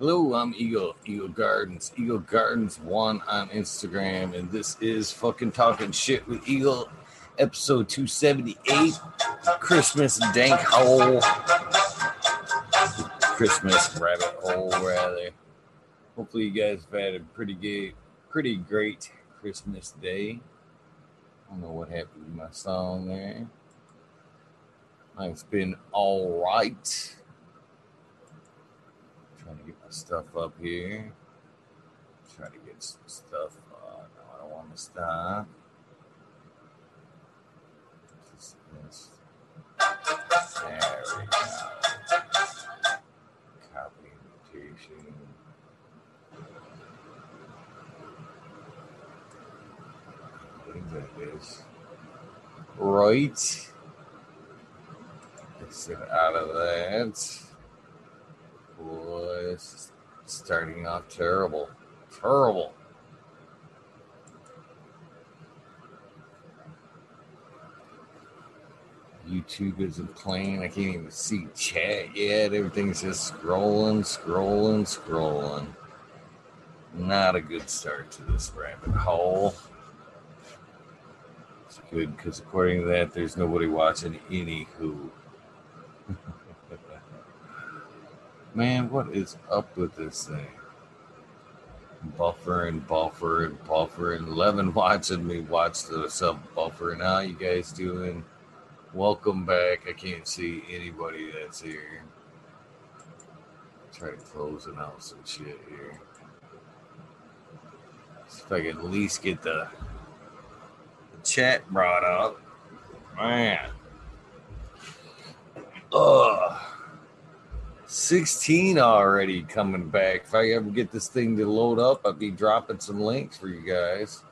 Hello, I'm Eagle, Eagle Gardens, Eagle Gardens one on Instagram, and this is fucking talking shit with Eagle, episode 278, Christmas dank hole, Christmas rabbit hole, rather. Hopefully, you guys have had a pretty gay, pretty great Christmas day. I don't know what happened to my song there. It's been all right trying to get my stuff up here. Try to get some stuff. Uh, no, I don't want to stop. This. There. Copy that is right. Exit out of that was starting off terrible. Terrible. YouTube isn't playing. I can't even see chat yet. Everything's just scrolling, scrolling, scrolling. Not a good start to this rabbit hole. It's good because according to that, there's nobody watching any who. Man, what is up with this thing? Buffer and buffer and buffer and Levin watching me watch the sub buffer. How you guys doing? Welcome back. I can't see anybody that's here. Try to close and out some shit here. See if I can at least get the, the chat brought up. Man. Ugh. 16 already coming back. If I ever get this thing to load up, I'll be dropping some links for you guys.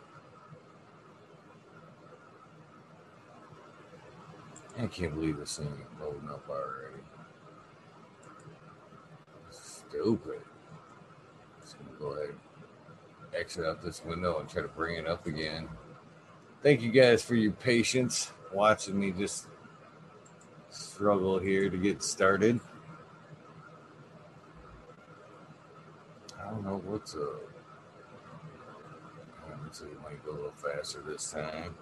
I can't believe this thing is loading up already. Stupid. Just gonna go ahead exit out this window and try to bring it up again. Thank you guys for your patience watching me just struggle here to get started. I don't know what's up. Let's see, it might go a little faster this time.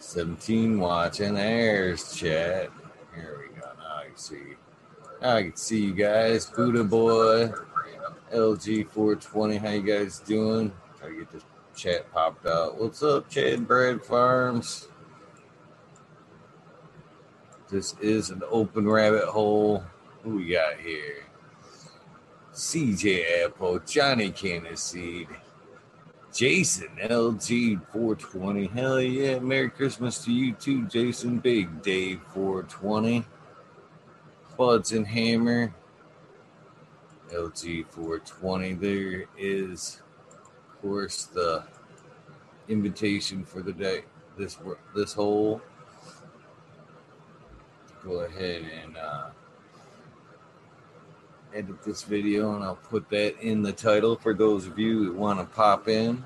17 watching. There's chat. Here we go. Now I can see. I can see you guys. Buddha Boy, LG 420. How you guys doing? Try to get this chat popped out. What's up, Chad Bread Farms? This is an open rabbit hole. Who we got here? CJ Apple, Johnny Seed, Jason LG 420. Hell yeah. Merry Christmas to you too, Jason. Big Dave 420. Buds and Hammer. LG 420. There is, of course, the invitation for the day. This this whole. Go ahead and uh, edit this video and I'll put that in the title for those of you that want to pop in.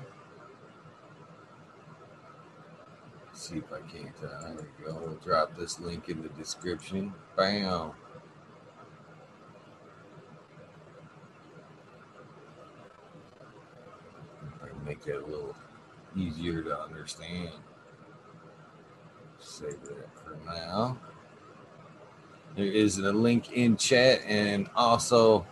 Let's see if I can't. Uh, there we go. We'll drop this link in the description. Bam. Make that a little easier to understand. Save that for now. There is a link in chat and also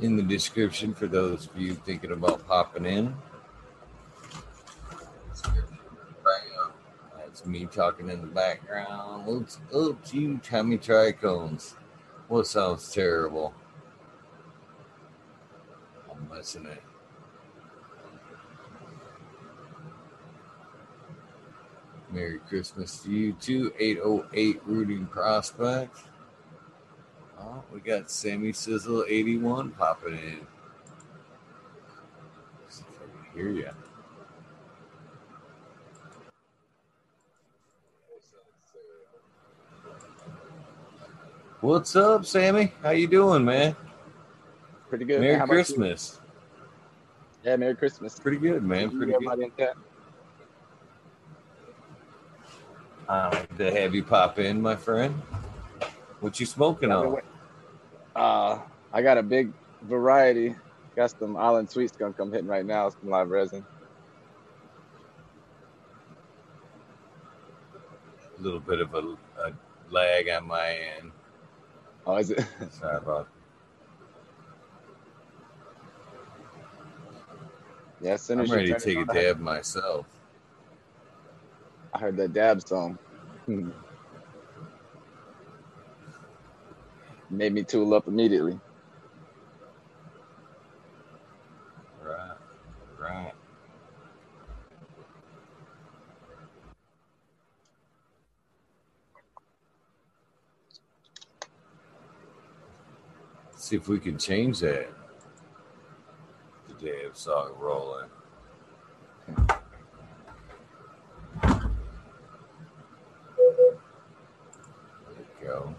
in the description for those of you thinking about popping in. That's me talking in the background. Oops, oops, you Tommy Trichomes. What sounds terrible? I'm messing it. Merry Christmas to you too. 808 Rooting Prospect. Oh, we got Sammy Sizzle 81 popping in. See if I can hear you. What's up, Sammy? How you doing, man? Pretty good. Merry Christmas. Yeah, Merry Christmas. Pretty good, man. Pretty good. Uh, to have you pop in, my friend. What you smoking on? Uh, I got a big variety. Got some Island Sweet Skunk I'm hitting right now, some live resin. A little bit of a, a lag on my end. Oh, is it? Sorry about Yeah, as soon I'm as ready to take a dab myself. I heard that dab song. Hmm. Made me tool up immediately. Right. Right. See if we can change that. The dab song rolling. There we go.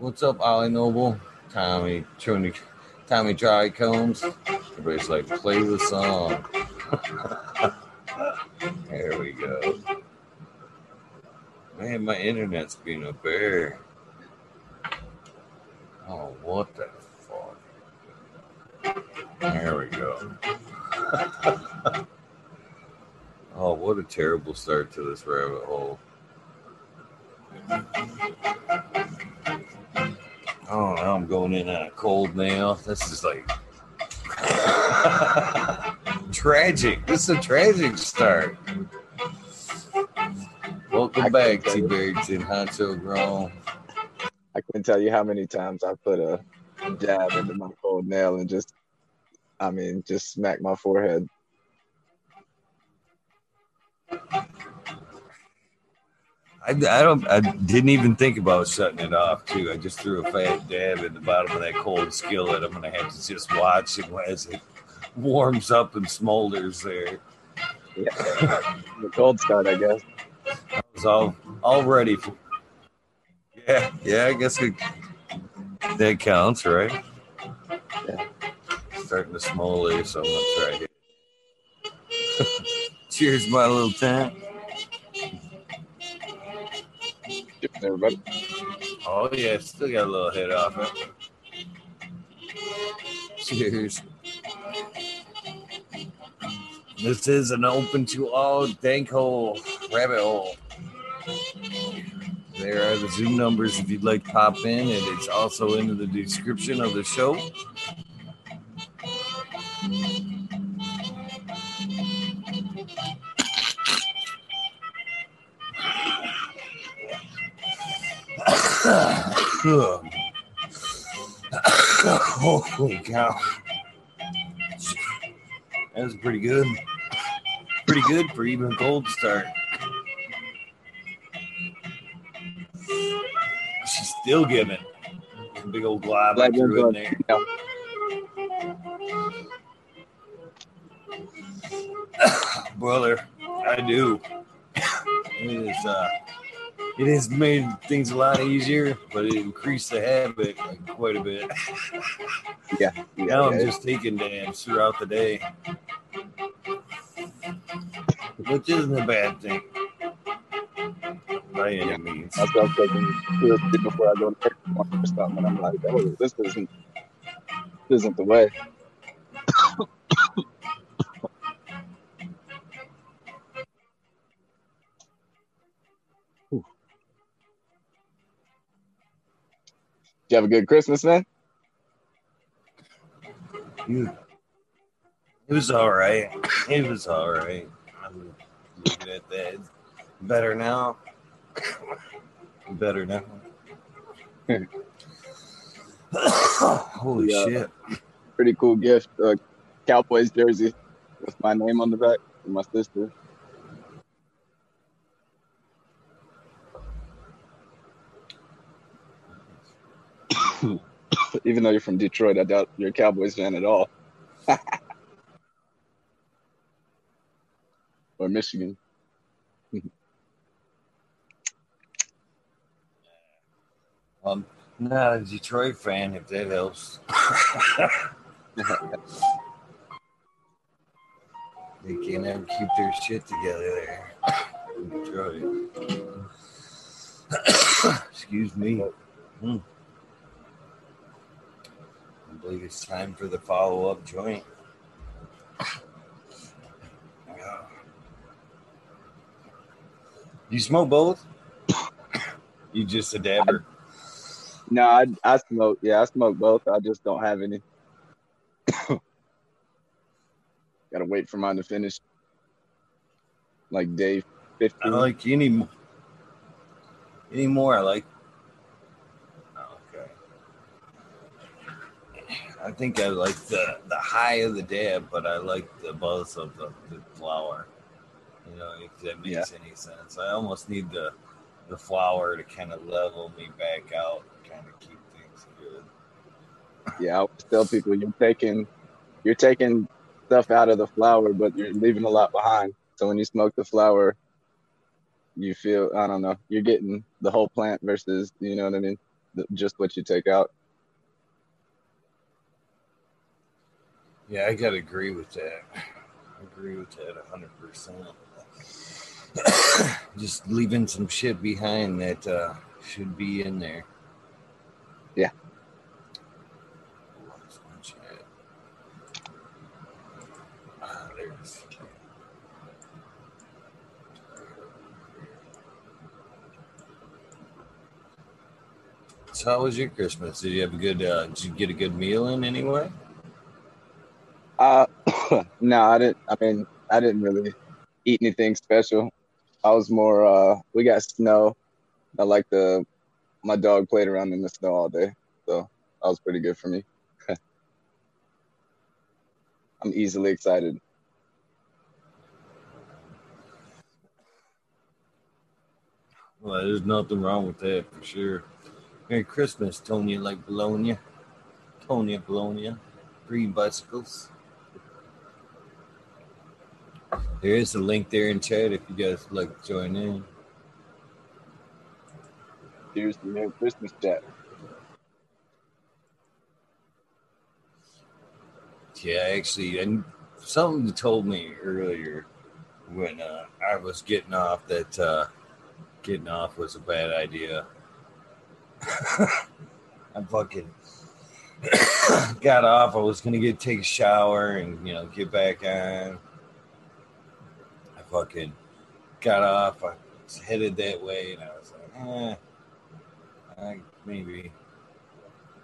What's up, Ollie Noble? Tommy, Tony, Tommy Trichomes. Everybody's like, play the song. there we go. Man, my internet's being a bear. Oh, what the fuck? There we go. oh, what a terrible start to this rabbit hole. I'm going in on a cold now. This is like tragic. This is a tragic start. Welcome I back, T Barrington, Honcho Grown. I couldn't tell you how many times I put a dab into my cold nail and just, I mean, just smack my forehead. I, I don't. I didn't even think about shutting it off. Too. I just threw a fat dab in the bottom of that cold skillet. I'm gonna have to just watch it as it warms up and smolders there. Yeah. the cold start, I guess. I was all all ready for. Yeah, yeah. I guess it, that counts, right? Yeah. Starting to smolder, so I'm gonna try it. Cheers, my little tent. Everybody. Oh yeah, still got a little hit off it. Cheers. This is an open to all dank hole, rabbit hole. There are the Zoom numbers if you'd like to pop in, and it's also in the description of the show. Holy cow. That was pretty good. Pretty good for even a cold start. She's still giving. Big old glob Glad you're threw in there. Brother, I do. It is uh it has made things a lot easier, but it increased the habit like, quite a bit. Yeah, Now I'm yeah. just taking dabs throughout the day, which isn't a bad thing by any Yeah. means. That's what I'm taking before I go to work or. I'm like, oh, this isn't, this isn't the way. You have a good Christmas, man? It was all right. It was all right. I'm looking at that. It's better now. Better now. Holy Yeah. shit. Pretty cool gift. Uh, Cowboys jersey with my name on the back for my sister. Even though you're from Detroit, I doubt you're a Cowboys fan at all. or Michigan. I'm not a Detroit fan, if that helps. They can't ever keep their shit together there. Detroit. Excuse me. Hmm. I believe it's time for the follow up joint. Yeah. You smoke both? You just a dabber? No, I, I smoke. Yeah, I smoke both. I just don't have any. Gotta wait for mine to finish. Like day I 15. like any any more. I like. Oh, okay. I think I like the the high of the dab, but I like the buzz of the, the flower. You know, if that makes any sense. I almost need the the flower to kind of level me back out, kind of keep things good. Yeah, I tell people you're taking you're taking stuff out of the flower, but you're leaving a lot behind. So when you smoke the flower, you feel I don't know, you're getting the whole plant versus you know what I mean, the, just what you take out. Yeah, I gotta agree with that. I agree with that hundred percent. Just leaving some shit behind that uh, should be in there. Yeah. Where's my chat? Ah. So how was your Christmas? Did you have a good? Uh, did you get a good meal in anyway? Uh, no, I didn't. I mean, I didn't really eat anything special. I was more. uh We got snow. I like the. My dog played around in the snow all day, so that was pretty good for me. I'm easily excited. Well, there's nothing wrong with that for sure. Merry Christmas, Tonya like Bologna. Tonya Bologna. Green bicycles. There is a link there in chat if you guys would like to join in. Here's the Merry Christmas chat. Yeah, actually, and something told me earlier when uh, I was getting off that uh, getting off was a bad idea. I fucking got off. I was gonna get take a shower and you know get back on. I fucking got off. I headed that way, and I was like, eh, I, maybe.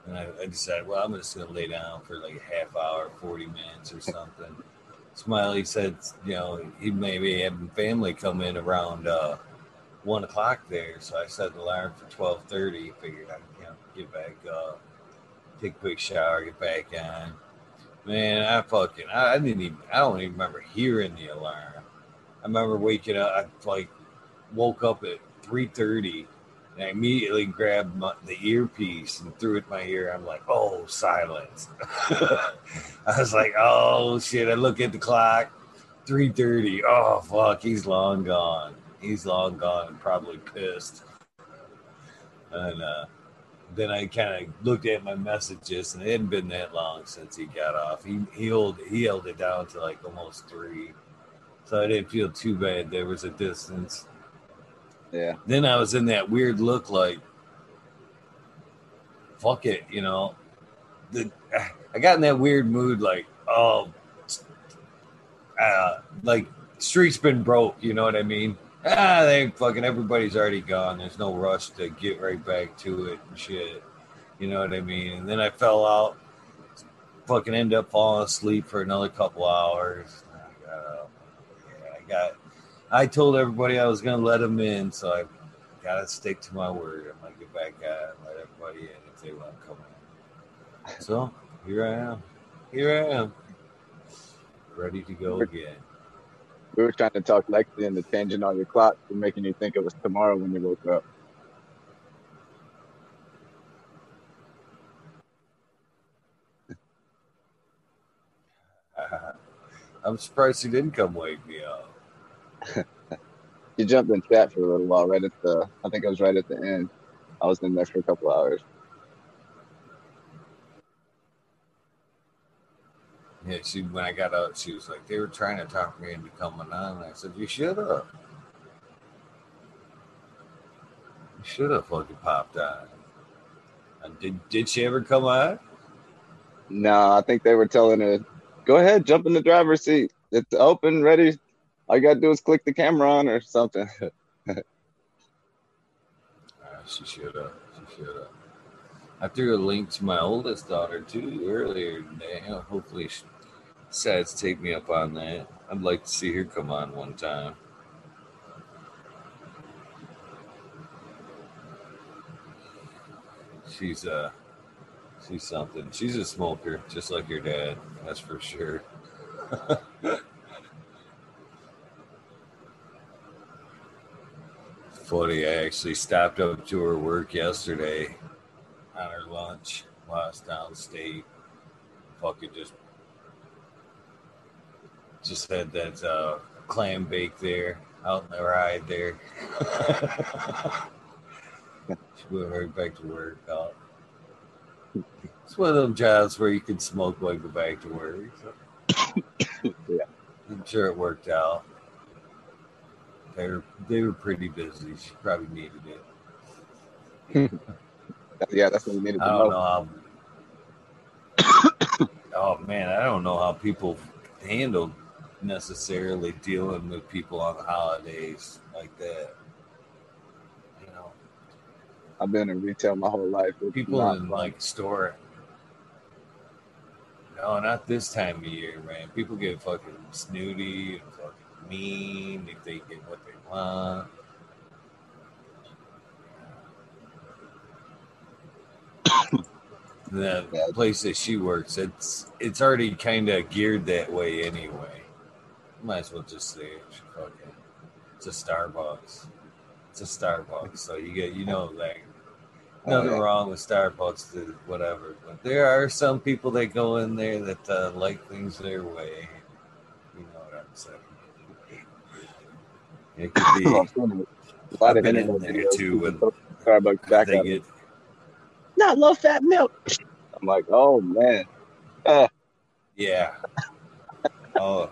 And I, I decided, well, I'm just gonna lay down for like a half hour, forty minutes or something. Smiley said, you know, he maybe having family come in around uh, one o'clock there, so I set an alarm for twelve thirty. Figured I'd you know get back up, take a quick shower, get back on. Man, I fucking I, I didn't even I don't even remember hearing the alarm. I remember waking up. I like woke up at three thirty. And I immediately grabbed my, the earpiece and threw it in my ear. I'm like, oh, silence. I was like, oh shit. I look at the clock, 3:30. Oh fuck, he's long gone. He's long gone and probably pissed. And uh, then I kind of looked at my messages, and it hadn't been that long since he got off. He he held he held it down to like almost three, so I didn't feel too bad. There was a distance. Yeah. Then I was in that weird look, like, fuck it, you know. The I got in that weird mood, like, oh, uh, like street's been broke. You know what I mean? Ah, they fucking everybody's already gone. There's no rush to get right back to it and shit. You know what I mean? And then I fell out, fucking end up falling asleep for another couple hours. I got up. Got. I told everybody I was gonna let them in, so I gotta stick to my word. I'm gonna get back out and let everybody in if they want to come in. So here I am. Here I am. Ready to go again. We were trying to talk Lexi into changing all your clocks and making you think it was tomorrow when you woke up. I'm surprised he didn't come wake me up. You jumped in chat for a little while, right at the. I think it was right at the end. I was in there for a couple hours. Yeah, she when I got up, she was like, they were trying to talk me into coming on. And I said, you should have. You should have fucking popped on. And did did she ever come on? No, I think they were telling her, "Go ahead, jump in the driver's seat. It's open, ready. You gotta do is click the camera on or something." Uh, she should have. She should have. I threw a link to my oldest daughter too earlier today. Hopefully, she decides to take me up on that. I'd like to see her come on one time. She's uh she's something. She's a smoker, just like your dad. That's for sure. Funny, I actually stopped up to her work yesterday on her lunch while I was downstate. Fucking just just had that uh, clam bake there out in the ride there. she went right back to work. Out. It's one of them jobs where you can smoke while you go back to work. So. Yeah. I'm sure it worked out. They were they were pretty busy. She probably needed it. yeah, that's what we needed I don't know. how. oh man, I don't know how people handle necessarily dealing with people on the holidays like that. You know, I've been in retail my whole life. People in fun. like store. No, not this time of year, man. People get fucking snooty and fucking mean if they get what they want. the place that she works, it's it's already kind of geared that way anyway. Might as well just say it. Fucking, it's a Starbucks. It's a Starbucks, so you get you know like nothing yeah. wrong with Starbucks, whatever. But there are some people that go in there that uh, like things their way. You know what I'm saying? It could be. Well, a lot I've of been in there too people when Starbucks back they up. get Not low fat milk. I'm like, oh man. Uh, Yeah. oh,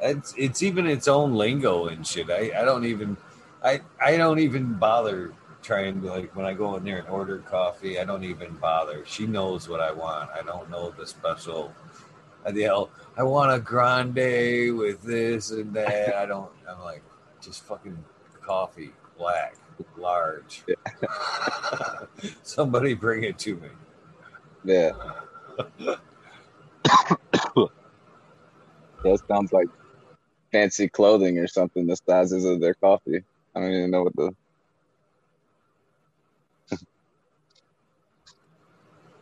it's it's even its own lingo and shit. I, I don't even I I don't even bother trying to like when I go in there and order coffee. I don't even bother. She knows what I want. I don't know the special. I yell, I want a grande with this and that. I don't. I'm like, just fucking coffee, black, large. Somebody bring it to me. yeah. that sounds like fancy clothing or something, the sizes of their coffee. I don't even know what the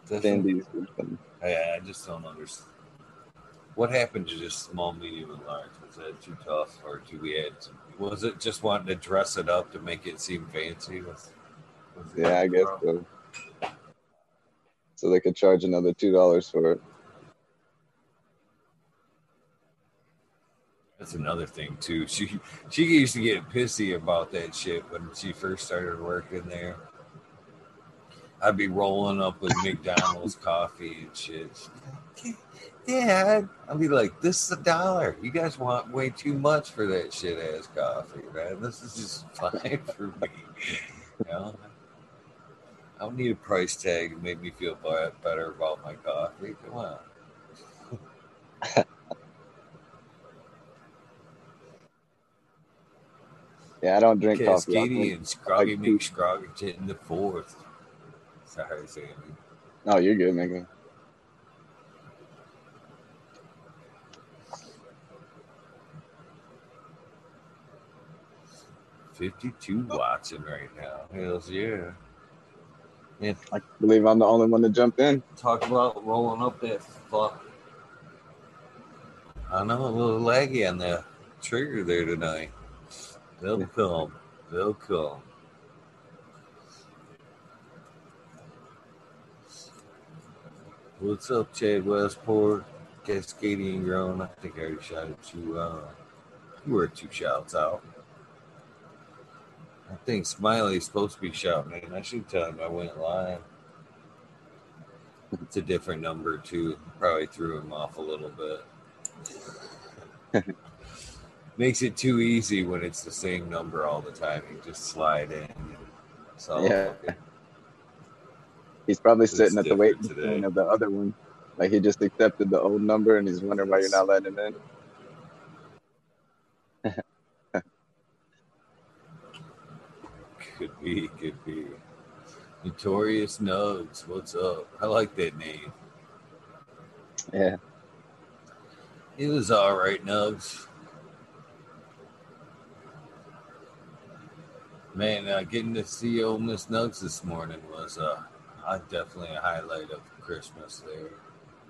Doesn't- Fendi or something. I, just don't understand. What happened to just small, medium, and large? Was that too tough, or do we add? Was it just wanting to dress it up to make it seem fancy? Was, was Yeah, I guess so. So they could charge another two dollars for it. That's another thing too. She she used to get pissy about that shit when she first started working there. I'd be rolling up with McDonald's coffee and shit. Dad, I'll be like, this is a dollar. You guys want way too much for that shit ass coffee, man. This is just fine for me. You know? I don't need a price tag to make me feel better about my coffee. Come on. yeah, I don't drink Cascadian, coffee. Cascadian, Scroggy McScroggington the fourth. Sorry, Sammy. No, you're good, nigga. 52 watching right now. Hells yeah. Man, I believe I'm the only one to jump in. Talk about rolling up that fuck. I know a little laggy on the trigger there tonight. They'll come. They'll come. What's up, Chad Westport? Cascadian Grown. I think I already shouted two. Uh, you were two shouts out. I think Smiley's supposed to be shouting, and I should tell him I went live. It's a different number too. Probably threw him off a little bit. Makes it too easy when it's the same number all the time. You just slide in. So Yeah. He's probably It's sitting at the waiting today. of the other one. Like he just accepted the old number and he's wondering why you're not letting him in. Could be, could be. Notorious Nugs, what's up? I like that name. Yeah. It was all right, Nugs. Man, uh, getting to see old Miss Nugs this morning was uh, definitely a highlight of Christmas there.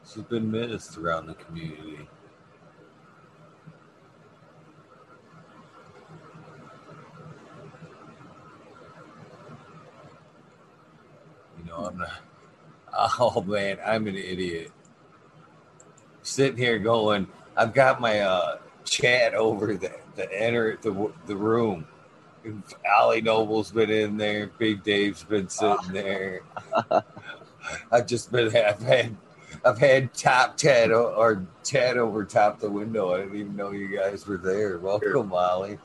She's been missed around the community. Know, I'm not. Oh man, I'm an idiot. Sitting here going, I've got my uh, chat over the the enter the the room. Ollie Noble's been in there. Big Dave's been sitting there. I've just been I've had I've had top chat o- or chat over top the window. I didn't even know you guys were there. Welcome, Ollie. Big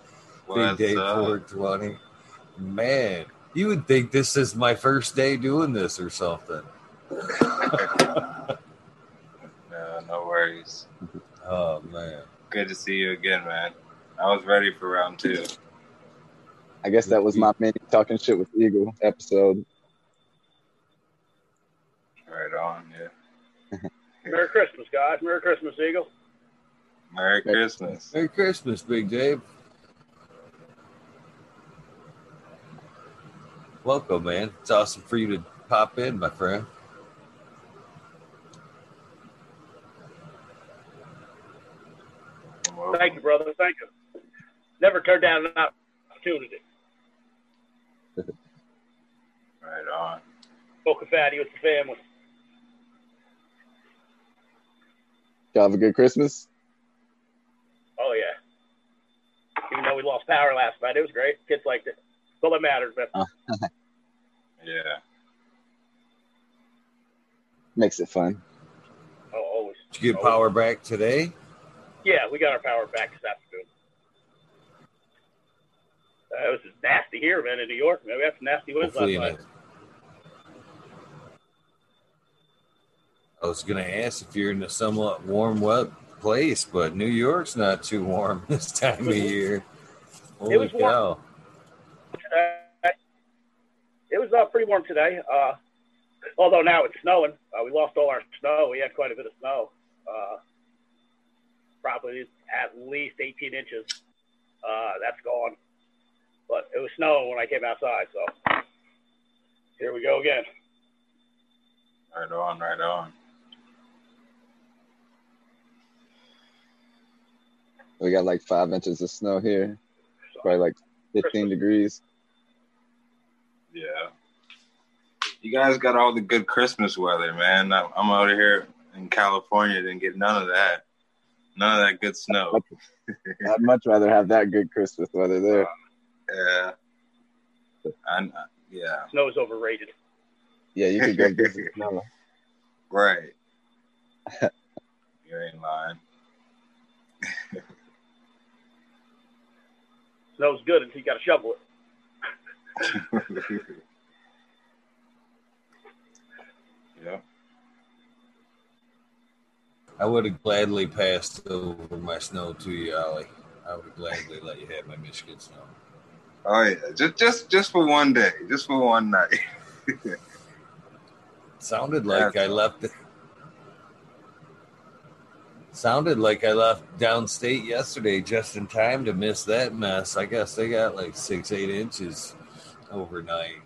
What's Dave up? 420. Man, you would think this is my first day doing this or something. No, no worries. Oh man. Good to see you again, man. I was ready for round two. I guess that was my mini talking shit with Eagle episode. Right on, yeah. Merry Christmas, guys. Merry Christmas, Eagle. Merry Christmas. Merry Christmas, Big Dave. Welcome, man. It's awesome for you to pop in, my friend. Thank you, brother. Thank you. Never turn down an opportunity. Right on. Boca Fatty with the family. Y'all have a good Christmas. Oh, yeah. Even though we lost power last night, it was great. Kids liked it. That's all that matters, man. Yeah. Makes it fun. Oh, always. Did you get power back today? Yeah, we got our power back this afternoon. Uh, it was just nasty here, man, in New York. Man, we had some nasty winds last Hopefully, in night. a- I was going to ask if you're in a somewhat warm, wet place, but New York's not too warm this time of year. Holy was warm. cow! Uh, it was uh, pretty warm today. Uh, although now it's snowing. Uh, we lost all our snow. We had quite a bit of snow. Uh, probably at least 18 inches. Uh, that's gone. But it was snowing when I came outside. So here we go again. Right on, right on. We got like five inches of snow here. Probably like 15 degrees. Yeah. You guys got all the good Christmas weather, man. I'm I'm out of here in California, didn't get none of that. None of that good snow. I'd much rather have that good Christmas weather there. Yeah. And uh, yeah. Snow is overrated. Yeah, you could go visit snow. Right. you ain't lying. Snow's good until you got to shovel it. yeah. I would have gladly passed over my snow to you, Ollie. I would gladly let you have my Michigan snow. Oh yeah. Just just just for one day. Just for one night. Sounded like That's I left. Sounded like I left downstate yesterday just in time to miss that mess. I guess they got like six, eight inches overnight.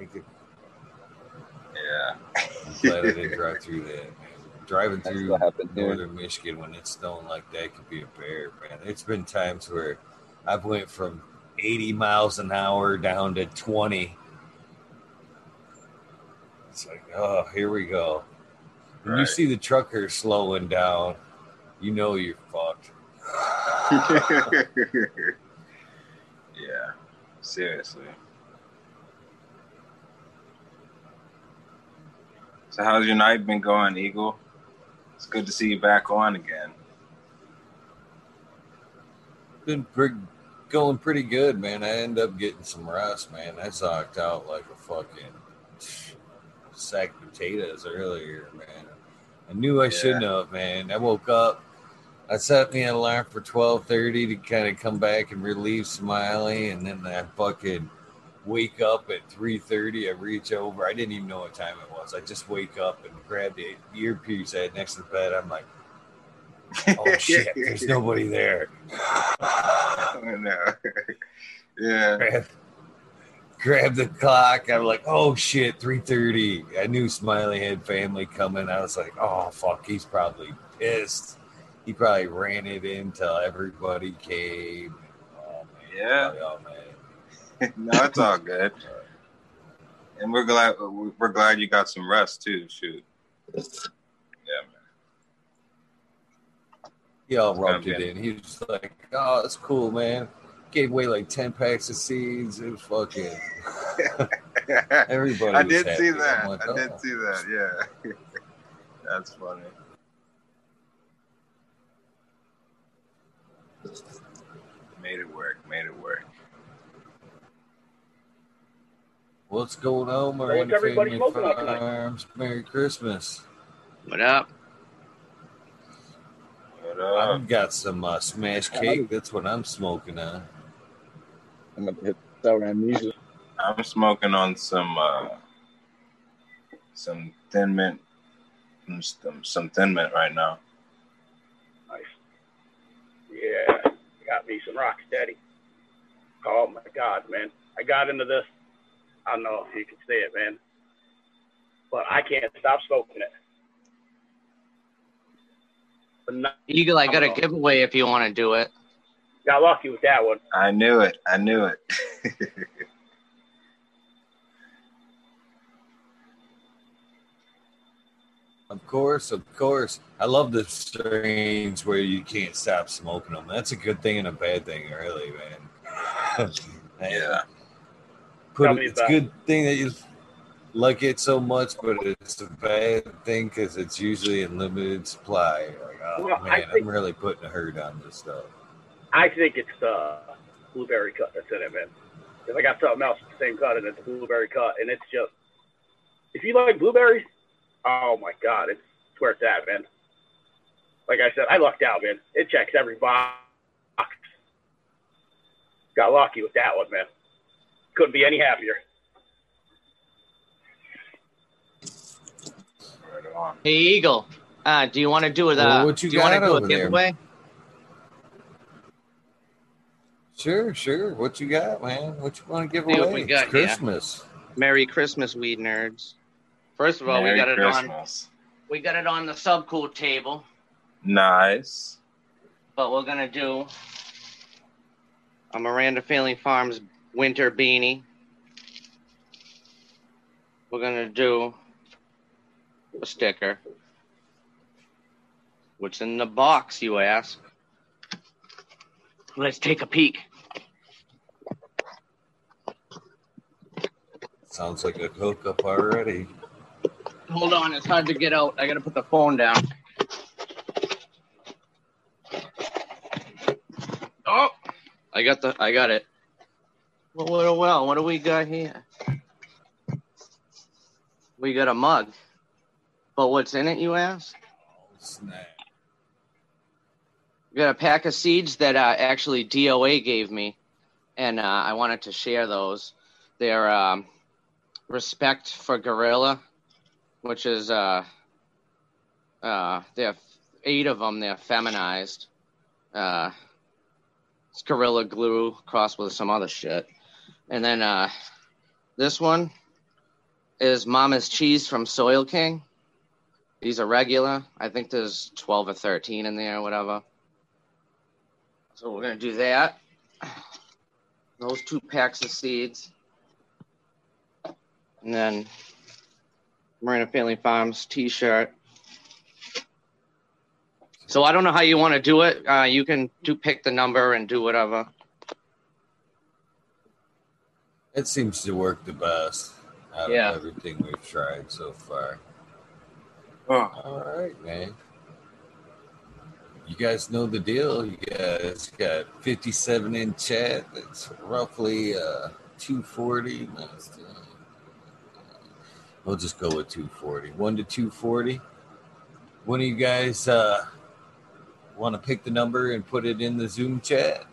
I could, yeah. I'm glad I didn't drive through that. Man. Driving That's through what happened here. northern Michigan when it's snowing like that could be a bear, man. It's been times where I've went from 80 miles an hour down to 20. It's like, oh, here we go. When you see the trucker slowing down, you know you're fucked. yeah. Seriously. So how's your night been going, Eagle? It's good to see you back on again. Been pretty, going pretty good, man. I end up getting some rest, man. I zonked out like a fucking sack of potatoes earlier, man. I knew I Yeah. shouldn't have, man. I woke up. I set me an alarm for twelve thirty to kind of come back and relieve Smiley, and then I fucking wake up at three thirty. I reach over. I didn't even know what time it was. I just wake up and grab the earpiece I had next to the bed. I'm like, oh shit, there's nobody there. no. yeah. grab, grab the clock. I'm like, oh shit, 3:30. I knew Smiley had family coming. I was like, oh fuck, he's probably pissed. He probably ran it in till everybody came. Oh man, Yeah. Oh man. no, it's all good. And we're glad we're glad you got some rest too. Shoot. Yeah, man. He all rubbed it in. He was like, oh, that's cool, man. Gave away like 10 packs of seeds. It was fucking everybody. I did see that. I did oh. see that. Yeah. That's funny. Made it work. Made it work. What's going on, what's Marine everybody Family smoking? Farms? Merry Christmas. What up? What up? I've got some uh, smash cake. That's what I'm smoking on. I'm gonna hit sour amnesia. I'm smoking on some uh, some thin mint, some, some thin mint right now. Nice. Yeah, got me some rock steady. Oh my god, man! I got into this. I don't know if you can say it, man, but I can't stop smoking it. But not, Eagle, I got a giveaway if you want to do it. got lucky with that one. I knew it. I knew it. Of course, of course. I love the strains where you can't stop smoking them. That's a good thing and a bad thing, really, man. yeah. Put it, it's a good thing that you like it so much, but it's a bad thing because it's usually in limited supply. Like, oh Well, man, think- I'm really putting a hurt on this stuff. I think it's uh, blueberry cut that's in it, man. Because I got something else the same cut, and it's a blueberry cut, and it's just if you like blueberries, oh my god, it's, it's where it's at, man. Like I said, I lucked out, man. It checks every box. Got lucky with that one, man. Couldn't be any happier. Right. Hey, Eagle, uh, do you want to do it? Well, Uh, what you do you want to got do a over there? giveaway? Sure, sure. What you got, man? What you want to give away? we got here. Christmas. Merry Christmas, weed nerds. First of all, Merry we got it on. We got it on the subcool table, Nice. but we're gonna do a Miranda Family Farms winter beanie. We're gonna do a sticker. What's in the box, you ask? Let's take a peek. Sounds like a hookup already. Hold on, it's hard to get out. I gotta put the phone down. Oh, I got the, I got it. Well, well, what do we got here? We got a mug. But what's in it, you ask? Snap. We got a pack of seeds that uh, actually DOA gave me, and uh, I wanted to share those. They're um, Respect for Gorilla, which is uh, uh, they have eight of them. They're feminized. Uh, it's Gorilla Glue crossed with some other shit, and then uh, this one is Mama's Cheese from Soil King. These are regular. I think there's 12 or 13 in there or whatever. So we're gonna do that. Those two packs of seeds. And then Marina Family Farms t-shirt. So I don't know how you want to do it. Uh, you can do pick the number and do whatever. It seems to work the best out Yeah. of everything we've tried so far. Oh, All right, man. You guys know the deal. You guys got 57 in chat. That's roughly uh, 240. minus, uh, We'll just go with 240. 1 to 240. One of you guys uh, want to pick the number and put it in the Zoom chat?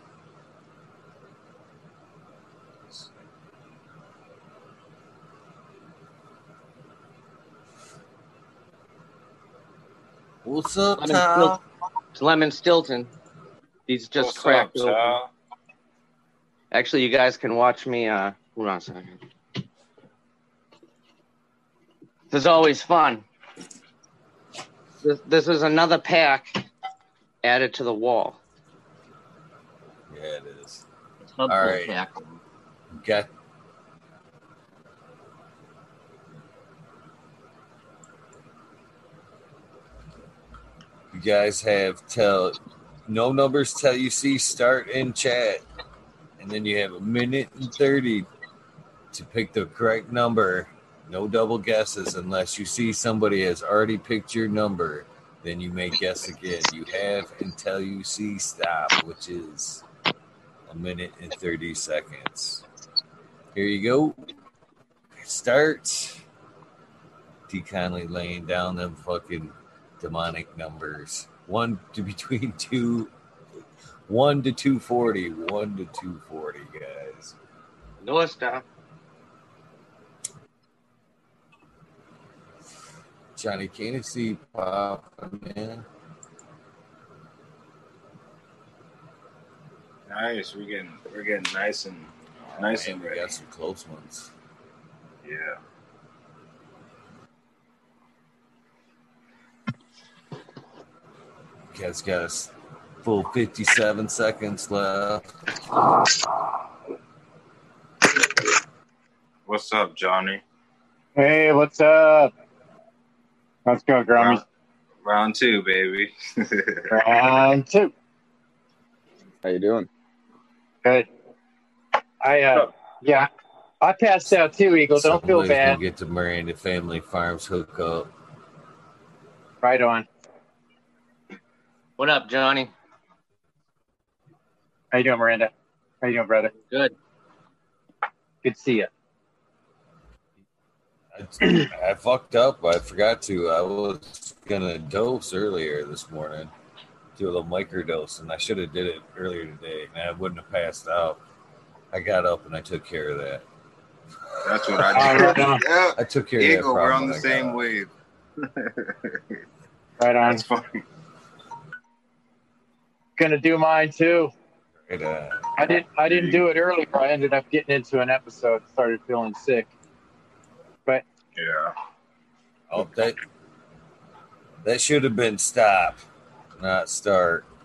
What's up, Lemon Tom? It's Lemon Stilton. He's just what's cracked up, open. Actually, you guys can watch me. Uh, hold on a second. This is always fun. This, this is another pack added to the wall. Yeah, it is. All right. Pack. Got you guys have tell no numbers till you see start in chat, and then you have a minute and thirty to pick the correct number. No double guesses unless you see somebody has already picked your number. Then you may guess again. You have until you see stop, which is a minute and 30 seconds. Here you go. Start. D. Conley laying down them fucking demonic numbers. One to between two, one to 240, one to 240, guys. North stop. Johnny Caney popping in. Nice. We're getting we're getting nice and nice Man, and we ready. got some close ones. Yeah. You guys got us full 57 seconds left. What's up, Johnny? Hey, what's up? Let's go, Grummies. Round, round two, baby. Round two. How you doing? Good. I uh, yeah, I passed out too, Eagle. Don't feel bad. get to Miranda Family Farms hook up. Right on. What up, Johnny? How you doing, Miranda? How you doing, brother? Good. Good to see you. I, I fucked up. I forgot to. I was gonna dose earlier this morning, do a little microdose, and I should have did it earlier today, and I wouldn't have passed out. I got up and I took care of that. That's what I did. on. yeah. I took care of that Eagle, we're problem on the I same got up. wave. Right on. That's funny. Gonna do mine too. Right, uh, I didn't. I didn't do it earlier. I ended up getting into an episode. Started feeling sick. But yeah. oh, that that should have been stop, not start.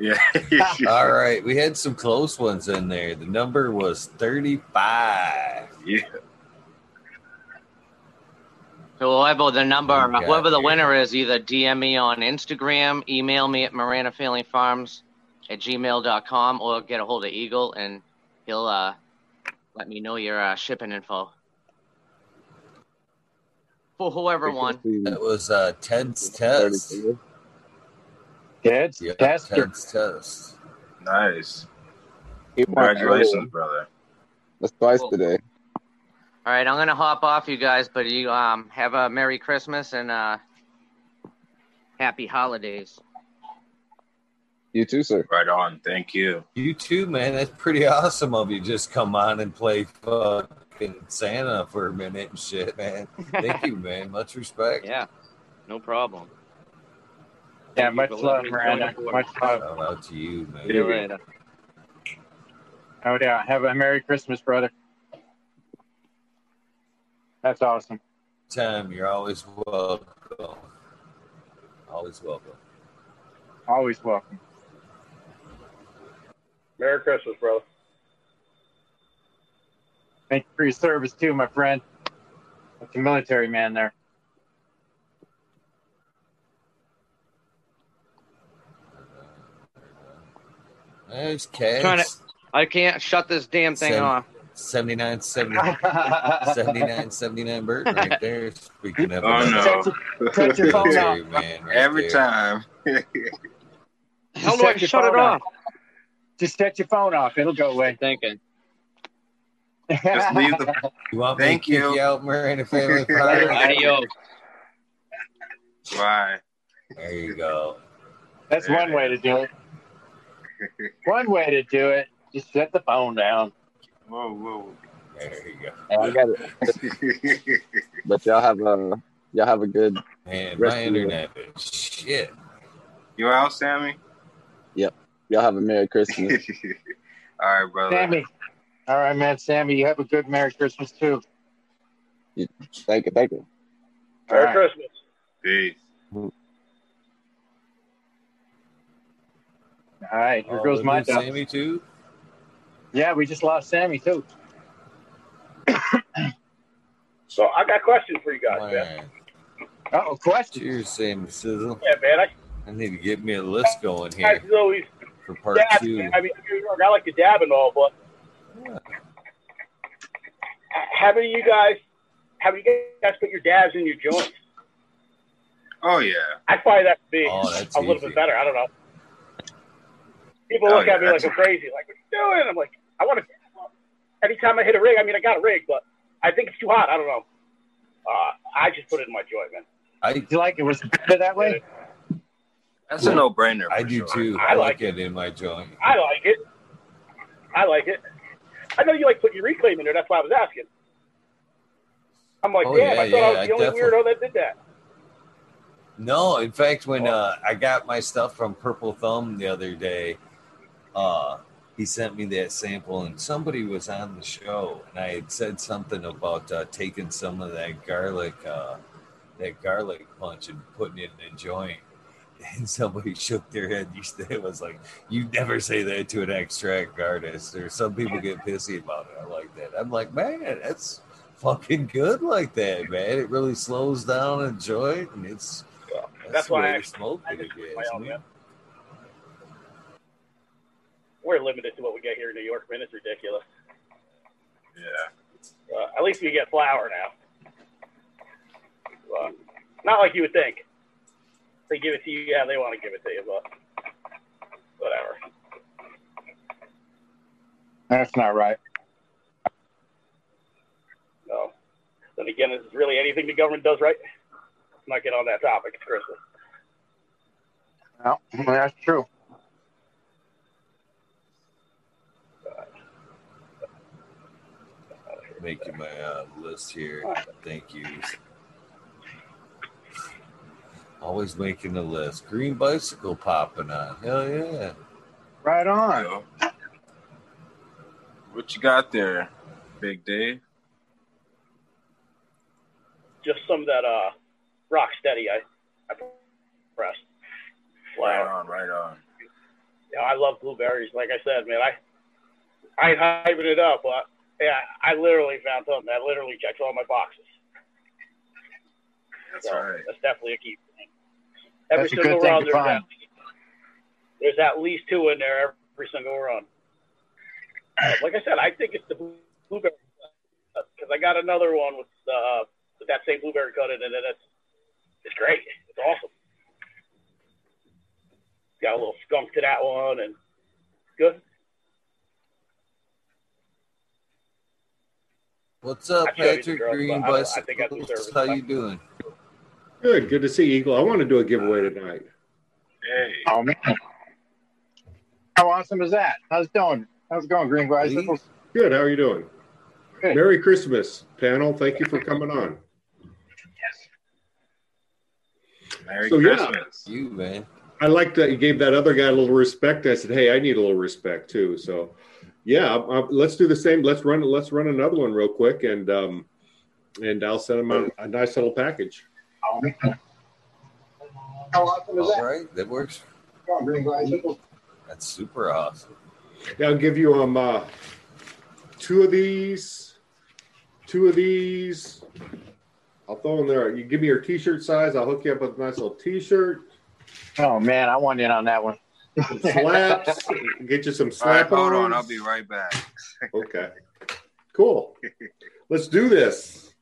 Yeah. All right, we had some close ones in there. The number was thirty-five. yeah. So whoever the number, What do we whoever the here? winner is, either DM me on Instagram, email me at Miranda Family Farms at gmail.com, or get a hold of Eagle and he'll uh, let me know your uh, shipping info. For whoever won. That was uh, Ted's test. Kids, Yeah, tester. Ted's test. Nice. Congratulations. Congratulations, brother. That's twice Cool. today. All right, I'm gonna hop off, you guys, but you um have a Merry Christmas and uh Happy Holidays. You too, sir. Right on. Thank you. You too, man. That's pretty awesome of you. Just come on and play fucking Santa for a minute and shit, man. Thank you, man. Much respect. Yeah, no problem. Yeah, Thank much love, letting Miranda. Much love. Shout out to you, man. See you later. Oh yeah. Have a Merry Christmas, brother. That's awesome. Time, you're always welcome. Always welcome. Always welcome. Merry Christmas, brother. Thank you for your service too, my friend. That's a military man there. There's Cass. Trying I can't shut this damn thing Send- off. 79, 70, 79, 79 bird right there. Speaking of, Oh, no. Touch your- touch your phone military off. man right Every there. time. How Just do I set your shut it phone off? Just set your phone off. It'll go away. Thinking. Just leave the. You want me Thank to kick you. you out, Marina family? Pride? Adios. Bye. There you go. That's one way to do it. One way to do it. Just set the phone down. Whoa, whoa. There you go. Yeah, I got it. But y'all have a y'all have a good. Man, my internet is shit. you out, Sammy? Yep. Y'all have a Merry Christmas. All right, brother. Sammy. All right, man. Sammy, you have a good Merry Christmas too. thank you, thank you. Merry All right. Christmas. Peace. All right, here Oh, goes my. Sammy too. Yeah, we just lost Sammy too. So I got questions for you guys, All man. right. Oh, question. Cheers, Sammy Sizzle. Yeah, man. I, I need to get me a list going you guys here always for part dab. two. man. I mean, I like to dab and all, but Yeah. how many of you guys, how many of you guys put your dabs in your joints? Oh, yeah. I find that to be Oh, that's a little easy. bit better. I don't know. People Oh, look yeah, at me like I'm crazy. Like, what you doing? I'm like, I want to. Anytime I hit a rig, I mean, I got a rig, but I think it's too hot. I don't know. Uh, I just put it in my joint, man. I Do you like it was better that way? That's a no brainer. I do too. I I like like it in my joint. I like it. I like it. I know you like putting your reclaim in there. That's why I was asking. I'm like, Oh, damn, yeah, I thought I yeah, was I the only definitely- weirdo that did that. No, in fact, when uh, I got my stuff from Purple Thumb the other day, uh, he sent me that sample, and somebody was on the show, and I had said something about uh, taking some of that garlic, uh, that garlic punch, and putting it in a joint. And somebody shook their head. It was like you never say that to an extract artist. Or some people get pissy about it. I like that. I'm like, man, that's fucking good like that, man. It really slows down a joint, and it's That's the why I- smoke I it, I do guess, my own, man. man. We're limited to what we get here in New York, man. It's ridiculous. Yeah. Uh, at least we get flour now. Uh, not like you would think. They give it to you, yeah, they want to give it to you, but whatever. That's not right. No. Then again, is really anything the government does right? Let's not get on that topic. It's Christmas. No, that's true. Making my uh, list here. Thank you. Always making the list. Green bicycle popping on. Hell yeah. Right on. What you got there, Big Dave? Just some of that uh, rock steady I, I pressed. Right on, right on. Yeah, I love blueberries. Like I said, man, I I ain't hyping it up, but yeah, I literally found something that literally checks all my boxes. That's So right. that's definitely a key thing. Every That's a good single thing run, to there's find. at, there's at least two in there every single run. Uh, like I said, I think it's the blueberry because I got another one with uh, with that same blueberry cut in it, and it's it's great. It's awesome. Got a little skunk to that one, and good. What's up, I showed you the Patrick girls, Green but I I think I Bicycles? deserve it. How you doing? Good, good to see Eagle. I want to do a giveaway tonight. Hey. Oh man. How awesome is that? How's it going? How's it going, Green Bicycles? Good. How are you doing? Good. Merry Christmas, panel. Thank you for coming on. Yes. Merry So, yeah. Christmas. You, man. I like that you gave that other guy a little respect. I said, "Hey, I need a little respect too." So, yeah, uh, let's do the same. Let's run. Let's run another one real quick, and um, and I'll send him a, a nice little package. Oh. How awesome is that? right, that works. Green Bicycles. That's super awesome. Yeah, I'll give you um uh, two of these, two of these. I'll throw in there. You give me your T-shirt size. I'll hook you up with a nice little T-shirt. Oh man, I want in on that one. Slaps. get you some All right, slap hold on. I'll be right back. Okay. Cool. Let's do this.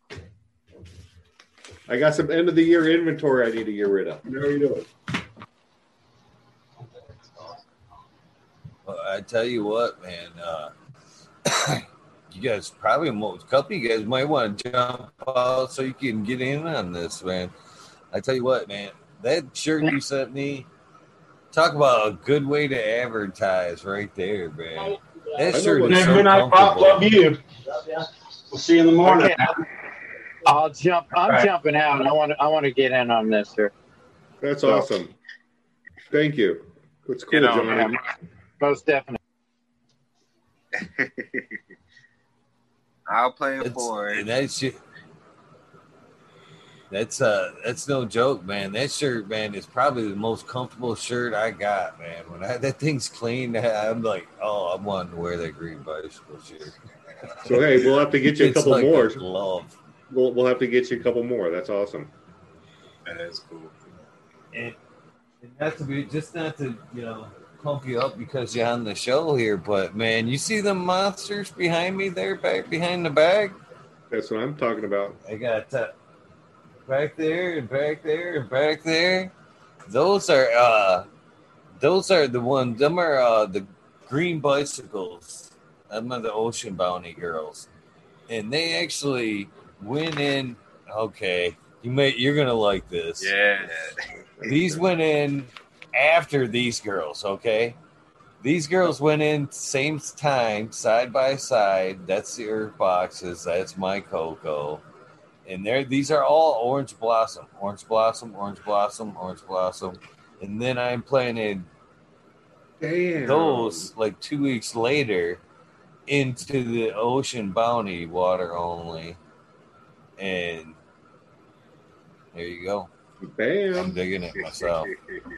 I got some end of the year inventory I need to get rid of. How are you doing? Well, I tell you what, man. Uh, you guys probably most a couple of you guys might want to jump out so you can get in on this, man. I tell you what, man. That shirt you sent me, talk about a good way to advertise right there, man. That know shirt what- is so Good night, Pop. Love comfortable. you. We'll see you in the morning. Okay. I'll jump. I'm Right. jumping out. I want to. I want to get in on this, sir. That's awesome. Thank you. It's cool, You know, Johnny. Most definitely. I'll play it That's, for and it. that shit. That's uh, that's no joke, man. That shirt, man, is probably the most comfortable shirt I got, man. When I, that thing's clean, I'm like, oh, I'm wanting to wear that green bicycle shirt. So hey, we'll have to get you a couple like more. a glove. We'll, we'll have to get you a couple more. That's awesome. That is cool. and, and not to be just not to you know pump you up because you're on the show here, but man, you see the monsters behind me there, back behind the bag. That's what I'm talking about. I got uh, back there and back there and back there. Those are uh, those are the ones. Them are uh, the green bicycles. Them are the Ocean Bounty girls, and they actually went in. Okay, you may you're gonna like this. Yeah. These went in after these girls, okay? These girls went in same time, side by side. That's the earth boxes. That's my cocoa. And there these are all orange blossom, orange blossom, orange blossom, orange blossom. And then I'm planting Damn. those like two weeks later into the ocean bounty water only. And there you go. Bam! I'm digging it myself. So.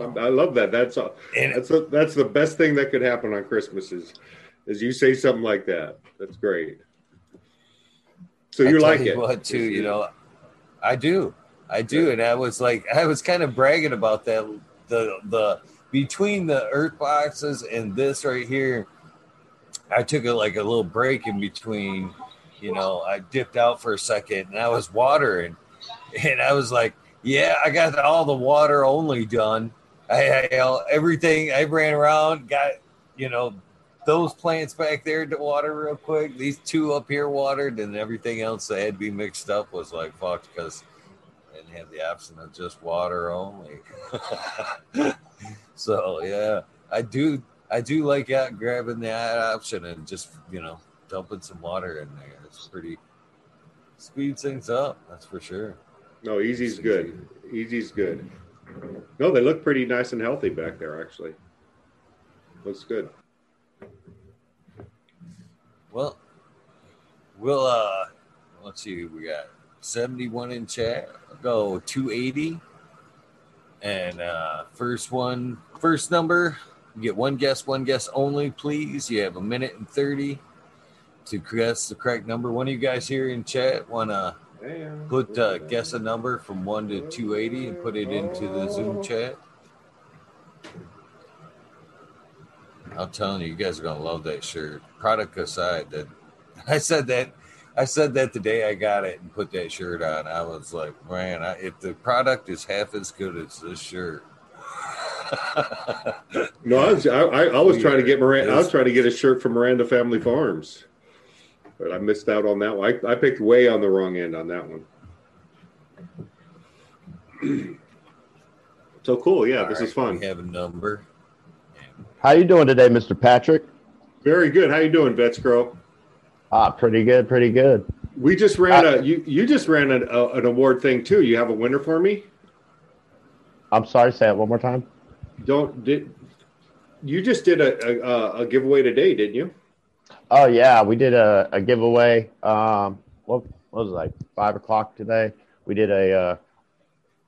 Um, I love that. That's all. And That's the that's the best thing that could happen on Christmas is, is you say something like that. That's great. So I you tell like you it? What too? You know, I do, I do, and I was like, I was kind of bragging about that. The the between the earth boxes and this right here, I took a like a little break in between. You know, I dipped out for a second and I was watering, and I was like, yeah, I got all the water only done. I, I everything I ran around, got you know those plants back there to water real quick. These two up here watered, and everything else that had to be mixed up was like fucked because I didn't have the option of just water only. so yeah, I do. I do like out grabbing that option and just you know dumping some water in there. It's pretty speeds things up. That's for sure. No, easy's good. Easy's good. No, they look pretty nice and healthy back there. Actually, looks good. Well, we'll uh let's see, we got 71 in chat. I'll go 280. And uh first one, first number, you get one guess, one guess only, please. You have a minute and 30 to guess the correct number. One of you guys here in chat wanna put uh, guess a number from one to 280 and put it into the Zoom chat. I'm telling you, you guys are gonna love that shirt. Product aside, that I said that I said that the day I got it and put that shirt on. I was like, man, I, if the product is half as good as this shirt. No, I was I, I, was trying to get Miranda. I was trying to get a shirt from Miranda Family Farms, but I missed out on that one. I, I picked way on the wrong end on that one. so cool, yeah, this All is fun. We have a number. How you doing today, Mr. Patrick? Very good. How you doing, Vets Vetscro? Ah, pretty good, pretty good. We just ran a you you just ran an, a, an award thing too. You have a winner for me? I'm sorry, say it one more time. Don't did you just did a a, a giveaway today, didn't you? Oh yeah, we did a, a giveaway. Um, what, what was it like five o'clock today? We did a. Uh,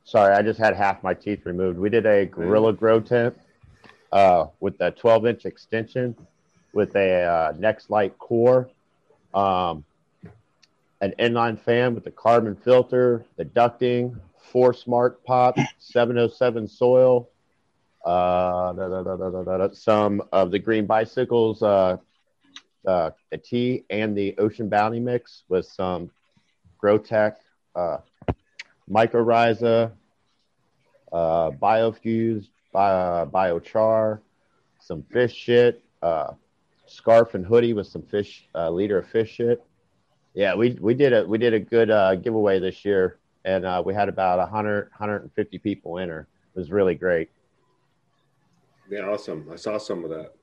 sorry, I just had half my teeth removed. We did a Gorilla Grow tent uh, with a 12 inch extension with a uh, Next Light core, um, an inline fan with a carbon filter, the ducting, four smart pots, 707 soil, uh, da, da, da, some of the green bicycles uh, uh, a tea and the Ocean Bounty mix with some Growtech, uh, Mycorrhiza, uh, Biofuse, bio, Biochar, some fish shit, uh, scarf and hoodie with some fish, uh, liter of fish shit. Yeah, we we did a we did a good uh, giveaway this year, and uh, we had about 100 150 people enter. It was really great. Yeah, awesome. I saw some of that.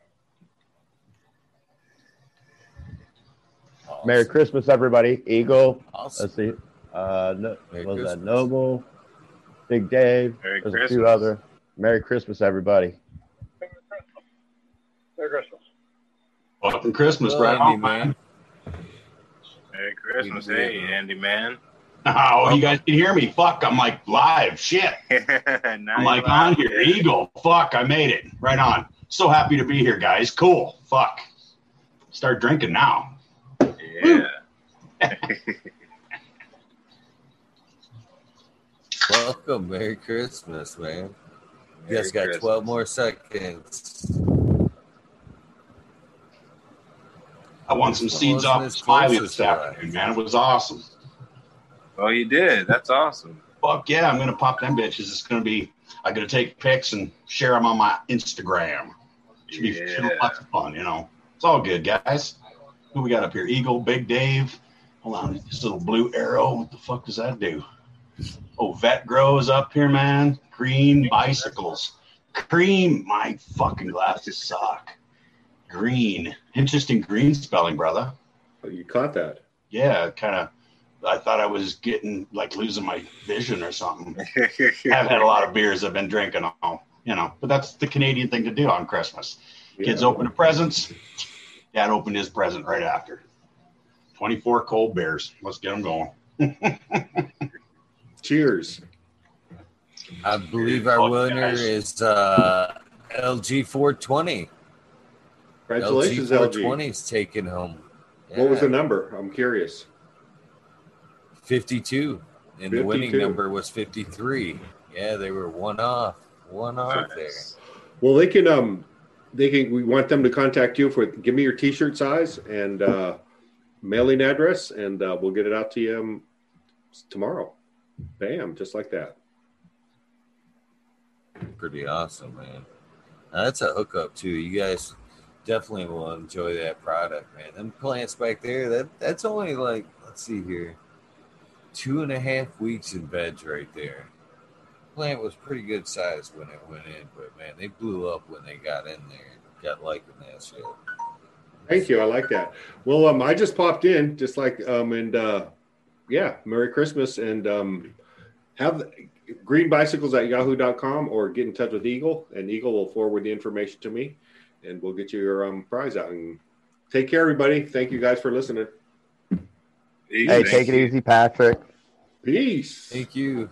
Merry Christmas, everybody. Eagle. Awesome. Let's see. Uh, no, Merry was that Noble? Big Dave. Merry There's a few other. Merry Christmas, everybody. Merry Christmas. Fucking Christmas, Well, right Andy, on, man. Merry Christmas. We Hey. Andy, man. Oh, you guys can hear me. Fuck, I'm like live. Shit. I'm like on here. Eagle. Fuck, I made it. Right on. So happy to be here, guys. Cool. Fuck. Start drinking now. Yeah. Welcome. Merry Christmas, man. You guys got Merry 12 more seconds. I won some seeds off it's of Smiley closest this afternoon, man. It was awesome. Oh, you did. That's awesome. Fuck yeah, I'm gonna pop them bitches. It's gonna be. I'm gonna take pics and share them on my Instagram. Should be, should be lots of fun, you know. It's all good, guys. Who we got up here? Eagle, Big Dave. Hold on, this little blue arrow. What the fuck does that do? Oh, Vet Grows up here, man. Green bicycles. Cream. My fucking glasses suck. Green. Interesting green spelling, brother. Oh, You caught that. Yeah, kind of. I thought I was getting like losing my vision or something. I've had a lot of beers I've been drinking all, you know, but that's the Canadian thing to do on Christmas. Kids open the presents. Dad opened his present right after. 24 cold beers. Let's get them going. Cheers. I believe our winner guys. is uh, LG 420. Congratulations, LG LG. 420 is taking home. What was the number? I'm curious. 52. And the winning number was 53. Yeah, they were one off. One off there. Well, they can. Um, they can. We want them to contact you for. Give me your T-shirt size and uh, mailing address, and uh, we'll get it out to you um, tomorrow. Bam, just like that. Pretty awesome, man. Now, that's a hookup too. You guys definitely will enjoy that product, man. Them plants back there, that that's only like let's see here, two and a half weeks in veg right there. Plant was pretty good size when it went in, but man, they blew up when they got in there. Got liking that shit. Thank you. I like that. Well, um, I just popped in, just like um, and uh, yeah, Merry Christmas, and um, have green bicycles at yahoo.com or get in touch with Eagle, and Eagle will forward the information to me, and we'll get you your um, prize out. And take care, everybody. Thank you guys for listening. Easy, Hey, take it easy, Patrick. Peace. Thank you.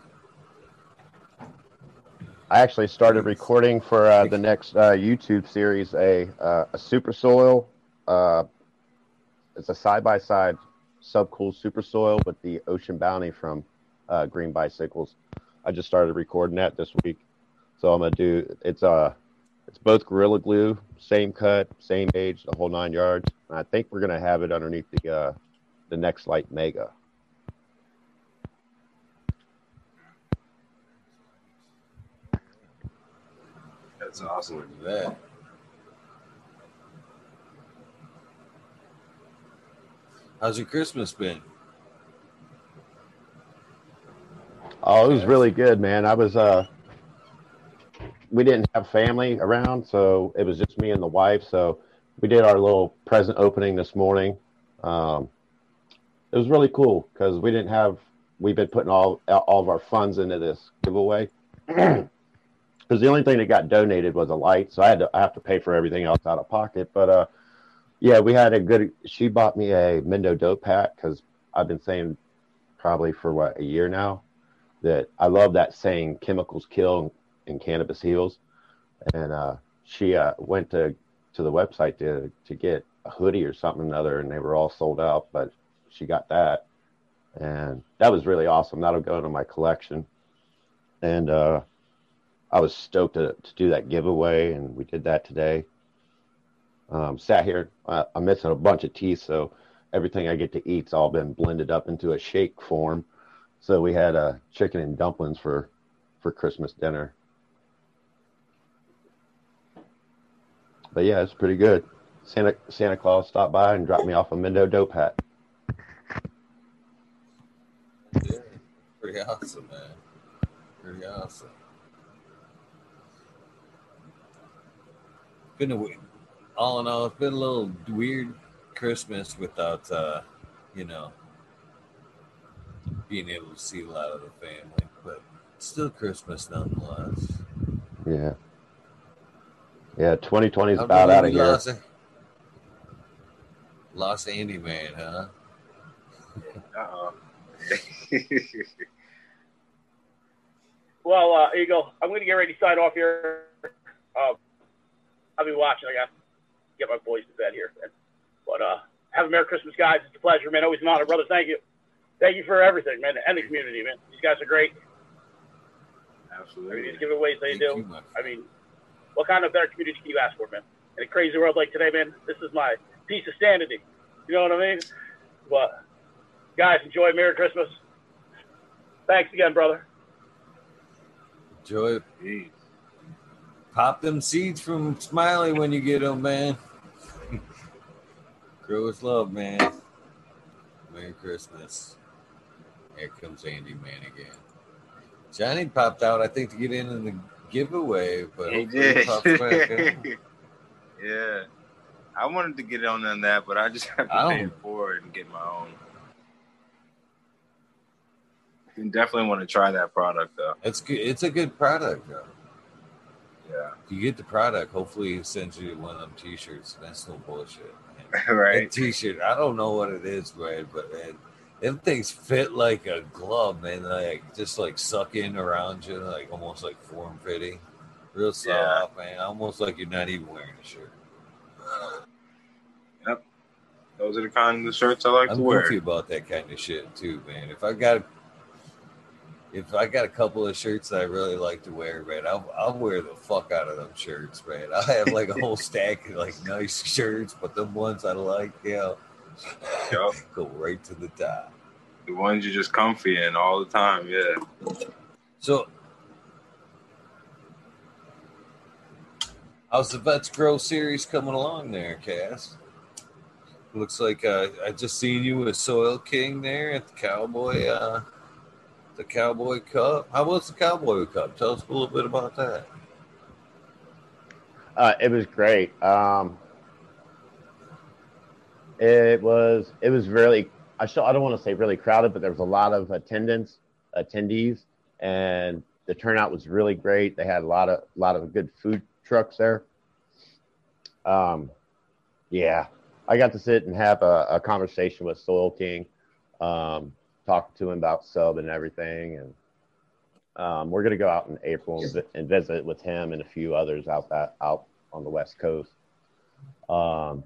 I actually started recording for uh, the next uh, YouTube series a uh, a super soil. Uh, it's a side by side subcool super soil with the Ocean Bounty from uh, Green Bicycles. I just started recording that this week, so I'm gonna do it's uh it's both Gorilla Glue, same cut, same age, the whole nine yards. And I think we're gonna have it underneath the uh, the Next Light Mega. That's awesome. Look at that. How's your Christmas been? Oh, it was really good, man. I was uh we didn't have family around, so it was just me and the wife. So we did our little present opening this morning. Um it was really cool because we didn't have we've been putting all all of our funds into this giveaway. Because the only thing that got donated was a light, so I had to I have to pay for everything else out of pocket. But uh yeah, we had a good she bought me a Mendo dope pack because I've been saying probably for what a year now that I love that saying chemicals kill and cannabis heals. And uh, she uh, went to, to the website to, to get a hoodie or something or another, and they were all sold out, but she got that. And that was really awesome. That'll go into my collection. And uh, I was stoked to, to do that giveaway, and we did that today. Um, sat here. Uh, I'm missing a bunch of teeth, so everything I get to eat's all been blended up into a shake form. So we had uh, chicken and dumplings for for Christmas dinner. But yeah, it's pretty good. Santa Santa Claus stopped by and dropped me off a Mendo dope hat. Yeah, pretty awesome, man. Pretty awesome. Been a we- all in all, it's been a little weird Christmas without, uh, you know, being able to see a lot of the family, but still Christmas nonetheless. Yeah. Yeah, 2020 is about out of here. Lost, lost Andy Man, huh? Uh-oh. Well, uh, Eagle, I'm going to get ready to sign off here. Um, I'll be watching. I got to get my boys to bed here. But uh, have a Merry Christmas, guys. It's a pleasure, man. Always an honor, brother. Thank you. Thank you for everything, man, and the community, man. These guys are great. I mean, Absolutely. these giveaways they Thank do. you, I mean, what kind of better community can you ask for, man? In a crazy world like today, man, this is my piece of sanity. You know what I mean? But guys, enjoy Merry Christmas. Thanks again, brother. Enjoy. Jeez. Pop them seeds from Smiley when you get them, man. Grow with love, man. Merry Christmas. Here comes Andy Man again. Johnny popped out, I think, to get in in the giveaway, but He did. back yeah. I wanted to get on on that, but I just have to I pay don't- it and get my own. And definitely want to try that product though. It's good. It's a good product, though. Yeah. If you get the product, hopefully he sends you one of them T-shirts. That's no bullshit. That right. T-shirt, I don't know what it is, man, but man, them things fit like a glove, man. Like just like suck in around you, like almost like form fitting, real soft, man. Almost like you're not even wearing a shirt. Yep, those are the kind of shirts I like to wear. I'm to wear. goofy about that kind of shit too, man. If I got if I got a couple of shirts that I really like to wear, man, I'll, I'll wear the fuck out of them shirts, man. I have like a whole stack of like nice shirts, but the ones I like, yeah, Yup. go right to the top. The ones you're just comfy in all the time. Yeah. So, how's the Vets Grow series coming along there, Cass? Looks like uh, I just seen you with Soil King there at the Cowboy, uh, the Cowboy Cup. How was the Cowboy Cup? Tell us a little bit about that. Uh, it was great. Um, it was it was really I still I don't want to say really crowded, but there was a lot of attendance attendees, and the turnout was really great. They had a lot of lot of good food trucks there. Um, yeah, I got to sit and have a, a conversation with Soil King, um, talk to him about sub and everything, and um, we're gonna go out in April and, and visit with him and a few others out that out on the West Coast. Um,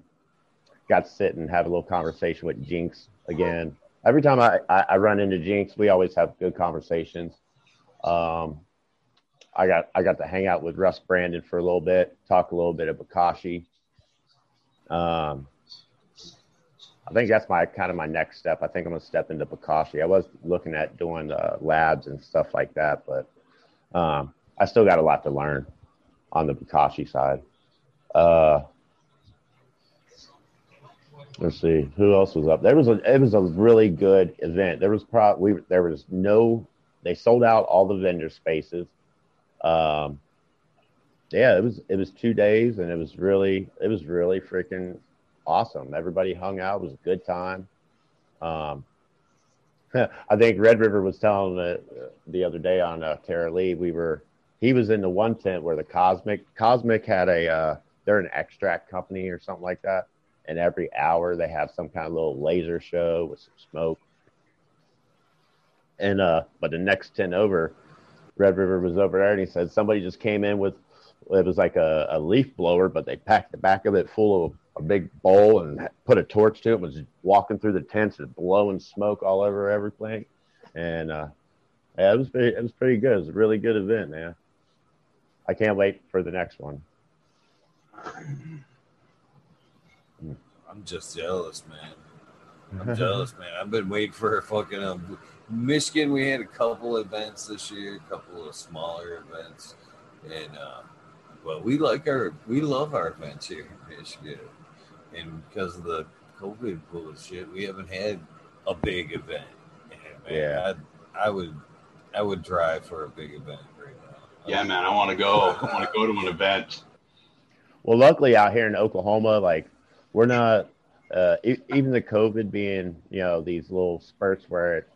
got to sit and have a little conversation with Jinx again. Every time I, I, I run into Jinx, we always have good conversations. Um, I got I got to hang out with Russ Brandon for a little bit, talk a little bit of Bokashi. Um, I think that's my kind of my next step. I think I'm gonna step into Bokashi. I was looking at doing uh, labs and stuff like that, but um, I still got a lot to learn on the Bokashi side. Uh, let's see who else was up. There was a it was a really good event. There was pro we there was no they sold out all the vendor spaces. Um, yeah, it was it was two days and it was really it was really freaking awesome. Everybody hung out. It was a good time. Um, I think Red River was telling the the other day on uh, Tara Lee we were he was in the one tent where the Cosmic Cosmic had a uh, they're an extract company or something like that, and every hour they have some kind of little laser show with some smoke. And uh, but the next tent over, Red River was over there, and he said somebody just came in with it was like a, a leaf blower, but they packed the back of it full of a big bowl and put a torch to it. Was walking through the tents and blowing smoke all over everything, and uh, yeah, it was pretty, it was pretty good. It was a really good event, man. I can't wait for the next one. I'm just jealous, man. I'm jealous, man. I've been waiting for a fucking um, Michigan. We had a couple events this year, a couple of smaller events, and uh, well, we like our we love our events here in Michigan, and because of the COVID bullshit, we haven't had a big event. And, man, Yeah. I, I would I would drive for a big event right now. Yeah, man, I want to go. I want to go to an event. Well, luckily out here in Oklahoma, like we're not uh, e- even the COVID being, you know, these little spurts where it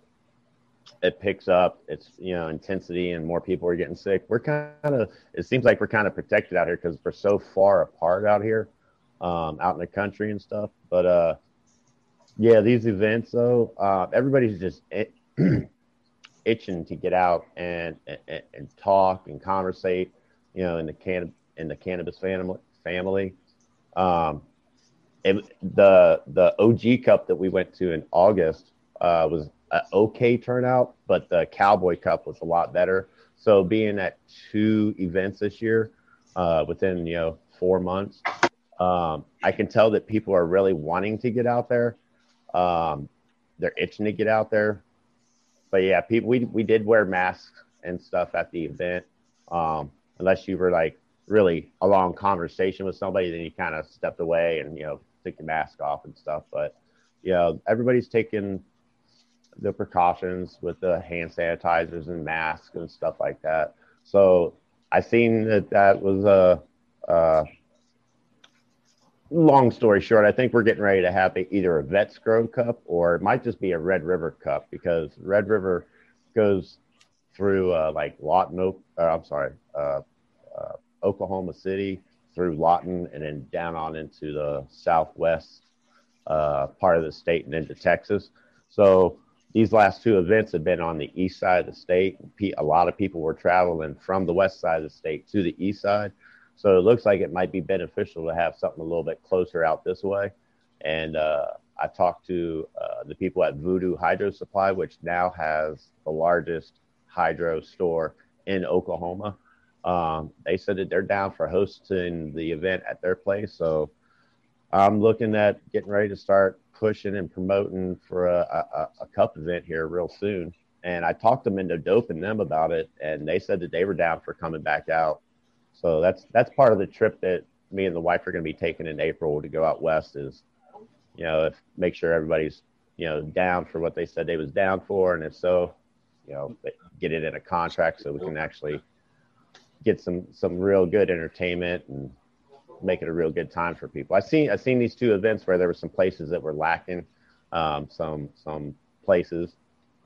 it picks up, it's you know intensity and more people are getting sick. We're kind of it seems like we're kind of protected out here because we're so far apart out here, um, out in the country and stuff. But uh, yeah, these events though, uh, everybody's just it, itching to get out and, and and talk and conversate, you know, in the can in the cannabis family family. Um, the the OG Cup that we went to in August uh, was an okay turnout, but the Cowboy Cup was a lot better. So being at two events this year, uh, within you know four months, um, I can tell that people are really wanting to get out there. Um, they're itching to get out there. But yeah, people we we did wear masks and stuff at the event. Um, unless you were like really a long conversation with somebody, then you kind of stepped away and you know took your mask off and stuff. But know, everybody's taking the precautions with the hand sanitizers and masks and stuff like that. So I seen that that was a, a long story short. I think we're getting ready to have either a Vets Grow Cup or it might just be a Red River Cup because Red River goes through uh, like Lawton, uh, I'm sorry, uh, uh, Oklahoma City through Lawton and then down on into the southwest uh, part of the state and into Texas. So these last two events have been on the east side of the state. A lot of people were traveling from the west side of the state to the east side. So it looks like it might be beneficial to have something a little bit closer out this way. And uh, I talked to uh, the people at Voodoo Hydro Supply, which now has the largest hydro store in Oklahoma. Um, they said that they're down for hosting the event at their place. So I'm looking at getting ready to start pushing and promoting for a, a, a cup event here real soon. And I talked them into doping them about it, and they said that they were down for coming back out. So that's that's part of the trip that me and the wife are going to be taking in April to go out west. Is you know if make sure everybody's you know down for what they said they was down for, and if so, you know get it in a contract so we can actually get some some real good entertainment and make it a real good time for people. I seen I seen these two events where there were some places that were lacking, um, some some places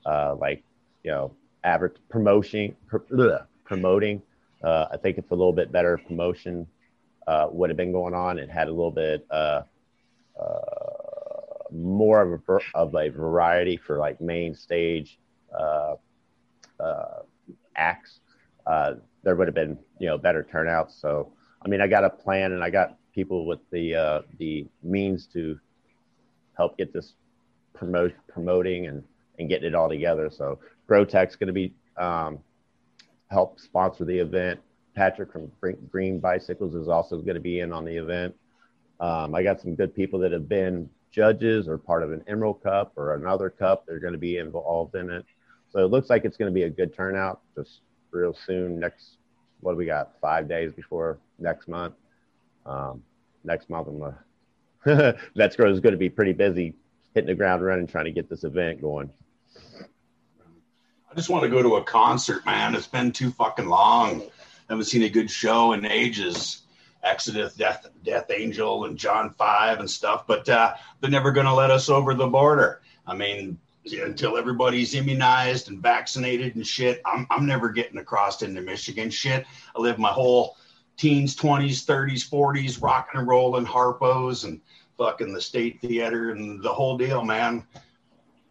uh, like you know advert promotion pr- bleh, promoting. Uh, I think if a little bit better promotion uh, would have been going on, it had a little bit uh, uh, more of a of a variety for like main stage uh, acts. There would have been you know better turnouts. So I mean, I got a plan and I got people with the uh, the means to help get this promote promoting and and getting it all together. So Growtech's going to be um, help sponsor the event. Patrick from Green Bicycles is also going to be in on the event. Um, I got some good people that have been judges or part of an Emerald Cup or another cup. They're going to be involved in it. So it looks like it's going to be a good turnout just real soon. Next, what do we got? Five days before next month. Um, next month, I'm gonna, Vets Grow is going to be pretty busy hitting the ground running, trying to get this event going. I just want to go to a concert, man. It's been too fucking long. haven't seen a good show in ages. Exodus, Death, Death Angel, and John Five and stuff, but uh, they're never going to let us over the border. I mean, until everybody's immunized and vaccinated and shit, I'm I'm never getting across into Michigan. Shit, I lived my whole teens, twenties, thirties, forties, rocking and rolling, harpos and fucking the state theater and the whole deal, man.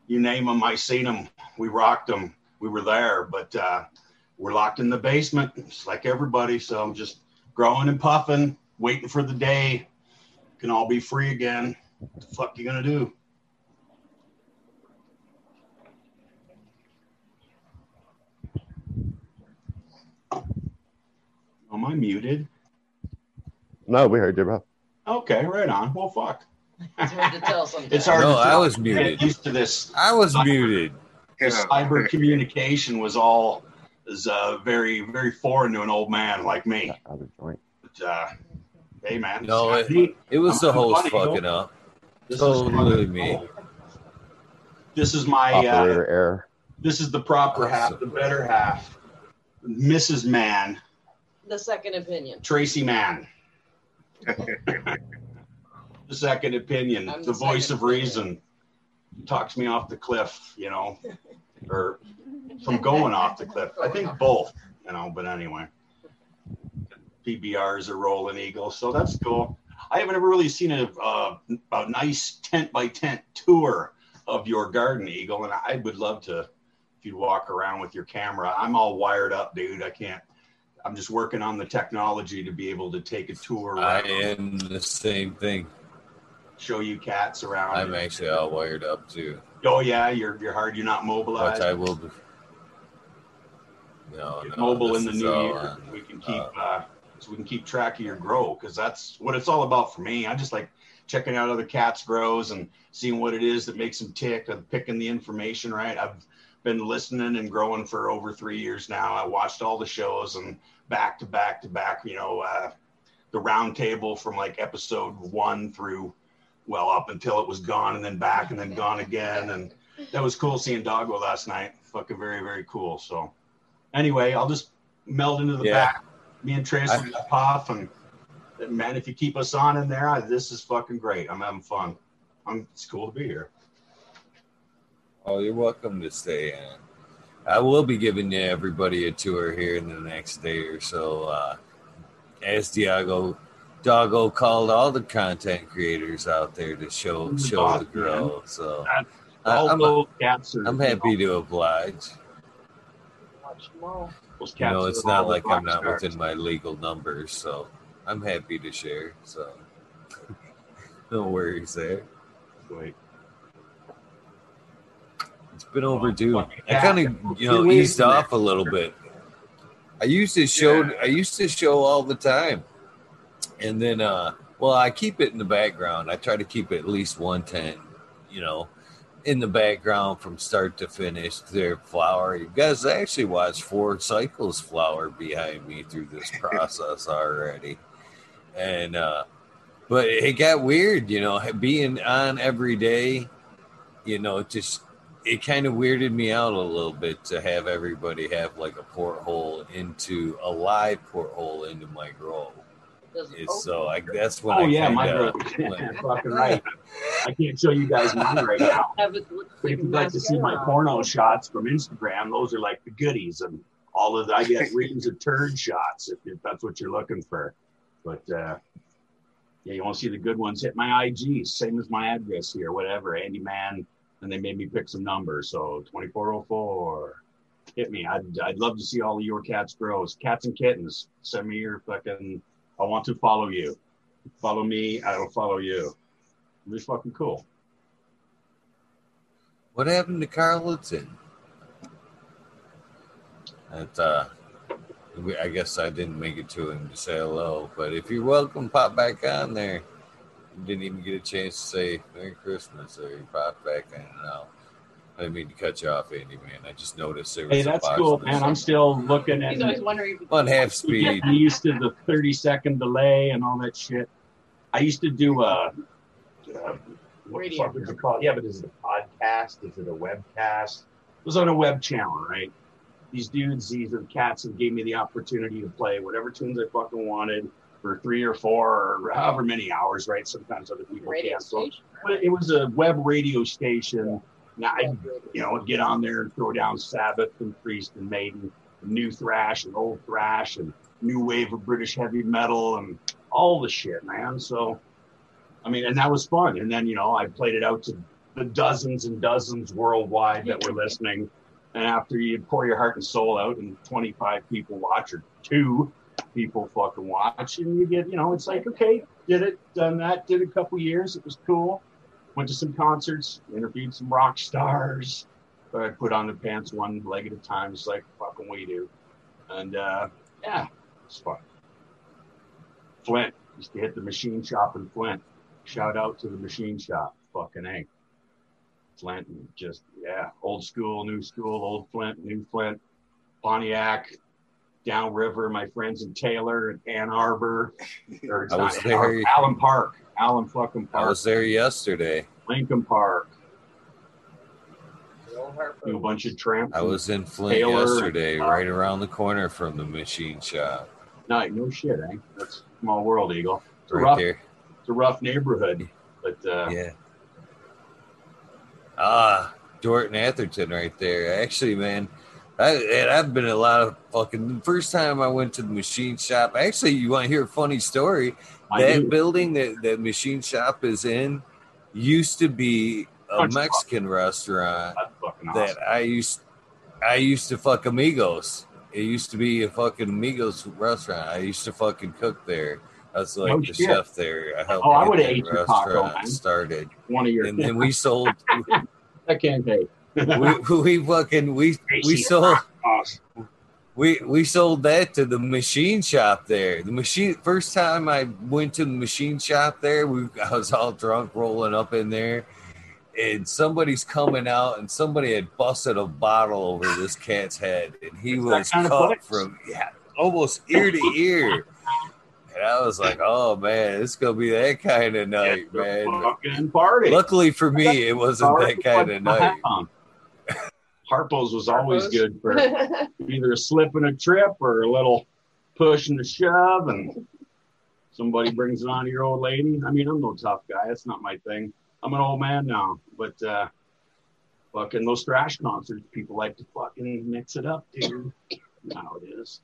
You name them, I seen them. We rocked them. We were there, but uh, we're locked in the basement, just like everybody. So I'm just growing and puffing, waiting for the day can all be free again. What the fuck you gonna do? Am I muted? No, we heard you, bro. Okay, right on. Well, fuck. It's hard to tell sometimes. It's hard No, to I tell. was Get muted. used to this. I was muted. This cyber communication was all is uh, very very foreign to an old man like me. Other joint. But, uh, hey man, No, it, it was the I'm host funny, fucking though. up. This Totally is me. This is my uh, Operator error. this is the proper half, the better half. Mrs. Man, the second opinion. Tracy Mann. the second opinion, I'm the the voice second of reason, talks me off the cliff, you know, or from going off the cliff. I think both, you know, but anyway. PBR is a rolling eagle, so that's cool. I haven't ever really seen a, uh, a nice tent by tent tour of your garden, Eagle, and I would love to if you'd walk around with your camera. I'm all wired up, dude. I can't. I'm just working on the technology to be able to take a tour. I am the same thing. show you cats around. I'm actually all wired up too. Oh yeah, you're you're hard. You're not mobilized. I will be. No, Get no, mobile in the new year. on, we can keep uh, so we can keep track of your grow because that's what it's all about for me. I just like checking out other cats' grows and seeing what it is that makes them tick and picking the information right. I've been listening and growing for over three years now. I watched all the shows and back to back to back. You know, uh, the round table from like episode one through well up until it was gone and then back and then gone again and that was cool seeing Doggo last night. Fucking very very cool. So anyway, I'll just meld into the Yeah. back. Me and Trace will pop off, and man, if you keep us on in there, I, this is fucking great. I'm having fun. I'm, it's cool to be here. Oh, you're welcome to stay in. I will be giving you everybody a tour here in the next day or so. Uh, as Diago Doggo called all the content creators out there to show show the awesome, grow. man. So I- all I'm. I'm happy to oblige. Watch them all. Those You know, it's not like I'm not stars. within my legal numbers, so I'm happy to share. So no worries there. Wait. It's been overdue. fucking I kind of, you know, eased off a little bit. I used to show, I used to show all the time, and then, uh, well, I keep it in the background. I try to keep at least one tent, you know, in the background from start to finish. Their flower. You guys actually watched four cycles flower behind me through this process already, and uh, but it got weird, you know, being on every day. You know, just it kind of weirded me out a little bit to have everybody have like a porthole into a live porthole into my grow. So I that's when Oh I yeah, my brother. went, fucking right. I can't show you guys mine right now. Have it But if you'd like to see my porno shots from Instagram, those are like the goodies and all of the, I get reams of turd shots if, if that's what you're looking for. But uh, yeah, you want to see the good ones? Hit my IG, same as my address here, whatever, Andy Man. And they made me pick some numbers. So 2404, hit me. I'd, I'd love to see all of your cats grows. Cats and kittens, send me your fucking, I want to follow you. Follow me, I will follow you. It'll be fucking cool. What happened to Carlton? That uh, I guess I didn't make it to him to say hello, but if you're welcome, pop back on there. You didn't even get a chance to say Merry Christmas, or you popped back in. No, I didn't mean to cut you off, Andy. Man, I just noticed there was. Hey, a that's box cool, missing. man. I'm still looking at He's always wondering. if- on half We're speed. getting used to the 30 second delay and all that shit. I used to do a, uh, what the fuck is it called? Yeah, but is it a podcast? Is it a webcast? It was on a web channel, right? These dudes, these are cats that gave me the opportunity to play whatever tunes I fucking wanted for three or four or however many hours, right? Sometimes other people Radio. So but it was a web radio station. Now I, you know, get on there and throw down Sabbath and Priest and Maiden, and new thrash and old thrash and new wave of British heavy metal and all the shit, man. So, I mean, and that was fun. And then you know, I played it out to the dozens and dozens worldwide that were listening. And after you pour your heart and soul out, and 25 people watch or two people fucking watch, and you get, you know, it's like, okay, did it, done that, did a couple years, it was cool went to some concerts, interviewed some rock stars. But I put on the pants one leg at a time, just like fucking we do. And uh, yeah, it's fun. Flint used to hit the machine shop in Flint. shout out to the machine shop. Fucking A. Flint, just, yeah, old school, new school, old Flint, new Flint, Pontiac, downriver, my friends in Taylor and Ann Arbor. Or I was there. Arbor, Allen Park, Allen fucking Park. I was there yesterday. Lincoln Park, Old Harper. do a bunch of tramps. I was in Flint Taylor, yesterday, uh, right around the corner from the machine shop. No, no shit, eh? That's a small world, Eagle. It's a Right rough, there. it's a rough neighborhood, but uh, Yeah. Ah, Dorton Atherton right there. Actually, man, I, and I've been a lot of fucking. The first time I went to the machine shop, actually, you want to hear a funny story? I that do. building that that machine shop is in used to be a club. Mexican restaurant that's awesome. that I used I used to fuck Amigos. It used to be a fucking Amigos restaurant. I used to fucking cook there. I was like No the shit. chef there. I helped Oh, I that ate your taco, man. started, One of your and then we sold. I can't pay. We, we fucking we we sold Awesome. we we sold that to the machine shop there. The machine first time I went to the machine shop there, we I was all drunk rolling up in there, and somebody's coming out, and somebody had busted a bottle over this cat's head, and he It's was cut place. from yeah, almost ear to ear. And I was like, "Oh man, it's gonna be that kind of night, It's man." fucking party. Luckily for me, it wasn't that kind of night. Harpo's was always Harpo's? good for either a slip and a trip or a little push and a shove, and somebody brings it on to your old lady. I mean, I'm no tough guy. That's not my thing. I'm an old man now, but uh, fucking those thrash concerts, people like to fucking mix it up, dude. Now it is.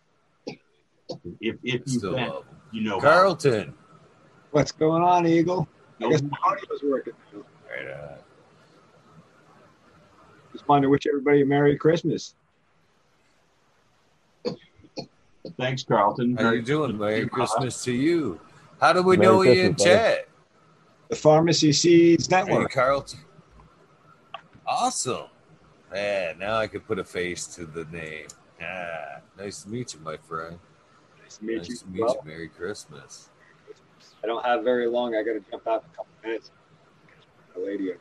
If if you Still been, you know. Carlton. What's going on, Eagle? I No, guess my audio's working. now. Right on. Just wanted to wish everybody a Merry Christmas. Thanks, Carlton. How you doing? Merry Christmas to you. How do we Merry know you in buddy. chat? The Pharmacy Seeds Hey, Network. Carlton. Awesome. Man, now I can put a face to the name. Ah, nice to meet you, my friend. Nice to meet nice you. to meet Well, you. Merry Christmas. I don't have very long. I got to jump out in a couple minutes. A lady,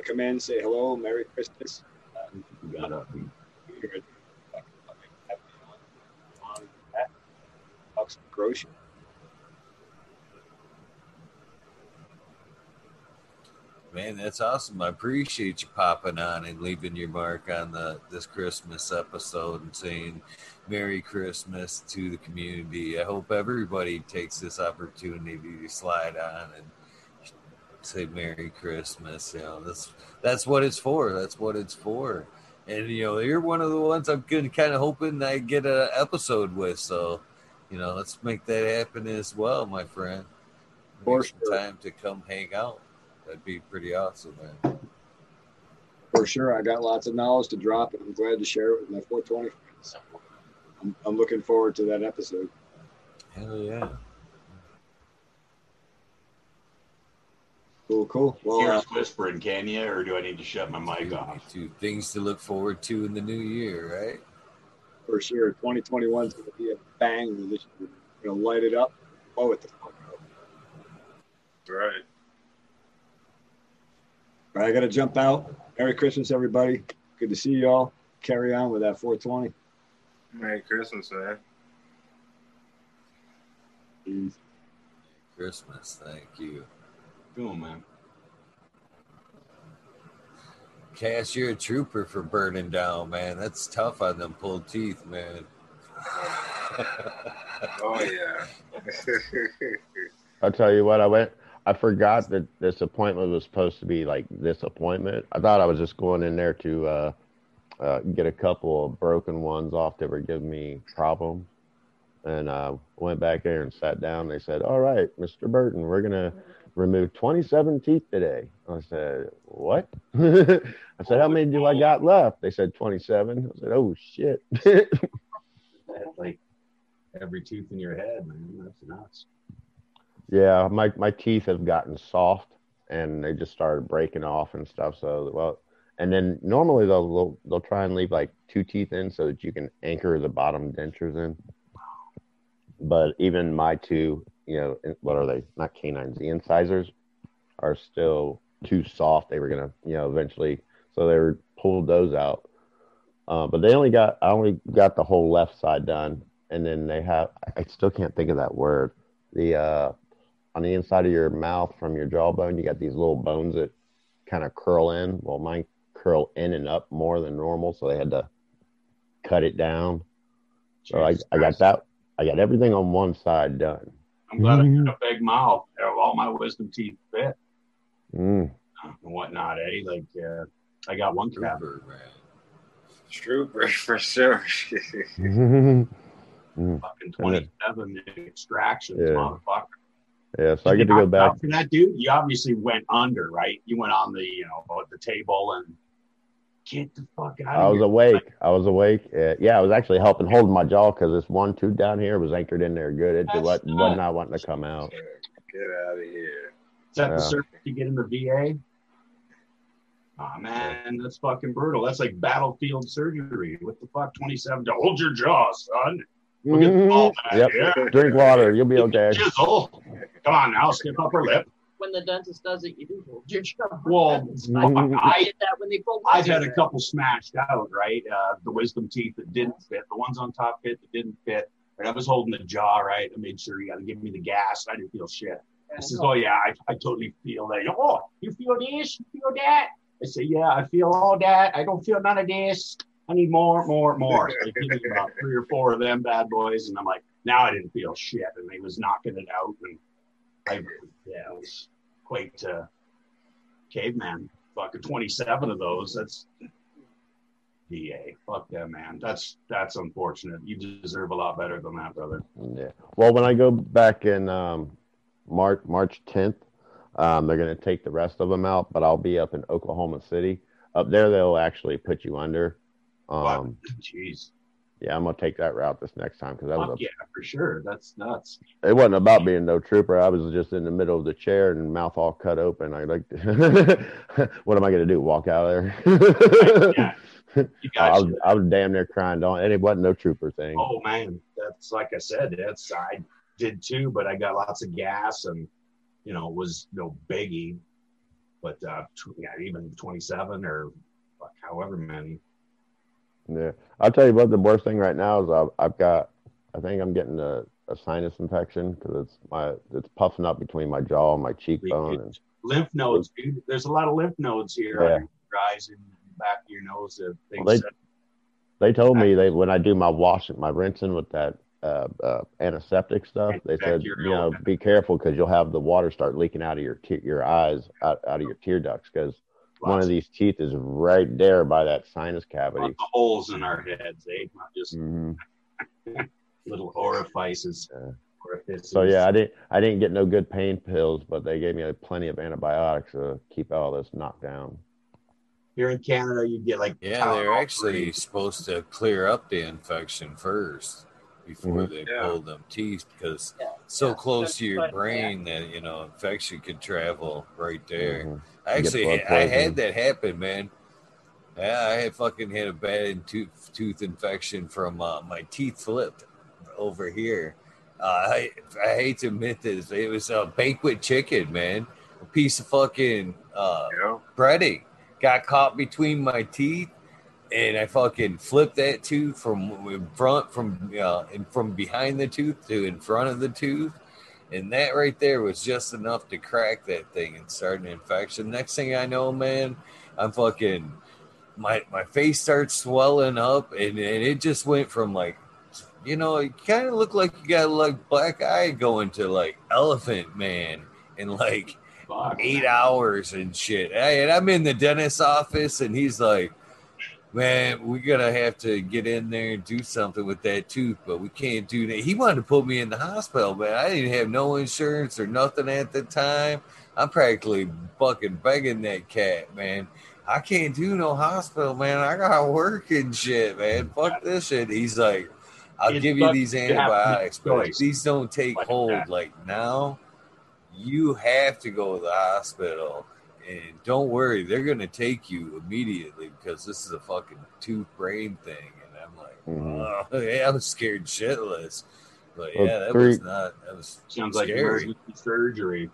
come in, and say hello, Merry Christmas. Um, You got up. grocery. Man, that's awesome. I appreciate you popping on and leaving your mark on the this Christmas episode and saying Merry Christmas to the community. I hope everybody takes this opportunity to slide on and say Merry Christmas. You know, that's that's what it's for. That's what it's for. And you know, you're one of the ones I'm good kind of hoping I get an episode with. So, you know, let's make that happen as well, my friend. For sure. time to come hang out. That'd be pretty awesome, man. For sure, I got lots of knowledge to drop, and I'm glad to share it with my 420 friends. I'm, I'm looking forward to that episode. Hell yeah. Cool, cool. Well, Hear uh, us whispering, can you? Or do I need to shut my mic off? Two things to look forward to in the new year, right? for sure, 2021 is going to be a bang. We're going to light it up, blow it the fuck up. Right. All right, I got to jump out. Merry Christmas, everybody. Good to see y'all. Carry on with that 420. Merry Christmas, man. Peace. Christmas, thank you. Cool, man. Cash, you're a trooper for burning down, man. That's tough on them pulled teeth, man. Oh yeah. I'll tell you what, I went. I forgot that this appointment was supposed to be like this appointment. I thought I was just going in there to uh, uh, get a couple of broken ones off that were giving me problems. And uh, went back there and sat down. They said, "All right, Mr. Burton, we're gonna remove 27 teeth today." I said, "What?" I said, "How many do I got left?" They said 27. I said, "Oh shit." That's like every tooth in your head, man. That's nuts. Yeah, my my teeth have gotten soft and they just started breaking off and stuff. So well, and then normally they'll they'll, they'll try and leave like two teeth in so that you can anchor the bottom dentures in. But even my two you know, what are they? Not canines. The incisors are still too soft. They were gonna, you know, eventually. So they were pulled those out. Uh, but they only got. I only got the whole left side done, and then they have. I still can't think of that word. The uh, on the inside of your mouth from your jawbone, you got these little bones that kind of curl in. Well, mine curl in and up more than normal, so they had to cut it down. So I, I got that. I got everything on one side done. I'm glad I got a big mouth. All my wisdom teeth fit Mm. and whatnot, eh? Like, uh, I got one cavity. Trooper, man. Trooper for sure. Mm. Fucking 27 extractions, Yeah. motherfucker. yeah, so I get to go back. For that dude, you obviously went under, right? You went on the, you know, the table and get the fuck out I was here. awake. I was awake. Uh, yeah, I was actually helping holding my jaw because this one tooth down here was anchored in there good. It That's was, was not wanting to come out. Get out of here. Is that Yeah. the surgery you get in the VA? Oh man, that's fucking brutal. That's like battlefield surgery. What the fuck? 27 to hold your jaw, son. Look at the ball, man. Yep. Yeah. Drink water. You'll be okay. Chisel. Come on now, skip up her lip. When the dentist does it, you do hold your jaw. Well. I I did that when they pulled. I've had a couple smashed out, right? Uh, the wisdom teeth that didn't fit, the ones on top fit that didn't fit. Right? I was holding the jaw, right? I made sure you got to give me the gas. I didn't feel shit. I says, "Oh yeah, I, I totally feel that." Oh, you feel this? You feel that? I say, "Yeah, I feel all that. I don't feel none of this. I need more, more, more." So they give me about three or four of them bad boys, and I'm like, now I didn't feel shit, and they was knocking it out, and I, yeah, it was quite uh, caveman. Fucking 27 of those. That's DA. Fuck that, man. That's that's unfortunate. You deserve a lot better than that, brother. Yeah. Well, when I go back in um, March March 10th, um, they're going to take the rest of them out, but I'll be up in Oklahoma City. Up there, they'll actually put you under. Um, Jeez. Yeah, I'm gonna take that route this next time because that was a yeah, for sure. That's nuts. It wasn't about being no trooper. I was just in the middle of the chair and mouth all cut open. I like, what am I to do? Walk out of there? Yeah. I was, I was damn near crying. Don't, and it wasn't no trooper thing. Oh man, that's like I said. That's I did too, but I got lots of gas and you know it was no biggie. But uh, yeah, even twenty seven or fuck, however many. Yeah, I'll tell you what. The worst thing right now is I've, I've got. I think I'm getting a, a sinus infection because it's my it's puffing up between my jaw and my cheekbone. And, Lymph nodes, dude. There's a lot of lymph nodes here Yeah. your eyes and back of your nose. Well, they- that- They told me they when I do my washing, my rinsing with that uh, uh, antiseptic stuff, they said you know be careful because you'll have the water start leaking out of your te- your eyes, out, out of your tear ducts because one of these teeth is right there by that sinus cavity. the holes in our heads, eh? Not just Mhm. little orifices. orifices. So yeah, I didn't I didn't get no good pain pills, but they gave me plenty of antibiotics to keep all this knocked down. Here in Canada, you get like Yeah, they're actually supposed to clear up the infection first before Mhm. they Yeah. pull them teeth because so Yeah. close to your But- brain that you know infection could travel right there. Mhm. I actually blood I had that happen, man. Yeah, I had fucking had a bad tooth tooth infection from uh, my teeth flipped over here. Uh, I I hate to admit this, it was a banquet chicken, man. A piece of fucking uh, Yeah. breading got caught between my teeth, and I fucking flipped that tooth from in front, from uh, and from behind the tooth to in front of the tooth, and that right there was just enough to crack that thing and start an infection. Next thing I know, man, I'm fucking my my face starts swelling up, and, and it just went from like. You know, it kind of looked like you got like black eye going to like elephant man and like Fuck. eight hours and shit. Hey, and I'm in the dentist's office, and he's like, "Man, we're gonna have to get in there and do something with that tooth, but we can't do that." He wanted to put me in the hospital, man. I didn't have no insurance or nothing at the time. I'm practically fucking begging that cat, man. I can't do no hospital, man. I got work and shit, man. Fuck this shit. He's like, I'll It's give you these you have to make antibiotics, but if these don't take like hold that. like now, you have to go to the hospital. And don't worry, they're gonna take you immediately because this is a fucking tooth brain thing. And I'm like, Mhm. oh, yeah, I'm scared shitless. But Well, yeah, that three- was not. That was Sounds like scary. emergency surgery.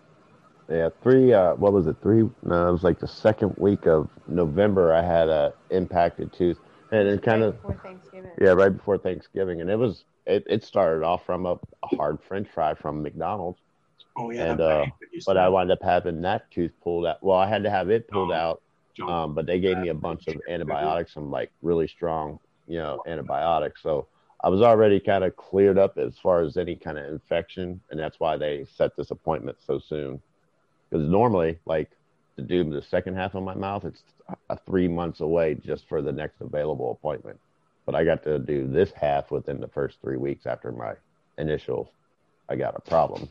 Yeah, three. Uh, what was it? Three? No, it was like the second week of November. I had a impacted tooth, and it kind of Before Thanksgiving. yeah, right before Thanksgiving, and it was it, it started off from a, a hard French fry from McDonald's, Oh yeah, and uh, bag that you but I wound up having that tooth pulled out. Well, I had to have it pulled Oh, out, um, but they gave me a bunch of antibiotics, some like really strong, you know, antibiotics. So I was already kind of cleared up as far as any kind of infection, and that's why they set this appointment so soon. Because normally, like to do the second half of my mouth, it's a three months away just for the next available appointment. But I got to do this half within the first three weeks after my initial. I got a problem.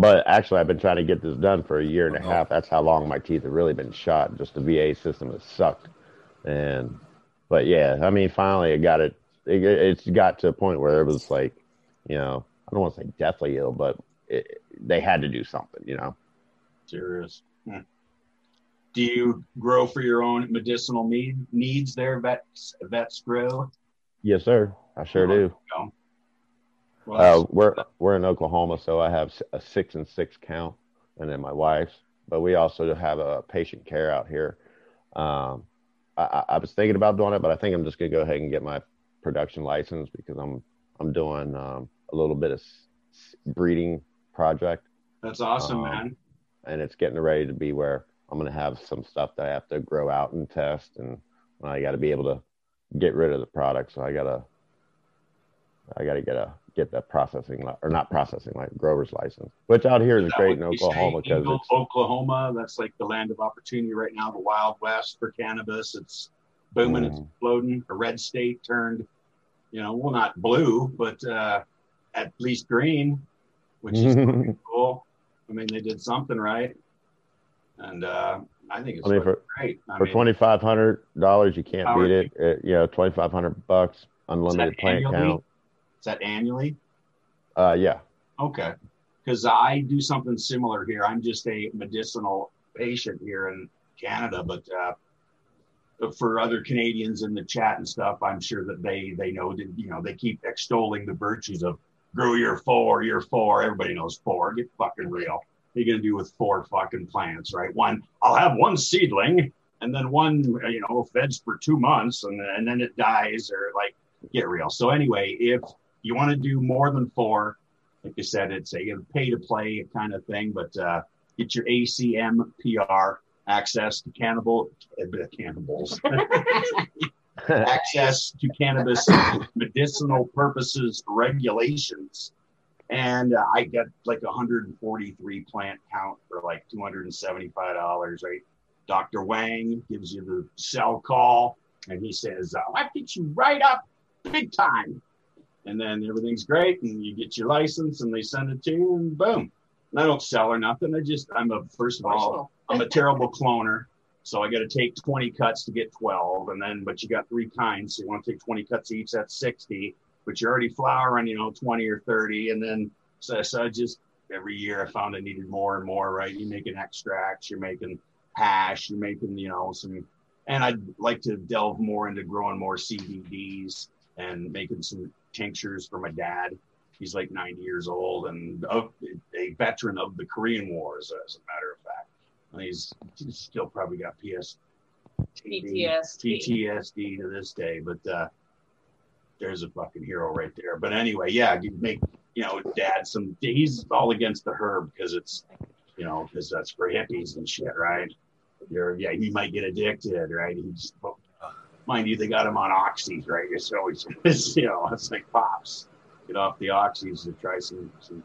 But actually, I've been trying to get this done for a year and a half. That's how long my teeth have really been shot. Just the VA system has sucked. And, but yeah, I mean, finally, it got it. it it's got to a point where it was like, you know, I don't want to say deathly ill, but it, they had to do something, you know. Serious. Hmm. Do you grow for your own medicinal need, needs there, vets? Vets grow. Yes, sir. I sure do. Uh, we're we're in Oklahoma, so I have a six and six count, and then my wife's. But we also have a patient care out here. Um, I, I was thinking about doing it, but I think I'm just gonna go ahead and get my production license because I'm I'm doing um, a little bit of breeding project, that's awesome, um, man. and it's getting ready to be where I'm gonna have some stuff that I have to grow out and test, and I got to be able to get rid of the product. So I gotta I gotta get a get that processing li- or not processing like grower's license, which out here is great in what you say, Oklahoma because Eagle, it's Oklahoma. That's like the land of opportunity right now, the Wild West for cannabis. It's booming, it's Mhm. exploding. A red state turned, you know, well, not blue, but uh, at least green, which is cool. I mean, they did something right, and uh, I think it's I mean, for- great. I for twenty five hundred dollars you can't beat it. it you know, twenty five hundred bucks, unlimited plant annually? count. Is that annually? Uh, yeah. Okay. Because I do something similar here. I'm just a medicinal patient here in Canada, but uh, for other Canadians in the chat and stuff, I'm sure that they they know that you know they keep extolling the virtues of grow your four, your four. Everybody knows four. Get fucking real. What are you gonna do with four fucking plants, right? One, I'll have one seedling, and then one, you know, feds for two months, and then, and then it dies, or like get real. So anyway, if you want to do more than four, like I said, it's a pay to play kind of thing, but uh, get your ACM PR access to cannibal, uh, cannibals, access to cannabis medicinal purposes regulations. And uh, I get like 143 plant count for like $275, right? Dr. Wang gives you the cell call and he says, uh, I get you right up big time. And then everything's great and you get your license and they send it to you and boom. And I don't sell or nothing. I just, I'm a, first of all, I'm a terrible cloner. So I got to take 20 cuts to get 12. And then, but you got three kinds. So you want to take 20 cuts each, that's 60. But you're already flowering, you know, 20 or 30. And then, so, so I just, every year I found I needed more and more, right? You're making extracts, you're making hash, you're making, you know, some, and I'd like to delve more into growing more CBDs and making some tinctures for my dad. He's like 90 years old and of, a veteran of the Korean Wars, as a matter of fact. And he's, he's still probably got PS, PTSD. PTSD to this day, but uh, there's a fucking hero right there. But anyway, yeah, you make you know dad some. He's all against the herb because it's you know because that's for hippies and shit, right? You're yeah, he might get addicted, right? He's mind you, they got him on oxys, right? So it's, it's you know it's like pops, get off the oxys and try some some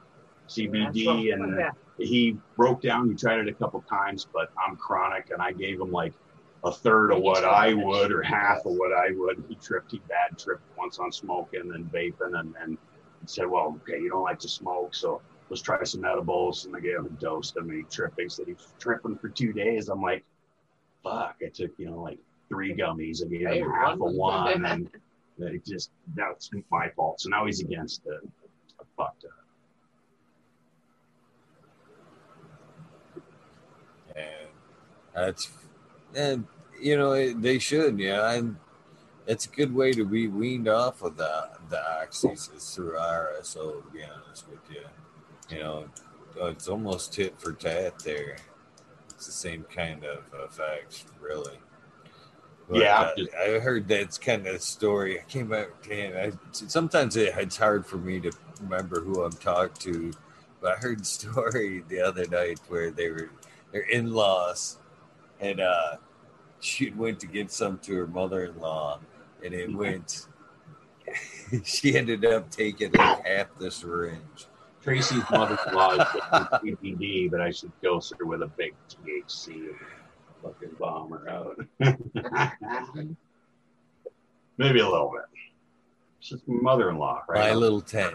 CBD and uh, Yeah. he broke down. He tried it a couple times, but I'm chronic, and I gave him like a third of what I would or half of what I would. He tripped. He bad tripped once on smoking and vaping, and then said, "Well, okay, you don't like to smoke, so let's try some edibles." And I gave him a dose. And he tripped. He said he he's tripping for two days. I'm like, "Fuck!" I took you know like three gummies. I gave him half of one, and it just that's my fault. So now he's against it. I fucked up. and that's and you know they should yeah and it's a good way to be weaned off of the the oxys is through RSO. To be honest with you, you know, it's almost tit for tat there. It's the same kind of effects, really. But, Yeah, uh, I heard that's kind of a story. I came back, man. I, sometimes it, it's hard for me to remember who I'm talking to, but I heard a story the other night where they were their in-laws, and uh, she went to give some to her mother-in-law, and it went. she ended up taking like half the syringe. Tracy's mother-in-law is with PPD, but I should dose her with a big THC and fucking bomb her out. Maybe a little bit. She's my mother-in-law, right? My little ten,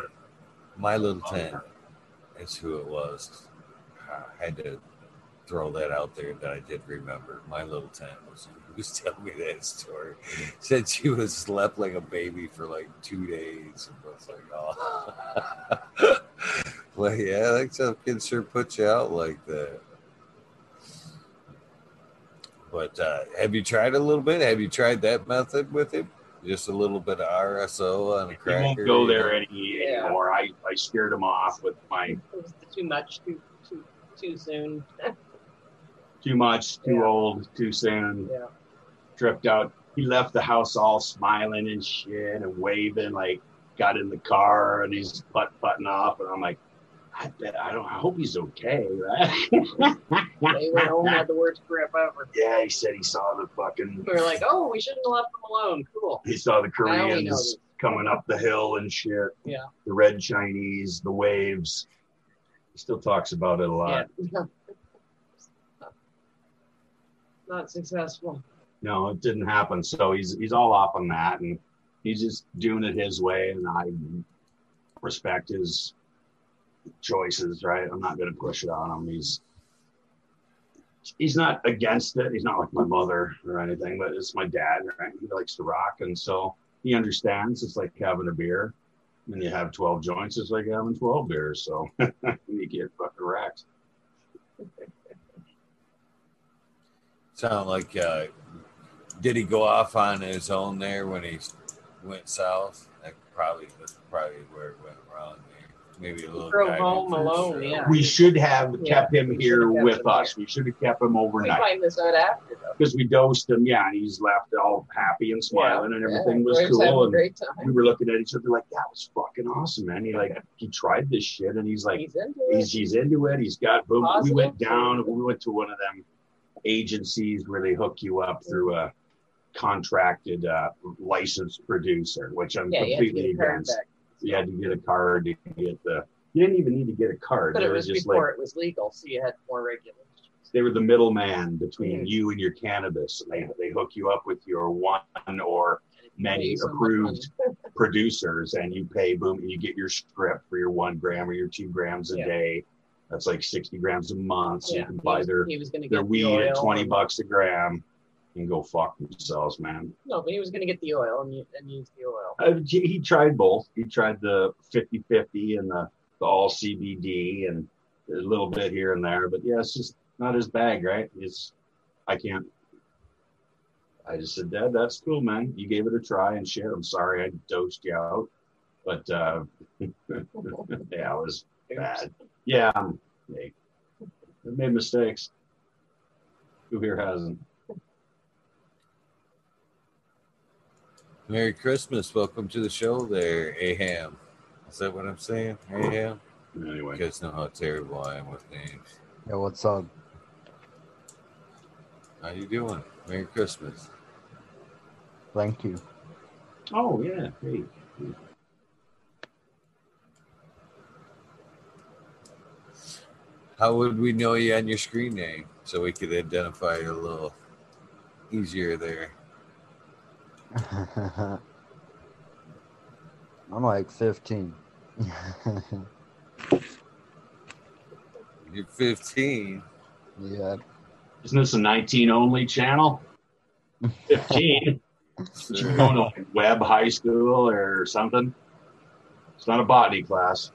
my little ten, is who it was. I had to throw that out there that I did remember. My little ten was who was telling me that story. Mm-hmm. Said she was slept like a baby for like two days. And I was like, oh. well, yeah, like some kids sure put you out like that. But uh, have you tried a little bit? Have you tried that method with him? Just a little bit of RSO on a cracker. He won't go there know? any anymore. I, I scared him off with my It was too much, too too too soon. too much, too old, too soon. Yeah. Tripped out. He left the house all smiling and shit and waving, like got in the car and he's putt putting off. And I'm like, I bet I don't I hope he's okay, right? They went home had the worst grip ever. yeah, he said he saw the fucking We were like, oh, we shouldn't have left them alone. Cool. he saw the Now we know Koreans coming up the hill and shit. Yeah. The red Chinese, the waves. He still talks about it a lot. Yeah. Not successful. no, it didn't happen. So he's he's all off on that, and he's just doing it his way, and I respect his choices. Right, I'm not going to push it on him. He's he's not against it. He's not like my mother or anything, but it's my dad. Right, he likes to rock, and so he understands. It's like having a beer. When you have 12 joints, it's like having 12 beers. So you get fucking wrecked. Sound like uh, did he go off on his own there when he went south? That probably that's probably where it went. Maybe a little Drove home for alone, sure. yeah. We should have Yeah, kept him here should've kept with him us. We should have kept him We overnight find this out after though. because we dosed him. Yeah, and he's left all happy and smiling, and Yeah, everything was Graves having cool. a And great we time. were looking at each other like, "That was fucking awesome, man." He like he tried this shit, and he's like, He's into he's it. he's into it. He's got boom. We Positive. went down. We went to one of them agencies where they hook you up through a contracted uh, licensed producer, which I'm Yeah, you have to completely get a against. back. You had to get a card to get the. You didn't even need to get a card. But They it was just before like it was legal, so you had more regulations. they were the middleman between you and your cannabis. They they hook you up with your one or many Pay so much approved producers, and you pay boom, and you get your script for your one gram or your two grams a Yeah. day. That's like sixty grams a month. So Yeah, you can buy their he was gonna their get the weed at twenty bucks a gram, and go fuck themselves, man. No, but he was going to get the oil and, and use the oil. Uh, he tried both. He tried the 50-50 and the, the all CBD and a little bit here and there. But yeah, it's just not his bag, right? It's I can't. I just said, Dad, that's cool, man. You gave it a try and shit. I'm sorry I dosed you out, but uh, yeah, it was bad. Yeah, hey, I made mistakes. Who here hasn't? Merry Christmas. Welcome to the show there, Aham. Is that what I'm saying? Aham? Anyway. You guys know how terrible I am with names. Yeah, what's up? How you doing? Merry Christmas. Thank you. Oh yeah, hey. How would we know you on your screen name so we could identify you a little easier there? I'm like 15. You're 15. yeah. Isn't this a 19 only channel? 15. You're going to like web high school or something? It's not a botany class.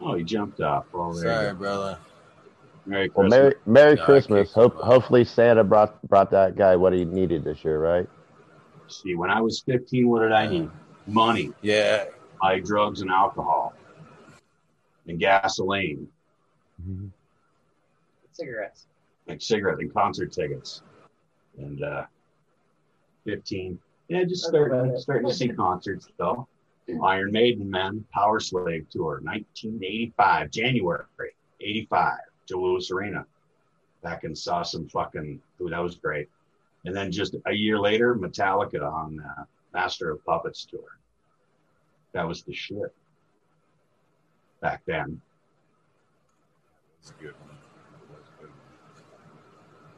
Oh, he jumped off. Oh, there you Sorry, go. brother. Merry Well, Christmas. Merry Merry No, Christmas. Hope hopefully Santa brought brought that guy what he needed this year, right? See, when I was 15, what did I need? Money, Yeah, buy drugs and alcohol, and gasoline, Cigarettes. like cigarettes and concert tickets. And uh, 15, yeah, just That's starting starting to see concerts though. Iron Maiden, man, Powerslave tour, 1985, January 85, Joe Louis Arena. Back and saw some fucking, ooh, that was great. And then just a year later, Metallica on uh, Master of Puppets tour. That was the shit back then. it's good. one. That's a good.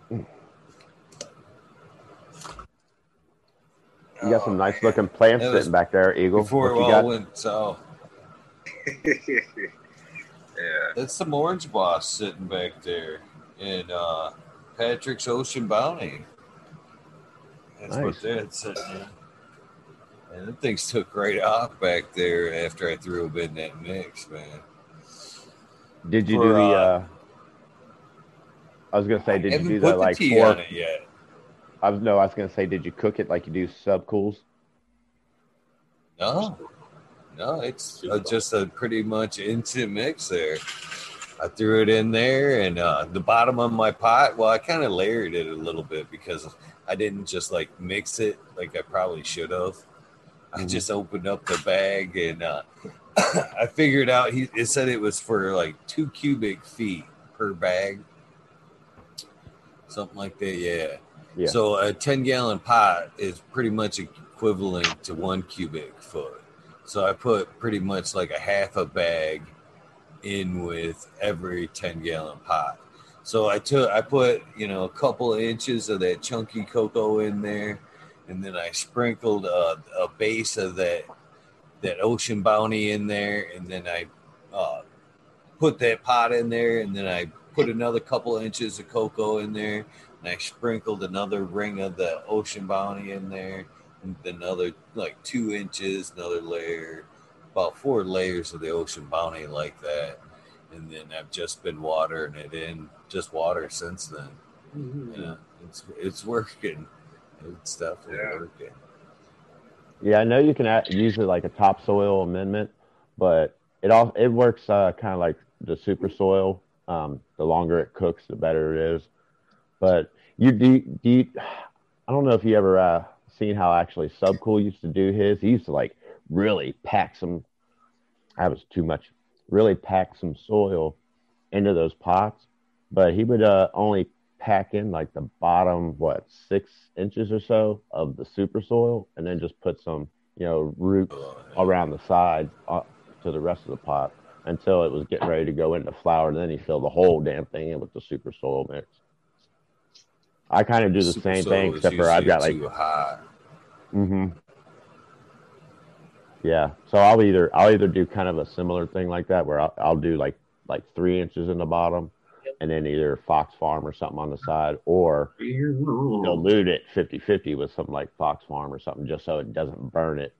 one. You got some Oh, nice looking plants was sitting back there, Eagle. Before What it you all got? went south. yeah. That's some orange boss sitting back there in uh, Patrick's Ocean Bounty. That's what Nice. that's sitting in. And the things took right off back there after I threw them in that mix, man. Did you For, do the? uh, uh I was gonna say, did you do put the like tea four? on it yet. I was no, I was gonna say, did you cook it like you do Subcool's? No, no, it's uh, just a pretty much instant mix there. I threw it in there, and uh, the bottom of my pot. Well, I kind of layered it a little bit because I didn't just like mix it like I probably should have. I Mhm. just opened up the bag and uh, I figured out. He it said it was for like two cubic feet per bag, something like that. Yeah. Yeah. So a 10 gallon pot is pretty much equivalent to one cubic foot. So I put pretty much like a half a bag in with every 10 gallon pot. So I took, I put, you know, a couple of inches of that chunky cocoa in there, and then I sprinkled a, a base of that that ocean bounty in there, and then I uh, put that pot in there, and then I put another couple inches of cocoa in there, and I sprinkled another ring of the ocean bounty in there, another like two inches, another layer, about four layers of the ocean bounty like that, and then I've just been watering it in, just water since then. Mm-hmm. Yeah, it's it's working. It's definitely Yeah. working. Yeah, I know you can add, use it like a topsoil amendment, but it all it works uh, kind of like the super soil. Um, the longer it cooks, the better it is. But you do, do you, I don't know if you ever uh, seen how actually Subcool used to do his. He used to like really pack some. That was too much. Really pack some soil into those pots, but he would uh, only pack in like the bottom what six inches or so of the super soil, and then just put some you know roots around the sides uh, to the rest of the pot until it was getting ready to go into flower. And then he filled the whole damn thing in with the super soil mix. I kind of do the Super same soil thing, except for I've got like usually too hot. hmm Yeah. So I'll either I'll either do kind of a similar thing like that where I'll, I'll do like like three inches in the bottom and then either Fox Farm or something on the side or dilute it 50-50 with something like Fox Farm or something just so it doesn't burn it.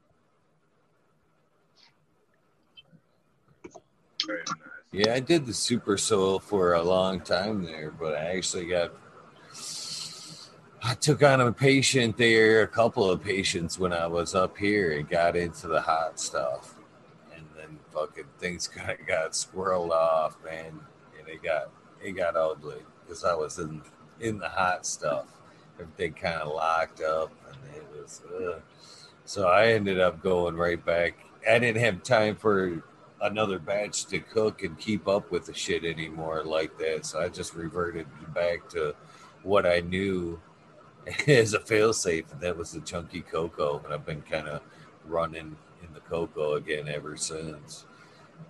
Yeah, I did the super soil for a long time there, but I actually got I took on a patient there, a couple of patients when I was up here and got into the hot stuff. And then fucking things kind of got squirreled off, man. And it got it got ugly because I was in in the hot stuff. Everything kind of locked up and it was so I ended up going right back. I didn't have time for another batch to cook and keep up with the shit anymore like that. So I just reverted back to what I knew as a failsafe, and that was the chunky cocoa. And I've been kind of running in the cocoa again ever since.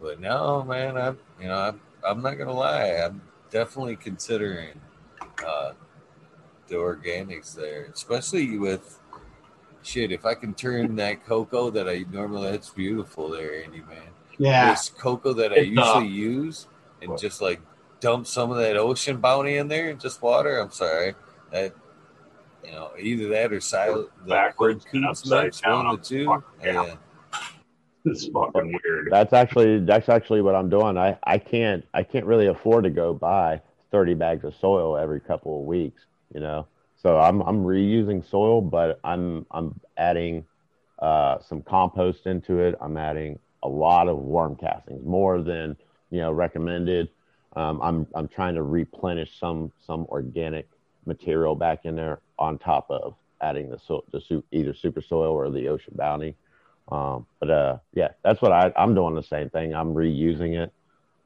But no, man, I'm you know I'm, I'm not gonna lie, I'm definitely considering uh, the organics there, especially with shit. If I can turn that cocoa that I normally, that's beautiful there, Andy man Yeah. this cocoa that I It's, uh, usually use and just like dump some of that ocean bounty in there and just water. I'm sorry. That you know, either that or silent the Backwards and upside down. one of the two. Fuck, yeah. Yeah. It's fucking weird. That's actually that's actually what I'm doing. I, I can't I can't really afford to go buy 30 bags of soil every couple of weeks, you know. So I'm I'm reusing soil, but I'm I'm adding uh, some compost into it. I'm adding a lot of worm castings, more than you know recommended. Um, I'm I'm trying to replenish some some organic material back in there on top of adding the so, the su- either super soil or the ocean bounty. Um, but uh, yeah, that's what I I'm doing the same thing. I'm reusing it.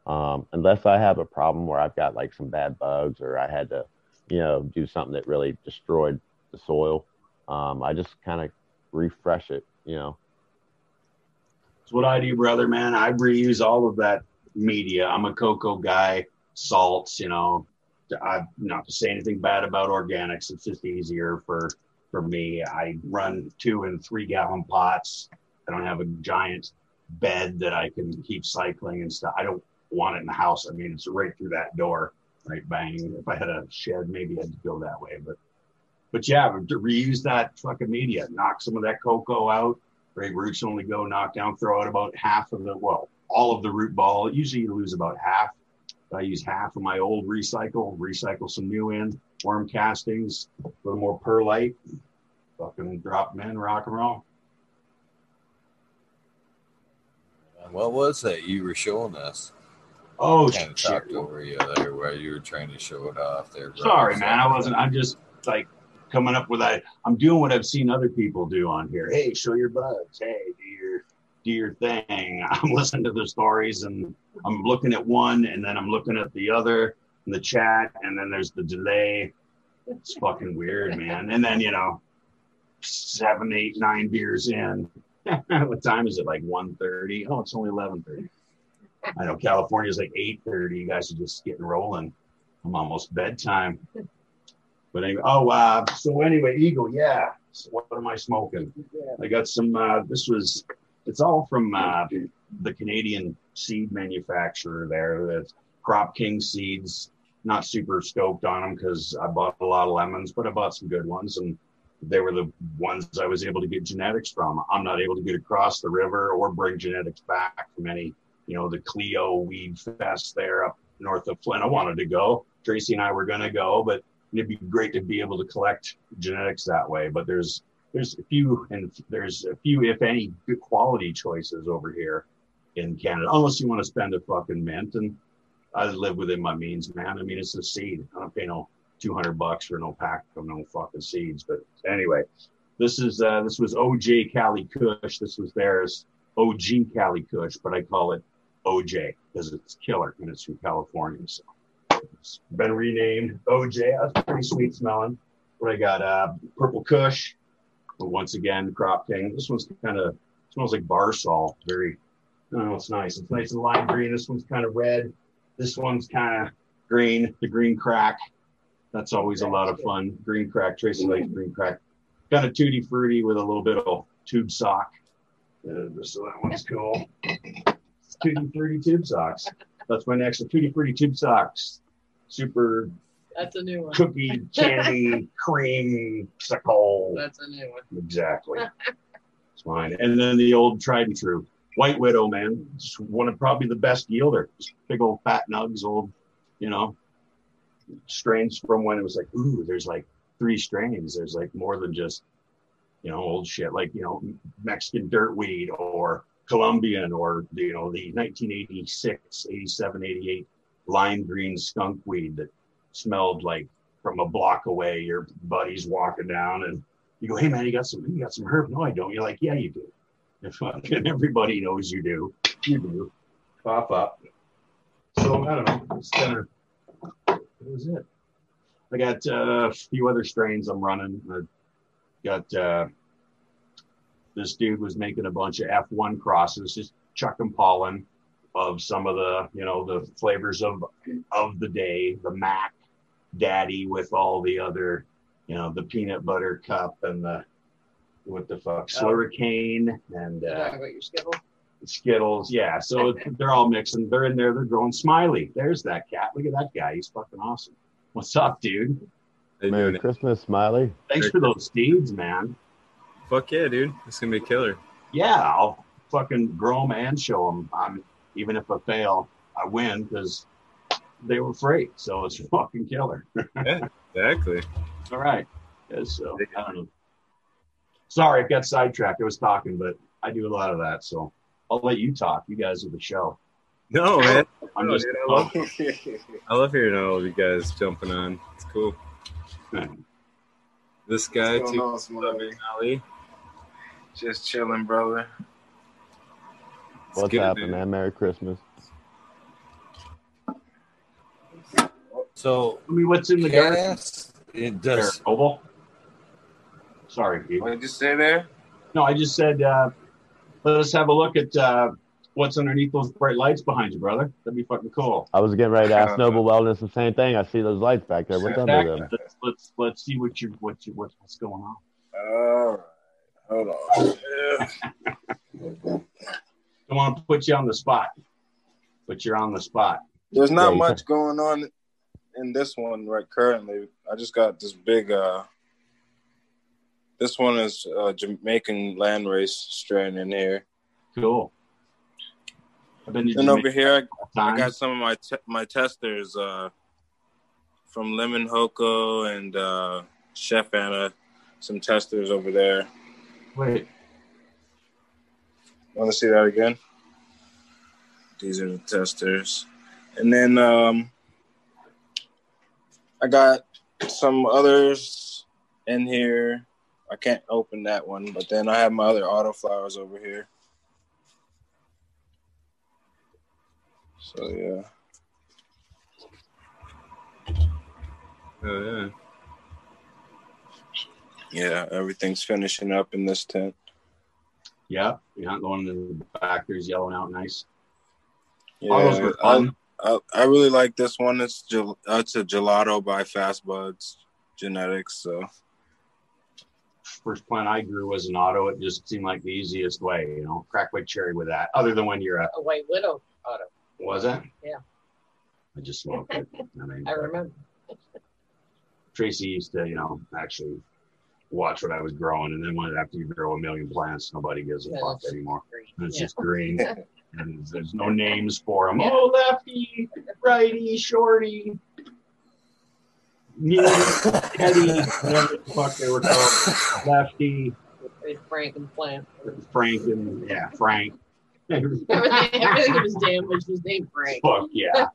Um, unless I have a problem where I've got like some bad bugs or I had to, you know, do something that really destroyed the soil. Um, I just kind of refresh it, you know. It's what I do, brother, man. I reuse all of that media. I'm a cocoa guy, salts, you know. I not to say anything bad about organics. It's just easier for for me. I run two and three gallon pots. I don't have a giant bed that I can keep cycling and stuff. I don't want it in the house. I mean, it's right through that door, right bang. If I had a shed, maybe I'd go that way. But but yeah, to reuse that fucking media, knock some of that cocoa out. Great roots only go knock down, throw out about half of the well, all of the root ball. Usually you lose about half. I use half of my old recycle, recycle some new in, worm castings, a little more perlite, fucking drop them in, rock and roll. What was that you were showing us? Oh, kind of shit. over you there where you were trying to show it off there. bro. Sorry, man. I wasn't. I'm just like coming up with that. I'm doing what I've seen other people do on here. Hey, show your buds. Hey, do your thing. I'm listening to the stories and I'm looking at one and then I'm looking at the other in the chat and then there's the delay. It's fucking weird, man. And then you know, seven, eight, nine beers in. what time is it? Like 1.30? Oh, it's only eleven thirty. I know California's like eight thirty. You guys are just getting rolling. I'm almost bedtime. But anyway, oh, uh, so anyway, Eagle, yeah. So what am I smoking? I got some. Uh, this was. It's all from uh, the Canadian seed manufacturer there. That's Crop King seeds. Not super stoked on them because I bought a lot of lemons, but I bought some good ones, and they were the ones I was able to get genetics from. I'm not able to get across the river or bring genetics back from any, you know, the Clio Weed Fest there up north of Flint. I wanted to go. Tracy and I were going to go, but it'd be great to be able to collect genetics that way. But there's there's a few and there's a few, if any, good quality choices over here in Canada, unless you want to spend a fucking mint. And I live within my means, man. I mean, it's a seed. I don't pay no 200 bucks for no pack of no fucking seeds. But anyway, this is uh, this was OJ Cali Kush. This was theirs OG Cali Kush, but I call it OJ because it's killer and it's from California. So it's been renamed OJ. That's pretty sweet smelling. What I got? Uh, purple Kush. Once again, Crop King. This one's kind of smells like bar salt. Very. Oh, it's nice. It's nice and lime green. This one's kind of red. This one's kind of green. The green crack. That's always a lot of fun. Green crack. Tracy likes green crack. Kind of tutti fruity with a little bit of tube sock. Uh, so that one's cool. Tutti fruity tube socks. That's my next. Tutti fruity tube socks. Super That's a new one. cookie candy cream sickle. That's a new one. Exactly. It's fine. And then the old tried and true White Widow, man. Just one of probably the best yielder. Just big old fat nugs, old, you know, strains from when it was like, ooh, there's like three strains. There's like more than just, you know, old shit like, you know, Mexican dirtweed or Colombian or, you know, the 1986, 87, 88 lime green skunk weed that smelled like from a block away. Your buddy's walking down and you go, hey man, you got some, you got some herb? No, I don't. You're like, yeah, you do. Fucking everybody knows you do. You do. Pop up. So I don't know. It's kind of that was it. I got uh, a few other strains I'm running. I got uh, this dude was making a bunch of F1 crosses, just chucking pollen of some of the, you know, the flavors of of the day, the Mac Daddy with all the other, you know, the peanut butter cup and the what the fuck, Slurricane and uh, talking about your skittle? Skittles. Yeah, so they're all mixing. They're in there. They're growing Smiley. There's that cat. Look at that guy. He's fucking awesome. What's up, dude? Merry Christmas, Smiley. Thanks for those seeds, man. Fuck yeah, dude. It's gonna be a killer. Yeah, I'll fucking grow them and show them. I'm even if I fail, I win because they were free, so it's fucking killer. Yeah, exactly. All right. Yeah, so I don't know. Sorry, I got sidetracked. I was talking, but I do a lot of that, so I'll let you talk. You guys are the show. No, man. I'm No, just dude, I, love, I love hearing all of you guys jumping on. It's cool. This guy too. going on, Ollie. Just chilling, brother. What's good, happening, man? Merry Christmas. So, I mean, what's in the garden? Cass, it There, does. Oval. Sorry, Pete. What did you say there? No, I just said uh, let us have a look at uh, what's underneath those bright lights behind you, brother. That'd be fucking cool. I was getting ready to ask Noble Wellness the same thing. I see those lights back there. What's under them? Let's let's let's see what you what you what, what's going on. All right. Hold on. Don't want to put you on the spot, but you're on the spot. There's not you much going on in this one right currently. I just got this big uh this one is uh Jamaican landrace strain in here. Cool. I've been And over here I, I got some of my te- my testers uh from Lemon Hoko and uh Chef Anna some testers over there. Wait, Want to see that again? These are the testers. And then um, I got some others in here. I can't open that one, but then I have my other auto flowers over here. So yeah. Oh yeah. Yeah, everything's finishing up in this tent. yeah, you're not going in the back. There's yelling out nice. Yeah, Autos were fun. I, I really like this one. It's gel- uh, it's a gelato by Fast Buds Genetics. So First plant I grew was an auto. It just seemed like the easiest way, you know, crack white cherry with that. Other than when you're a A white widow auto. was it? Yeah, I just smoked it. I mean, I remember. Tracy used to, you know, actually watch what I was growing, and then when after you grow a million plants, nobody gives a Yeah, fuck anymore. And it's Yeah. just green, and there's no names for them. Oh, lefty, righty, shorty, mealy, heady, whatever the fuck they were called. Lefty, It's Frank and Plant. Frank, and yeah, Frank. Everything, everything that was damaged was named Frank. Fuck yeah.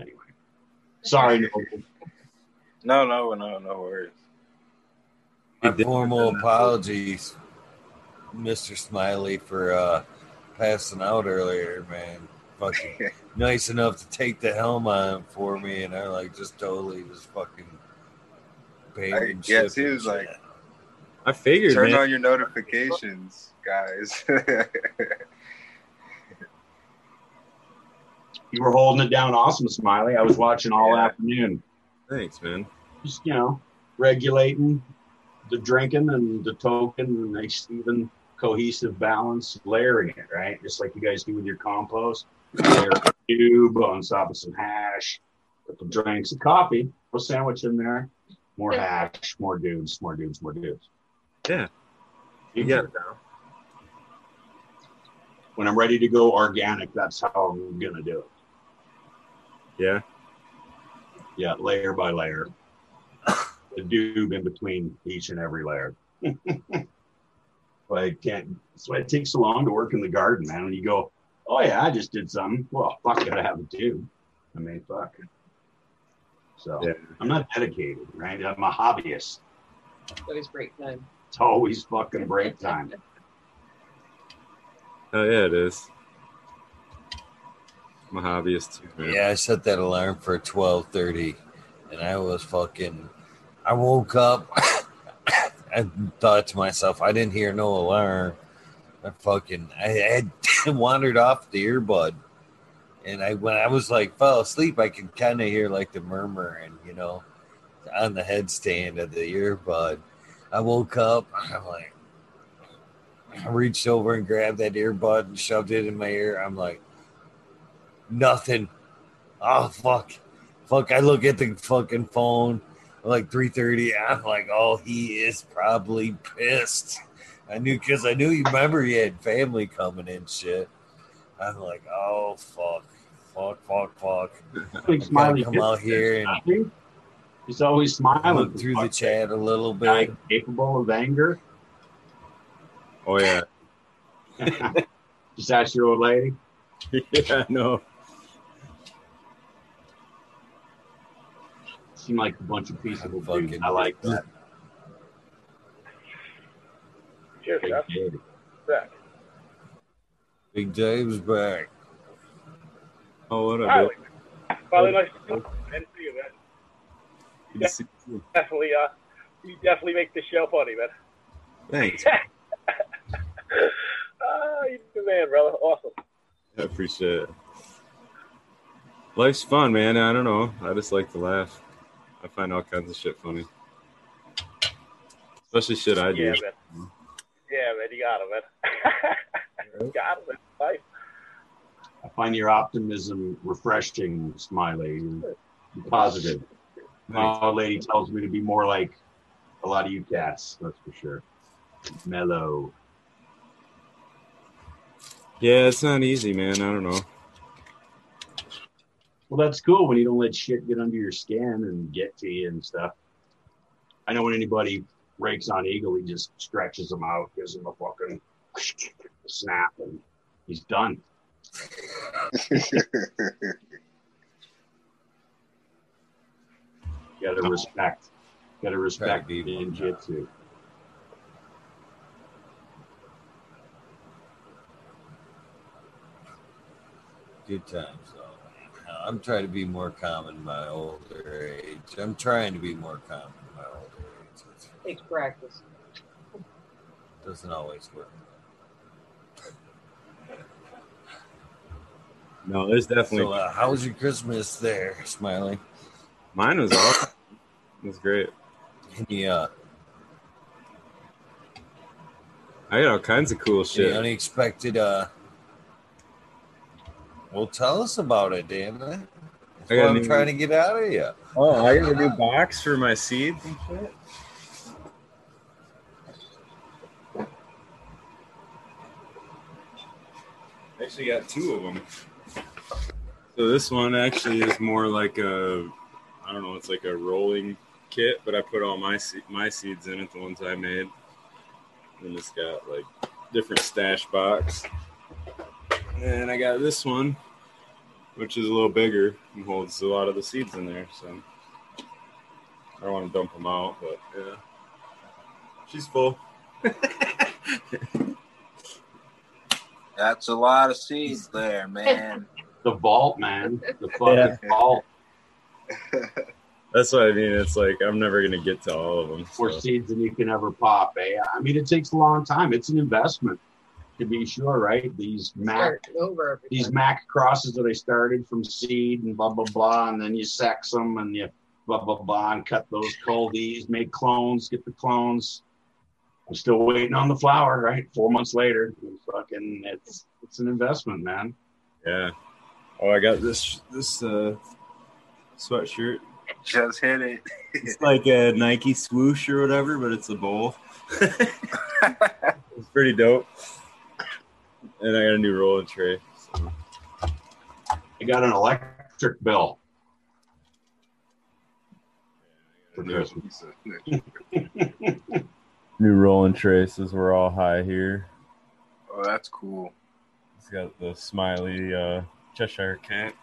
anyway, sorry. Noble. no, no, no, no worries. My formal apologies, Mr. Smiley, for uh, passing out earlier, man. Fucking nice enough to take the helm on for me, and I like just totally just fucking paid I and guess he was like, I figured, turn man. on your notifications, guys. You were holding it down awesome, Smiley. I was watching all afternoon. Thanks, man. Just, you know, regulating the drinking and the token and nice, even cohesive balance, layering it, right? Just like you guys do with your compost. Layer a cube on top of some hash, couple drinks of coffee, a sandwich in there, more hash, more dudes, more dudes, more dudes. Yeah. You got it now. When I'm ready to go organic, that's how I'm gonna do it. Yeah. Yeah, layer by layer. the dube in between each and every layer. but I can't. That's why it takes so long to work in the garden, man. When you go, oh yeah, I just did something. Well, fuck, gotta have a dube. I mean, fuck. So Yeah. I'm not dedicated, right? I'm a hobbyist. It's always break time. It's always fucking break time. Oh yeah, it is. I'm a hobbyist too, man. Yeah, I set that alarm for twelve thirty, and I was fucking. I woke up. I thought to myself, I didn't hear no alarm. I fucking, I had wandered off the earbud, and I when I was like fell asleep, I could kind of hear like the murmuring, you know, on the headstand of the earbud. I woke up. I'm like, I reached over and grabbed that earbud and shoved it in my ear. I'm like, nothing. Oh fuck, fuck! I look at the fucking phone, like three thirty. I'm like, oh, he is probably pissed. I knew because I knew you remember he had family coming in. Shit. I'm like, oh fuck. fuck, fuck, fuck. Big I smiley come out here and He's always smiling look through the chat a little Guy bit. capable of anger. Oh yeah. Just ask your old lady. yeah, no. Seem like a bunch of peaceable fucking dudes. I like that. Cheers, Big Jeff. Dave. Back. Big Dave's back. Oh, what up? Finally, Bill? nice to see you. Man, you, man. Good to see you. Definitely, uh, you definitely make this show funny, man. Thanks. Ah, you're the man, brother. Awesome. I appreciate it. Life's fun, man. I don't know. I just like to laugh. I find all kinds of shit funny. Especially shit I do. Yeah, man. Yeah, man, you got it, man. got it, man. Life. I find your optimism refreshing, Smiley. and Positive. My old lady tells me to be more like a lot of you cats, that's for sure. Mellow. Yeah, it's not easy, man. I don't know. Well, that's cool when you don't let shit get under your skin and get to you and stuff. I know when anybody rakes on Eagle, he just stretches them out, gives them a fucking snap, and he's done. Gotta respect. Gotta respect the ninjutsu. Good times. I'm trying to be more common in my older age. I'm trying to be more common in my older age. It Takes practice. doesn't always work. No, there's definitely. So, uh, how was your Christmas there, Smiley? Mine was awesome. It was great. Any, uh, I got all kinds of cool any shit. unexpected, uh, well, tell us about it, damn it. I I'm new- trying to get out of you. Oh, I got a new box for my seeds and shit. Actually, got two of them. So this one actually is more like a, I don't know, it's like a rolling kit, but I put all my my seeds in it, the ones I made. And it's got like different stash box. And I got this one, which is a little bigger and holds a lot of the seeds in there. So I don't want to dump them out, but yeah, she's full. That's a lot of seeds there, man. The vault, man. The fucking Yeah. vault. That's what I mean. It's like I'm never gonna get to all of them. More seeds than you can ever pop, eh? I mean, it takes a long time. It's an investment, to be sure, right? These Mac over these. Mac crosses that I started from seed and blah blah blah, and then you sex them and you blah blah blah and cut those coldies, make clones, get the clones. I'm still waiting on the flower, right? Four months later, fucking, it's it's an investment, man. Yeah. Oh, I got this this uh sweatshirt. Just hit it. It's like a Nike swoosh or whatever, but it's a bowl. it's pretty dope. And I got a new rolling tray. So. I got an electric bill for Christmas. New rolling traces. We're all high here. Oh, that's cool. It's got the smiley uh, Cheshire cat.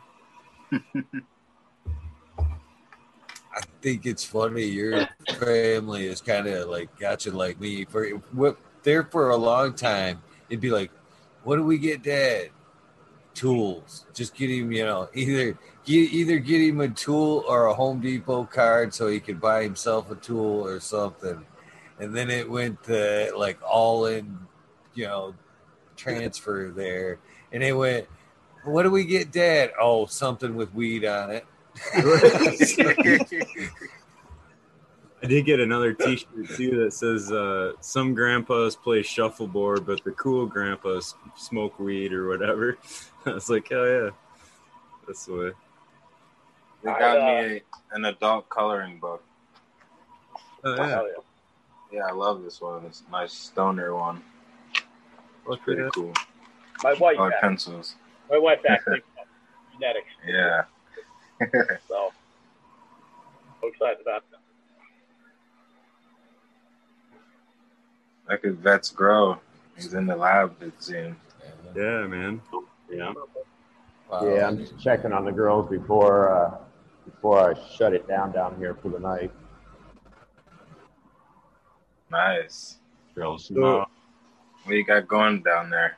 I think it's funny. Your family is kind of like got you like me. For what there for a long time, it'd be like, "What do we get, Dad? Tools. Just get him, you know, either get, either get him a tool or a Home Depot card so he could buy himself a tool or something." And then it went to like all in, you know, transfer there, and it went. What do we get, Dad? Oh, something with weed on it. I did get another T-shirt too that says uh, "Some grandpas play shuffleboard, but the cool grandpas smoke weed or whatever." I was like, "Hell yeah, that's the way." They got me a, an adult coloring book. Oh yeah, Yeah, I love this one. It's a nice stoner one. Look Pretty at cool. My wife, I pencils. my wife asked genetics. Yeah. So, so excited about that. Look at Vets grow. He's in the lab, it seems. Yeah, man. Yeah. Yeah, I'm just checking on the girls before uh, before I shut it down down here for the night. Nice. Girls, So, what you got going down there?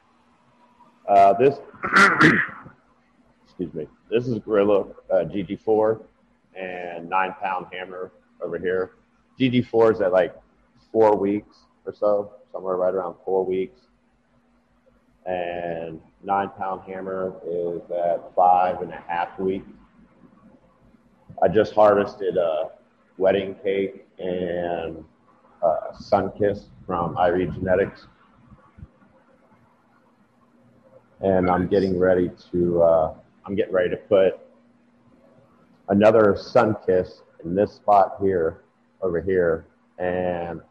Uh, this, excuse me, this is Gorilla uh, GG4 and nine pound hammer over here. GG4 is at like four weeks or so, somewhere right around four weeks. And nine pound hammer is at five and a half weeks. I just harvested a wedding cake and uh, sun kiss from Irie Genetics and I'm getting ready to uh, I'm getting ready to put another sun kiss in this spot here over here, and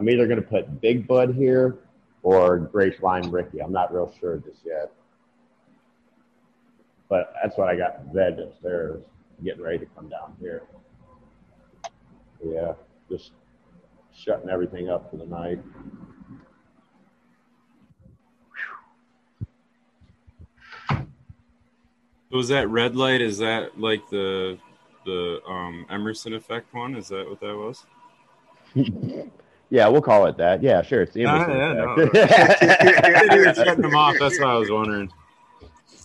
I'm- either going to put Big Bud here or Grape Lime Ricky. I'm not real sure just yet, but that's what I got veg upstairs, getting ready to come down here. Yeah, just shutting everything up for the night. Was that red light? Is that like the the um Emerson effect one? Is that what that was? Yeah, we'll call it that. Yeah, sure. It's the Ah, Emerson yeah, no. effect. You were shutting them off. That's what I was wondering.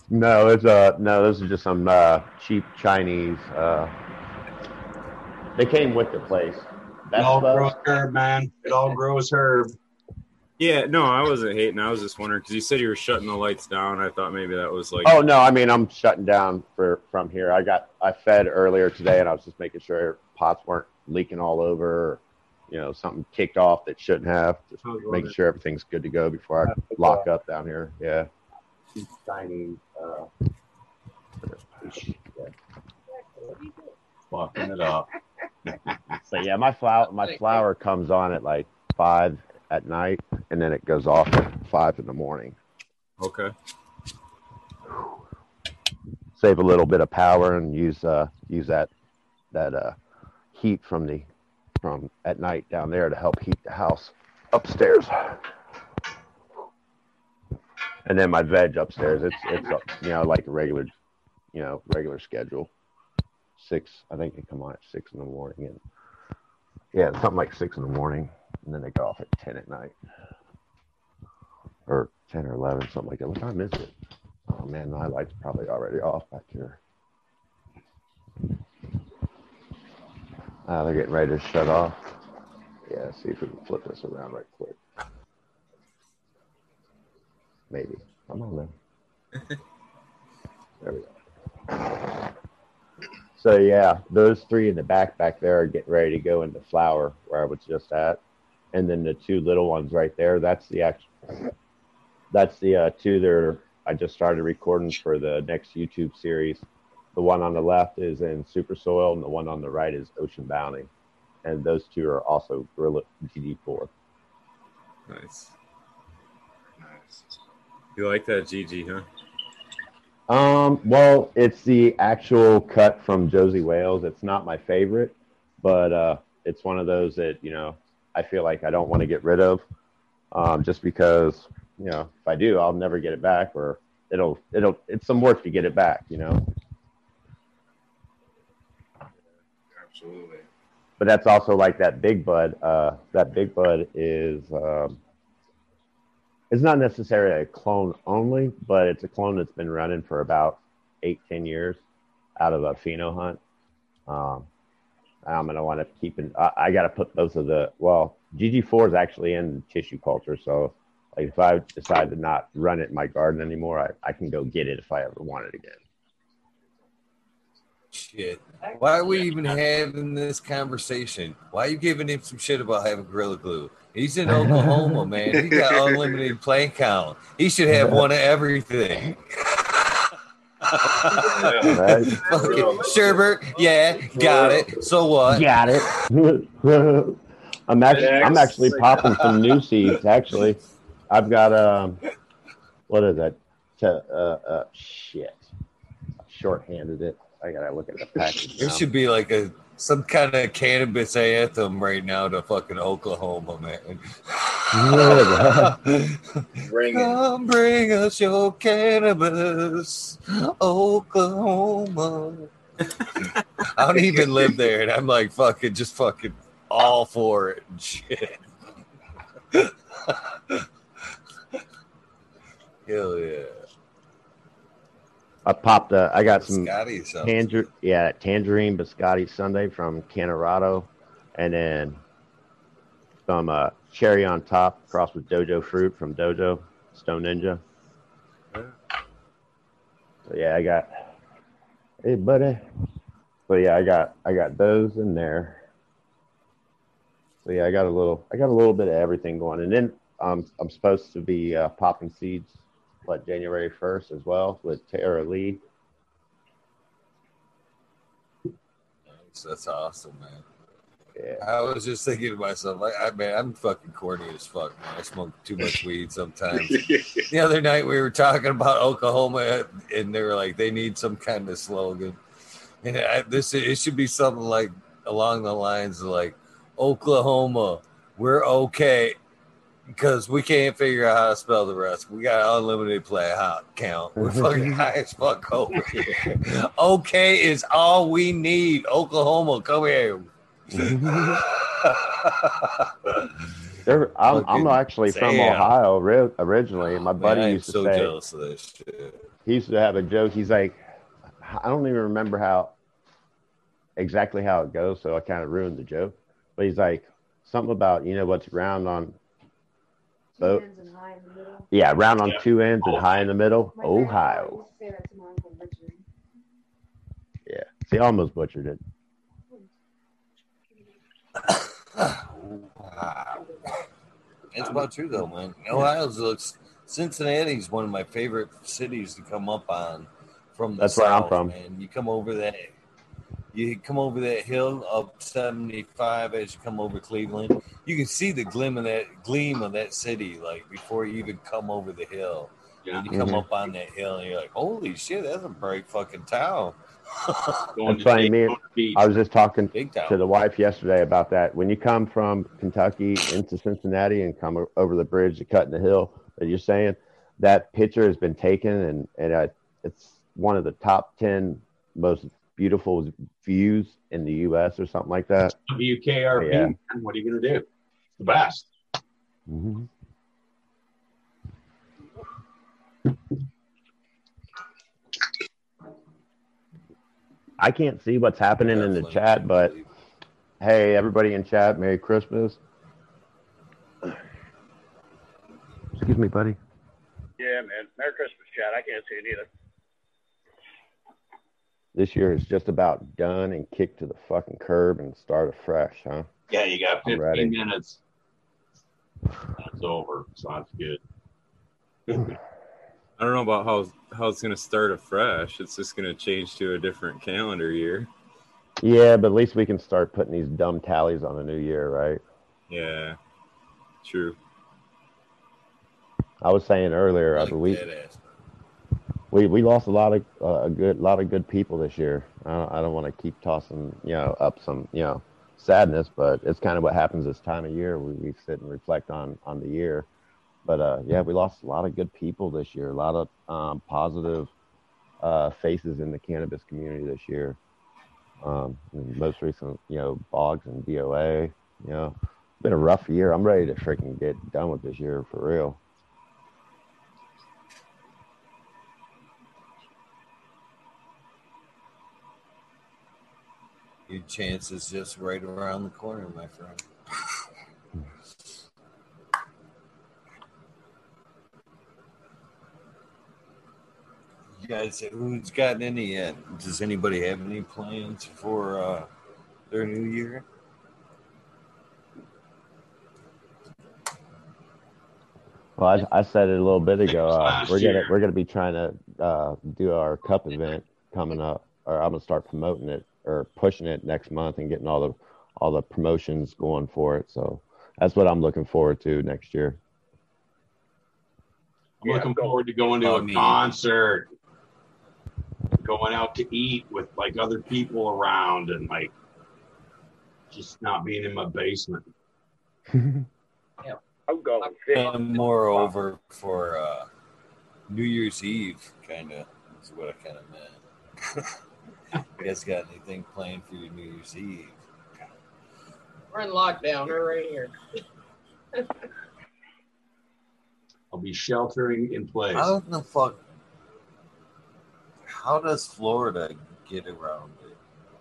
No, it's uh no, this is just some uh cheap Chinese uh they came with the place. It all Vespa. grows herb, man. It all grows herb. Yeah, no, I wasn't hating. I was just wondering because you said you were shutting the lights down. I thought maybe that was like. Oh no, I mean I'm shutting down for from here. I got I fed earlier today and I was just making sure pots weren't leaking all over or, you know, something kicked off that shouldn't have. Just I making sure everything's good to go before I lock up down here. Yeah. Cheap Chinese uh yeah. Fucking it up. So yeah, my flower my flower comes on at like five at night, and then it goes off at five in the morning. Okay. Save a little bit of power and use uh use that that uh heat from the from at night down there to help heat the house upstairs. And then my veg upstairs, it's it's uh, you know like a regular, you know regular schedule. Six, I think they come on at six in the morning, and yeah, something like six in the morning, and then they go off at ten at night, or ten or eleven, something like that. What time is it? Oh man, my light's probably already off back here. Ah, they're getting ready to shut off. Yeah, see if we can flip this around right quick. Maybe. Come on then. There we go. So yeah, those three in the back back there are getting ready to go into flower where I was just at, and then the two little ones right there. That's the actual. That's the uh, two that are, I just started recording for the next YouTube series. The one on the left is in Super Soil, and the one on the right is Ocean Bounty, and those two are also Gorilla GG4. Nice. Nice. You like that GG, huh? Um, well, it's the actual cut from Josey Whales. It's not my favorite, but uh, it's one of those that you know I feel like I don't want to get rid of, um, just because you know if I do, I'll never get it back, or it'll it'll it's some work to get it back, you know. Absolutely. But that's also like that big bud. Uh, that big bud is um, it's not necessarily a clone only, but it's a clone that's been running for about eight, ten years out of a pheno hunt. Um, I'm gonna want to keep it. I, I got to put both of the well, GG4 is actually in tissue culture, so like if I decide to not run it in my garden anymore, I, I can go get it if I ever want it again. Shit. Why are we even having this conversation? Why are you giving him some shit about having Gorilla Glue? He's in Oklahoma, man. He got unlimited plane count. He should have one of everything. Right? Fucking Sherbert, yeah, got it. So what? Got it. I'm actually I'm actually popping some new seeds. Actually, I've got um, what is that? Uh, uh, shit. short-handed it. I gotta look at the package. There should be like a some kind of cannabis anthem right now to fucking Oklahoma, man. Bring it. Come bring us your cannabis, Oklahoma. I don't even live there, and I'm like fucking just fucking all for it and shit. Hell yeah. I popped. Uh, I got some Biscotti something. tanger, yeah, tangerine biscotti sundae from Cannarado, and then some uh, cherry on top, crossed with Dojo fruit from Dojo Stone Ninja. So yeah, I got. Hey, buddy. So yeah, I got I got those in there. So yeah, I got a little I got a little bit of everything going, and then um, I'm supposed to be uh, popping seeds, what January first as well with Tara Lee. Nice. That's awesome, man. Yeah. I was just thinking to myself, like, I man, I'm fucking corny as fuck, man. I smoke too much weed sometimes. the other night we were talking about Oklahoma, and they were like, they need some kind of slogan, and I, this it should be something like along the lines of like, Oklahoma, we're okay because we can't figure out how to spell the rest. We got unlimited play how count. We're fucking high as fuck over here. okay is all we need. Oklahoma, come here. They're, I'm, I'm Fucking actually from. Ohio ri- originally. My buddy Man, used to so say jealous of that shit. he used to have a joke. He's like, I don't even remember how exactly how it goes, so I kind of ruined the joke. But he's like something about you know what's round on both. Yeah, round on two ends and high in the middle. Ohio. Yeah, see, I almost butchered it. Wow. It's about true though, man. Ohio's looks Cincinnati's one of my favorite cities to come up on from the That's where I'm from. Man. You come over that you come over that hill up 75 as you come over Cleveland. You can see the gleam of that gleam of that city like before you even come over the hill. Yeah. And you come Mhm. up on that hill and you're like, holy shit, that's a bright fucking town. Going That's to funny. Daytona Me. I was just talking Big town. to the wife yesterday about that. When you come from Kentucky into Cincinnati and come over the bridge to cut in the hill that you're saying, that picture has been taken and and uh, it's one of the top ten most beautiful views in the U.S. or something like that. WKRP. Yeah. man. What are you going to do? It's the best. hmm I can't see what's happening in the Definitely. chat, but hey, everybody in chat, Merry Christmas. Excuse me, buddy. Yeah, man. Merry Christmas, Chad. I can't see it either. This year is just about done and kicked to the fucking curb and start afresh, huh? Yeah, you got 15 minutes. That's over. So that's good. I don't know about how how it's gonna start afresh. It's just gonna change to a different calendar year. Yeah, but at least we can start putting these dumb tallies on a new year, right? Yeah, true. I was saying earlier, I Like we, we lost a lot of uh, a good lot of good people this year. I don't, I don't want to keep tossing you know up some you know sadness, but it's kind of what happens this time of year. We, we sit and reflect on on the year. But uh, yeah, we lost a lot of good people this year. A lot of um, positive uh, faces in the cannabis community this year. Um, most recent, you know, Boggs and DOA. You know, been a rough year. I'm ready to freaking get done with this year for real. Your chance is just right around the corner, my friend. You guys, who's gotten any yet? Does anybody have any plans for uh, their new year? Well, I, I said it a little bit ago. Uh, we're gonna we're gonna be trying to uh, do our cup event coming up, or I'm gonna start promoting it or pushing it next month and getting all the all the promotions going for it. So that's what I'm looking forward to next year. I'm looking forward to going to a mean- concert. going out to eat with like other people around and like just not being in my basement. yeah, I'm going And moreover, for uh, New Year's Eve, kind of is what I kind of meant. you guys got anything planned for your New Year's Eve? We're in lockdown. We're right here. I'll be sheltering in place. How the fuck? How does Florida get around it?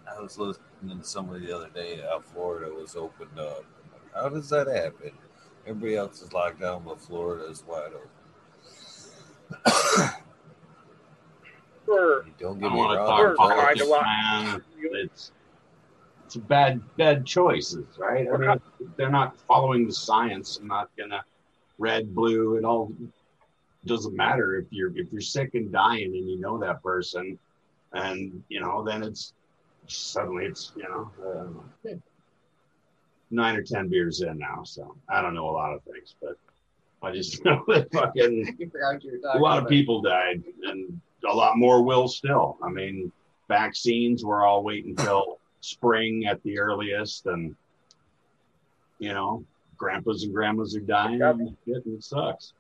I was listening to somebody the other day how Florida was opened up. How does that happen? Everybody else is locked down, but Florida is wide open. We're, Don't I get don't me want to wrong. talk We're politics, kinda like- man. It's it's bad bad choices, right? I mean, they're not following the science. I'm not gonna red, blue. It all doesn't matter if you're if you're sick and dying and you know that person, and you know then it's suddenly it's you know uh, nine or ten beers in now, so I don't know a lot of things, but I just know that fucking You forgot what you were a lot of people died and a lot more will still i mean vaccines we're all waiting until spring at the earliest and you know grandpas and grandmas are dying and shit, and it sucks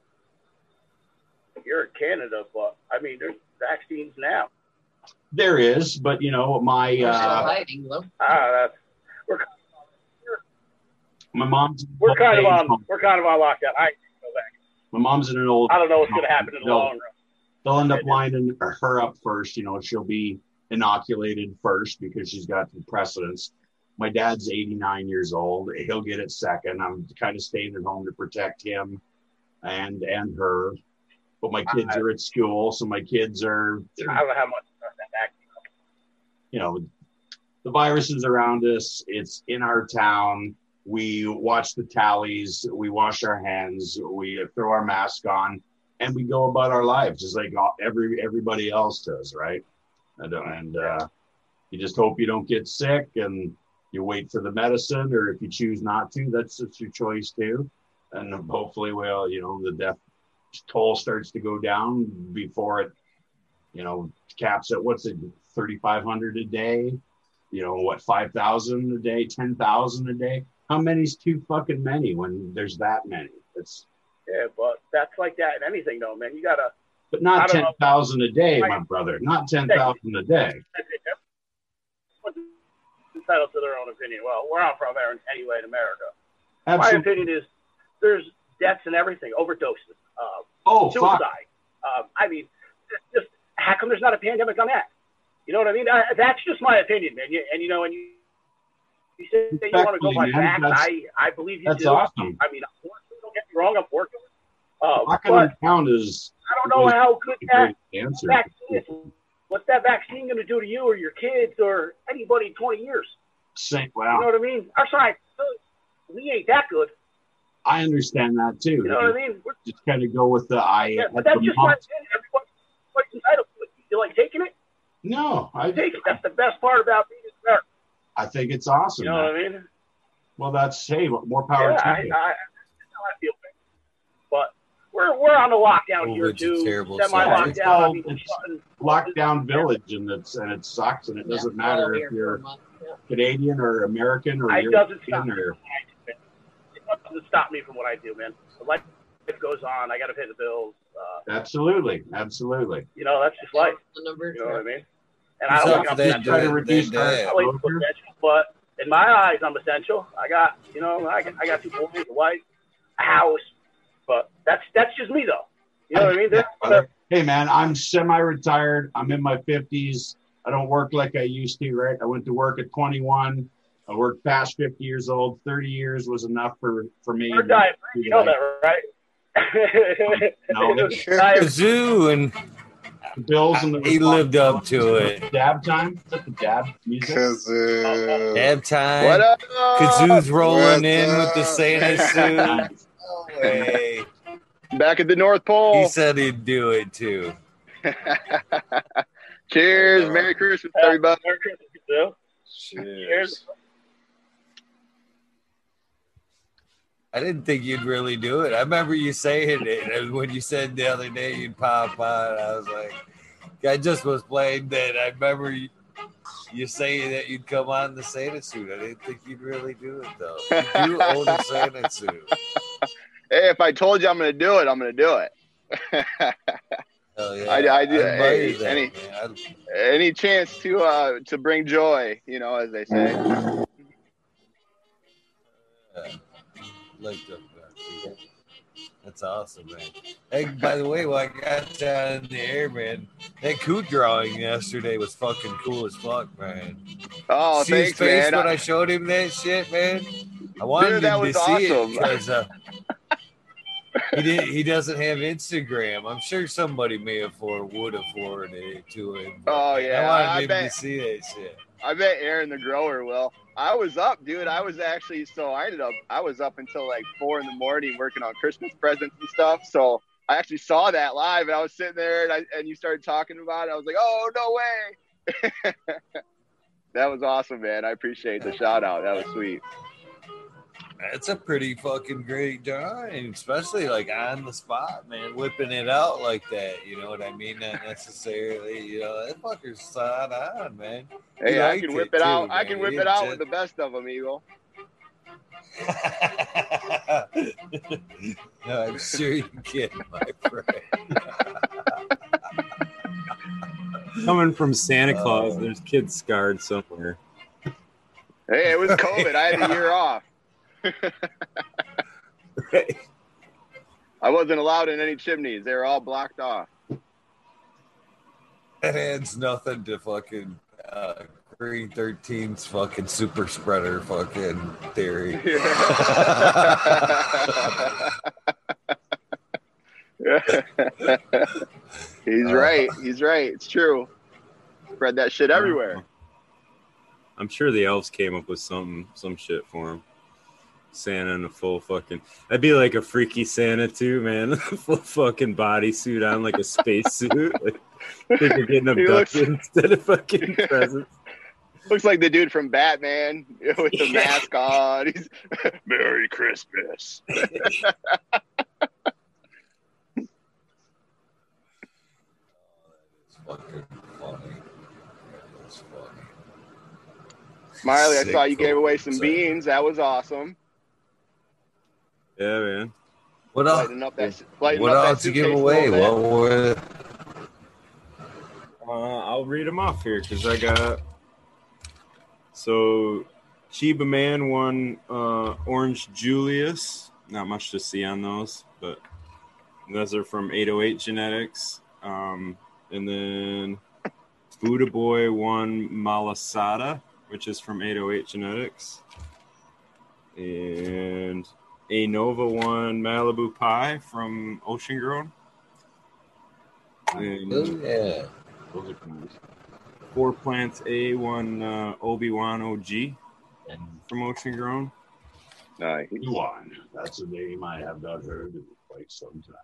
you're in Canada, but I mean, there's vaccines now. there is but you know my We're uh hiding though. Ah, that's we're my mom's we're kind of on home. we're kind of on lockdown. I go back. my mom's in an old I don't know what's going to happen in the long run. They'll end up lining her up first. You know, she'll be inoculated first because she's got the precedence. My dad's 89 years old. He'll get it second. I'm kind of staying at home to protect him and and her. But my kids are at school, so my kids are, I don't know how much that you know, the virus is around us. It's in our town. We watch the tallies. We wash our hands. We throw our mask on, and we go about our lives just like every everybody else does, right? And, and uh, you just hope you don't get sick, and you wait for the medicine, or if you choose not to, that's just your choice too. And hopefully, well, you know, the death toll starts to go down before it, you know, caps at what's it, thirty five hundred a day you know what, five thousand a day, ten thousand a day. How many's too fucking many when there's that many? It's Yeah, but that's like that in anything, though, man. You gotta. but not ten know. a day, my brother. Not ten thousand a day. Entitled to their own opinion. Well, where I'm from, Aaron, anyway, in America, Absolutely. my opinion is there's deaths and everything, overdoses, uh, Oh, suicide. Um, I mean, just how come there's not a pandemic on that? You know what I mean? I, that's just my opinion, man. You, and you know, and you, you say that you want to go by facts. I, I believe you that's do. awesome. I mean, unfortunately, don't get me wrong, I'm working. Uh, Locking but them down is I don't know how good that answer. vaccine is. What's that vaccine going to do to you or your kids or anybody in 20 years? Saint, You know what I mean? Our science, we ain't that good. I understand that too. You know what I mean? We're, Just kind of go with the eye. yeah, but that's just my month. opinion. Everybody, everybody's entitled to it. You like taking it? No, I Take it. That's the best part about being American. I think it's awesome. You know man. what I mean? Well, that's hey, more power yeah, to I, I, you. that's how I feel. man. But we're we're on the lockdown here COVID's a too. terrible Semi subject. lockdown. I It's mean, all- it's- shutting- lockdown village and it's and it sucks and it doesn't Yeah, matter if you're. Yeah. Canadian or American or It doesn't European or It doesn't stop me from what I do, man. Life goes on. I got to pay the bills. Uh, absolutely, absolutely. you know, that's just life. The number You know what I mean? And Who's I don't think I'm that essential. Try to reduce they our. I like essential, but in my eyes, I'm essential. I got, you know, I got, I got two boys, a wife, a house, but that's that's just me, though. You know what I mean? There's Hey man, I'm semi-retired. I'm in my 50s. I don't work like I used to. Right? I went to work at 21. I worked past 50 years old. 30 years was enough for for me. we're dying. You know that, right? No. Dying- Kazoo, and Bills and the he lived up to it. Dab time. Is that the dab music? Kazoo. Dab time. What up? Kazoo's rolling What's in with the? Santa suit. Nice. No way. Back at the North Pole. He said he'd do it too. Cheers. Merry Christmas, everybody. Merry Christmas, Kazoo. Cheers. I didn't think you'd really do it. I remember you saying it and when you said the other day you'd pop on. I was like, I just was playing that. I remember you, you saying that you'd come on the Santa suit. I didn't think you'd really do it though. You do own a Santa suit. Hey, if I told you I'm going to do it, I'm going to do it. Hell yeah. I, I do. hey, that, any man. any chance to uh to bring joy, you know, as they say. That. That's awesome, man. Hey, by the way, while I got down in the air, man, that coot drawing yesterday was fucking cool as fuck, man. Oh, see his thanks, face man. when I showed him that shit, man. I wanted Dude, that him to was see awesome. it because uh, he did. He doesn't have Instagram. I'm sure somebody may have forwarded, would have forwarded it to him. Oh yeah, I wanted I him bet. to see that shit. I bet Aaron the grower will. I was up, dude. I was actually so I ended up I was up until like four in the morning working on Christmas presents and stuff. So I actually saw that live, and I was sitting there, and I and you started talking about it. I was like, oh no way. that was awesome, man. I appreciate the shout out. That was sweet. It's a pretty fucking great drawing, especially like on the spot, man, whipping it out like that. You know what I mean? Not necessarily, you know, that fucker's spot on, man. He Hey, I can whip it it out. too, I can whip He it out did with the best of them, Eagle. No, I'm sure you can, my friend. Coming from Santa Claus, Oh. there's kids scarred somewhere. Hey, it was COVID. I had a year off. I wasn't allowed in any chimneys. They were all blocked off. That adds nothing to fucking uh, Green 13's fucking super spreader fucking theory. Yeah. He's Uh, right. He's right. It's true. Spread that shit everywhere. I'm sure the elves came up with some some shit for him. Santa in a full fucking. I'd be like a freaky Santa too, man. full fucking bodysuit on, like a spacesuit. Like, think they're getting He looks- instead of fucking presents. Looks like the dude from Batman with the mask on. He's Merry Christmas. fucking funny. That's. Smiley, I Sick saw you gave away some beans. That was awesome. Yeah, man. What else? Lighting up that, lighting What up that else you give away? little. What were Uh, I'll read them off here because I got. So, Chiba Man won uh, Orange Julius. Not much to see on those, but those are from 808 Genetics. Um, and then Buddha Boy won Malasada, which is from 808 Genetics. And A Nova One Malibu Pie from Ocean Grown. And Oh, yeah. Those are cool. Four Plants A, one uh, Obi Wan OG from Ocean Grown. Nice. Yuan. That's a name I have not heard in quite some time.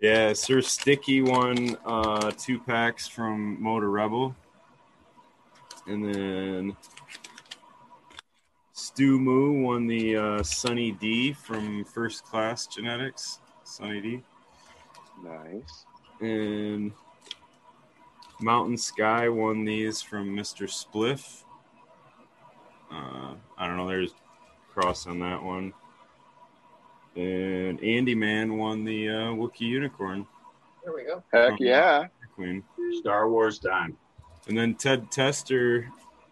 Yeah, Sir Sticky won uh, two packs from Motarebel. And then Stu Moo won the uh, Sunny D from First Class Genetics. Sunny D. Nice. And Mountain Sky won these from Mr. Spliff. Uh, I don't know. There's cross on that one. And Andy Man won the uh, Wookiee Unicorn. There we go. Heck Um, yeah. Queen. Star Wars time. And then Ted Tester,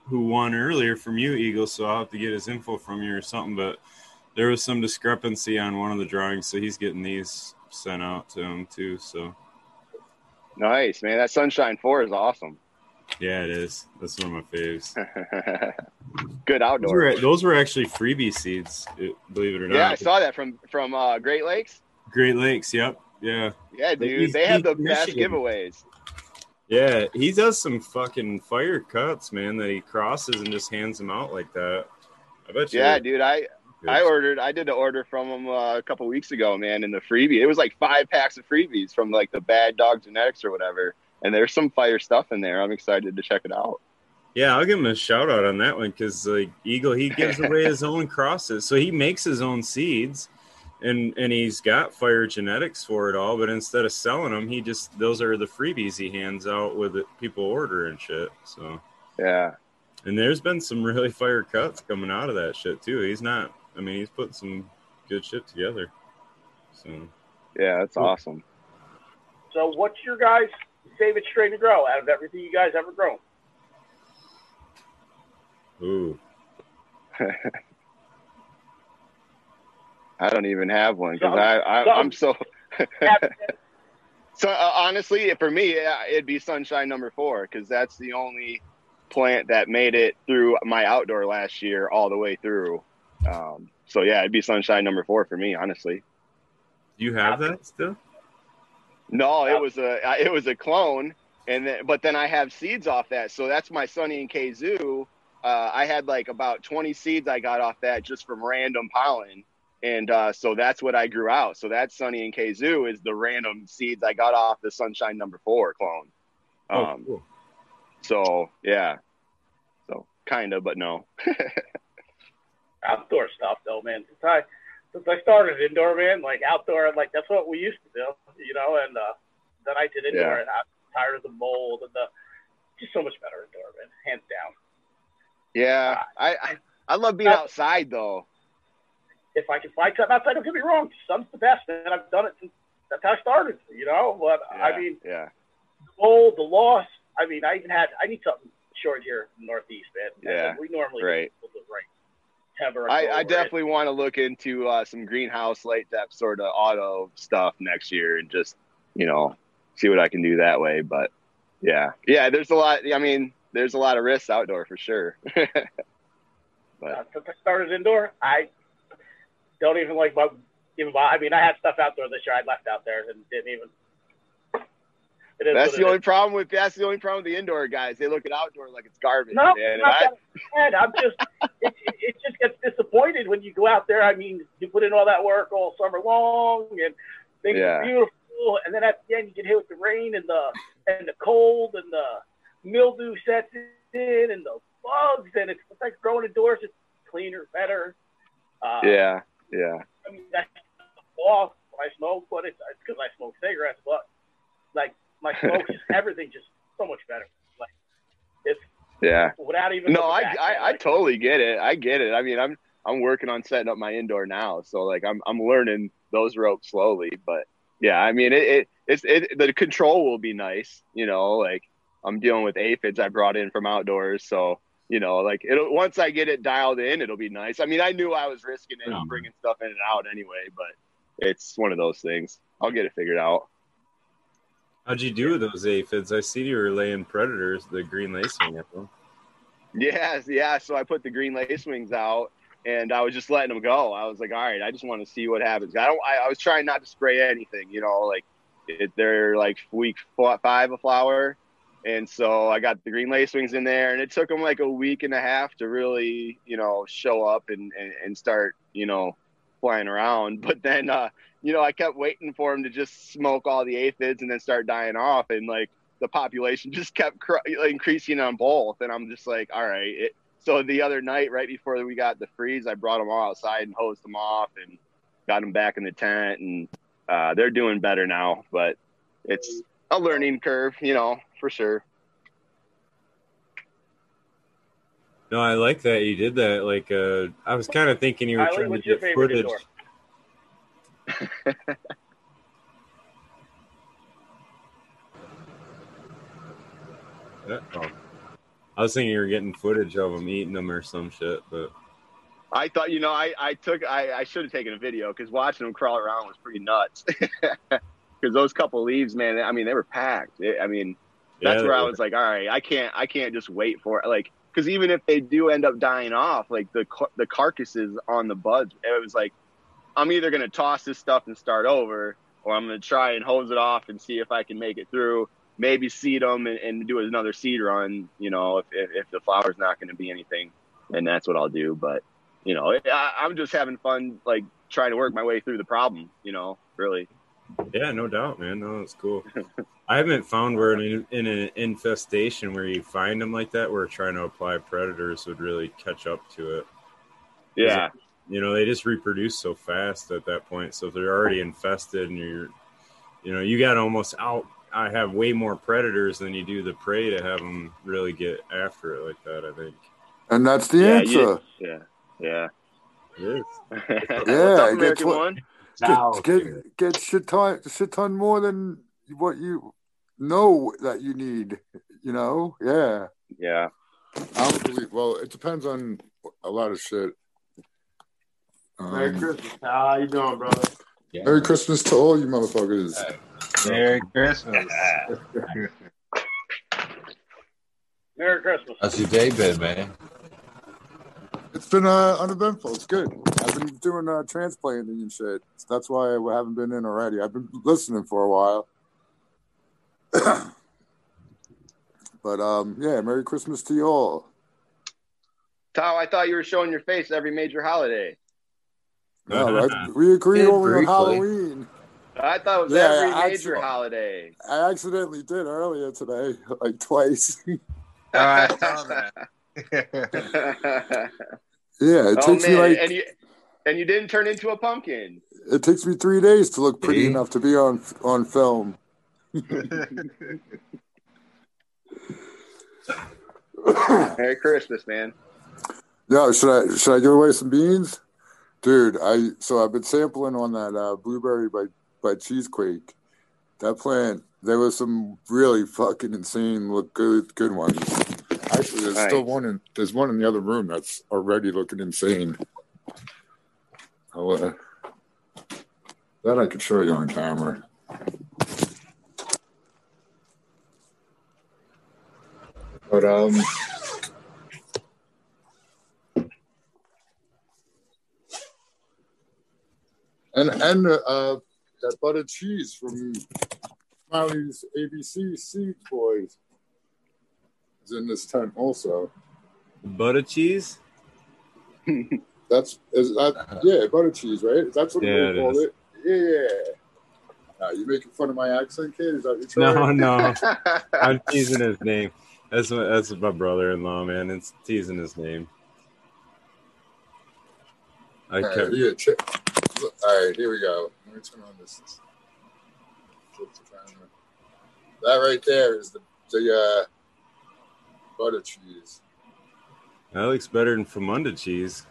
who won earlier from you, Eagle. So I'll have to get his info from you or something. But there was some discrepancy on one of the drawings, so he's getting these sent out to him too. So Nice, man. That Sunshine 4 is awesome. yeah, it is. That's one of my faves. Good Those outdoor. were, those were actually freebie seeds, believe it or not. Yeah, I saw that from from uh, Great Lakes. Great Lakes. Yep. Yeah. Yeah, dude, they have the best giveaways. Yeah, he does some fucking fire cuts, man. That he crosses and just hands them out like that. I bet you. Yeah, dude, I I ordered, I did the order from them uh, a couple weeks ago, man, in the freebie. It was like five packs of freebies from like the Bad Dog Genetics or whatever. And there's some fire stuff in there. I'm excited to check it out. Yeah, I'll give him a shout out on that one because like Eagle, he gives away his own crosses, so he makes his own seeds, and and he's got fire genetics for it all. But instead of selling them, he just those are the freebies he hands out with it, people order and shit. So Yeah. and there's been some really fire cuts coming out of that shit too. He's not. I mean, he's put some good shit together. So Yeah, that's awesome. So, what's your guys' favorite strain to grow out of everything you guys ever grown? ooh, I don't even have one because I, I I'm so. so uh, honestly, for me, it'd be Sunshine Number Four because that's the only plant that made it through my outdoor last year all the way through. Um, so yeah, it'd be Sunshine Number Four for me, honestly. do you have that still? No, it was a it was a clone, and then but then I have seeds off that, so that's my Sunny and Kazoo. Uh, I had like about twenty seeds I got off that just from random pollen, and uh, so that's what I grew out. So that Sunny and Kazoo is the random seeds I got off the Sunshine Number Four clone. Oh, Um, cool. So yeah, so kind of, but no. outdoor stuff though, man. Since I since I started indoor, man, like outdoor, like that's what we used to do, you know. And uh, then I did indoor, Yeah. and I'm tired of the mold and the just so much better indoor, man, hands down. Yeah, I I, I love being outside though. If I can find something outside, don't get me wrong, sun's the best, and I've done it since that's how I started, you know. But I mean, yeah, the mold, the loss. I mean, I even had I need something short here in the Northeast, man. Yeah, we normally right. right. I, I definitely want to look into uh, some greenhouse late depth sort of auto stuff next year and just you know see what I can do that way. But yeah, yeah, there's a lot. I mean, there's a lot of risks outdoor for sure. but Uh, since I started indoor, I don't even like bug, even. I mean, I had stuff out there this year. I left out there and didn't even. That's the only is. problem with that's the only problem with the indoor guys. They look at outdoor like it's garbage. No, man. not I- that bad. I'm just, it, it, it just gets disappointed when you go out there. I mean, you put in all that work all summer long, and things Yeah. are beautiful, and then at the end you get hit with the rain and the and the cold and the mildew sets in and the bugs, and it's, it's like growing indoors. It's cleaner, better. Uh, yeah, yeah, I mean, that's off when I smoke, but it's because I smoke cigarettes. But like my smoke, just everything, just so much better. Like it's yeah. without even No, I, back, I I totally get it. I get it. I mean, I'm I'm working on setting up my indoor now, so like I'm I'm learning those ropes slowly. But yeah, I mean, it, it it's it the control will be nice. You know, like I'm dealing with aphids I brought in from outdoors, so you know, like it'll once I get it dialed in, it'll be nice. I mean, I knew I was risking it, bringing stuff in and out anyway, but it's one of those things. I'll get it figured out. How'd you do with those aphids? I see you were laying predators, the green lacewing at them. Yes, yeah. So I put the green lace wings out, and I was just letting them go. I was like, all right, I just want to see what happens. I don't. I, I was trying not to spray anything, you know, like it, they're like week five of flower, and so I got the green lace wings in there, and it took them like a week and a half to really, you know, show up and and, and start, you know, flying around. But then, uh, you know, I kept waiting for them to just smoke all the aphids and then start dying off, and like the population just kept cr- increasing on both. And I'm just like, all right. It, so the other night, right before we got the freeze, I brought them all outside and hosed them off and got them back in the tent, and uh, they're doing better now. But it's a learning curve, you know, for sure. No, I like that you did that. Like, uh, I was kind of thinking you were trying to get footage. Oh. I was thinking you were getting footage of them eating them or some shit, but I thought, you know, I, I took, I, I should have taken a video because watching them crawl around was pretty nuts. Because those couple leaves, man, I mean, they were packed. It- I mean, that's Yeah, where I was like, all right, I can't, I can't just wait for it. Like, because even if they do end up dying off, like the the carcasses on the buds, it was like, I'm either gonna toss this stuff and start over, or I'm gonna try and hose it off and see if I can make it through. Maybe seed them and, and do another seed run. You know, if if, if the flower's not going to be anything, and that's what I'll do. But you know, I, I'm just having fun, like trying to work my way through the problem. You know, really. Yeah, no doubt, man. No, it's cool. I haven't found where in, in an infestation where you find them like that, where trying to apply predators would really catch up to it. Yeah. you know they just reproduce so fast at that point. So if they're already infested and you're, you know, you got almost out. I have way more predators than you do the prey to have them really get after it like that. I think. And that's the yeah, answer. you- yeah, yeah. It is. Yeah, What's up, American what- One? Get, get, get shit ton, shit ton more than what you know that you need. You know, yeah. Yeah. I don't believe. Well, it depends on a lot of shit. Merry Um, Christmas. pal. How you doing, brother? Merry Christmas to all you motherfuckers. Merry Christmas. Merry Christmas. How's your day been, man? It's been uh, uneventful. It's good. I've been doing uh, transplanting and shit. That's why I haven't been in already. I've been listening for a while. but um, yeah, Merry Christmas to you all. Tom, I thought you were showing your face every major holiday. No, I, we agreed Yeah, only on briefly. Halloween. I thought it was Yeah, every I major actu- holiday. I accidentally did earlier today, like twice. Oh, I saw that. yeah, it oh takes man, me like and you didn't turn into a pumpkin. it takes me three days to look pretty See? enough to be on on film. Merry Christmas, man. No, should I should I give away some beans, dude? I so I've been sampling on that uh, blueberry by by Cheesequake. That plant, there was some really fucking insane look good good ones. Actually, there's still one in there's one in the other room that's already looking insane. I'll, uh, that I could show you on camera. But um. and and uh, that buttered cheese from Smiley's ABC Seed Boys is in this tent also. Butter cheese. That's is that yeah butter cheese right? That's what Yeah, we it call is. it. Yeah. Uh, you making fun of my accent, kid? Is that what No, trying? no, I'm teasing his name. That's my, that's my brother-in-law, man. It's teasing his name. I All right, kept, yeah, check. All right, here we go. Let me turn on this. flip the camera. That right there is the the uh, butter cheese. that looks better than Famunda cheese.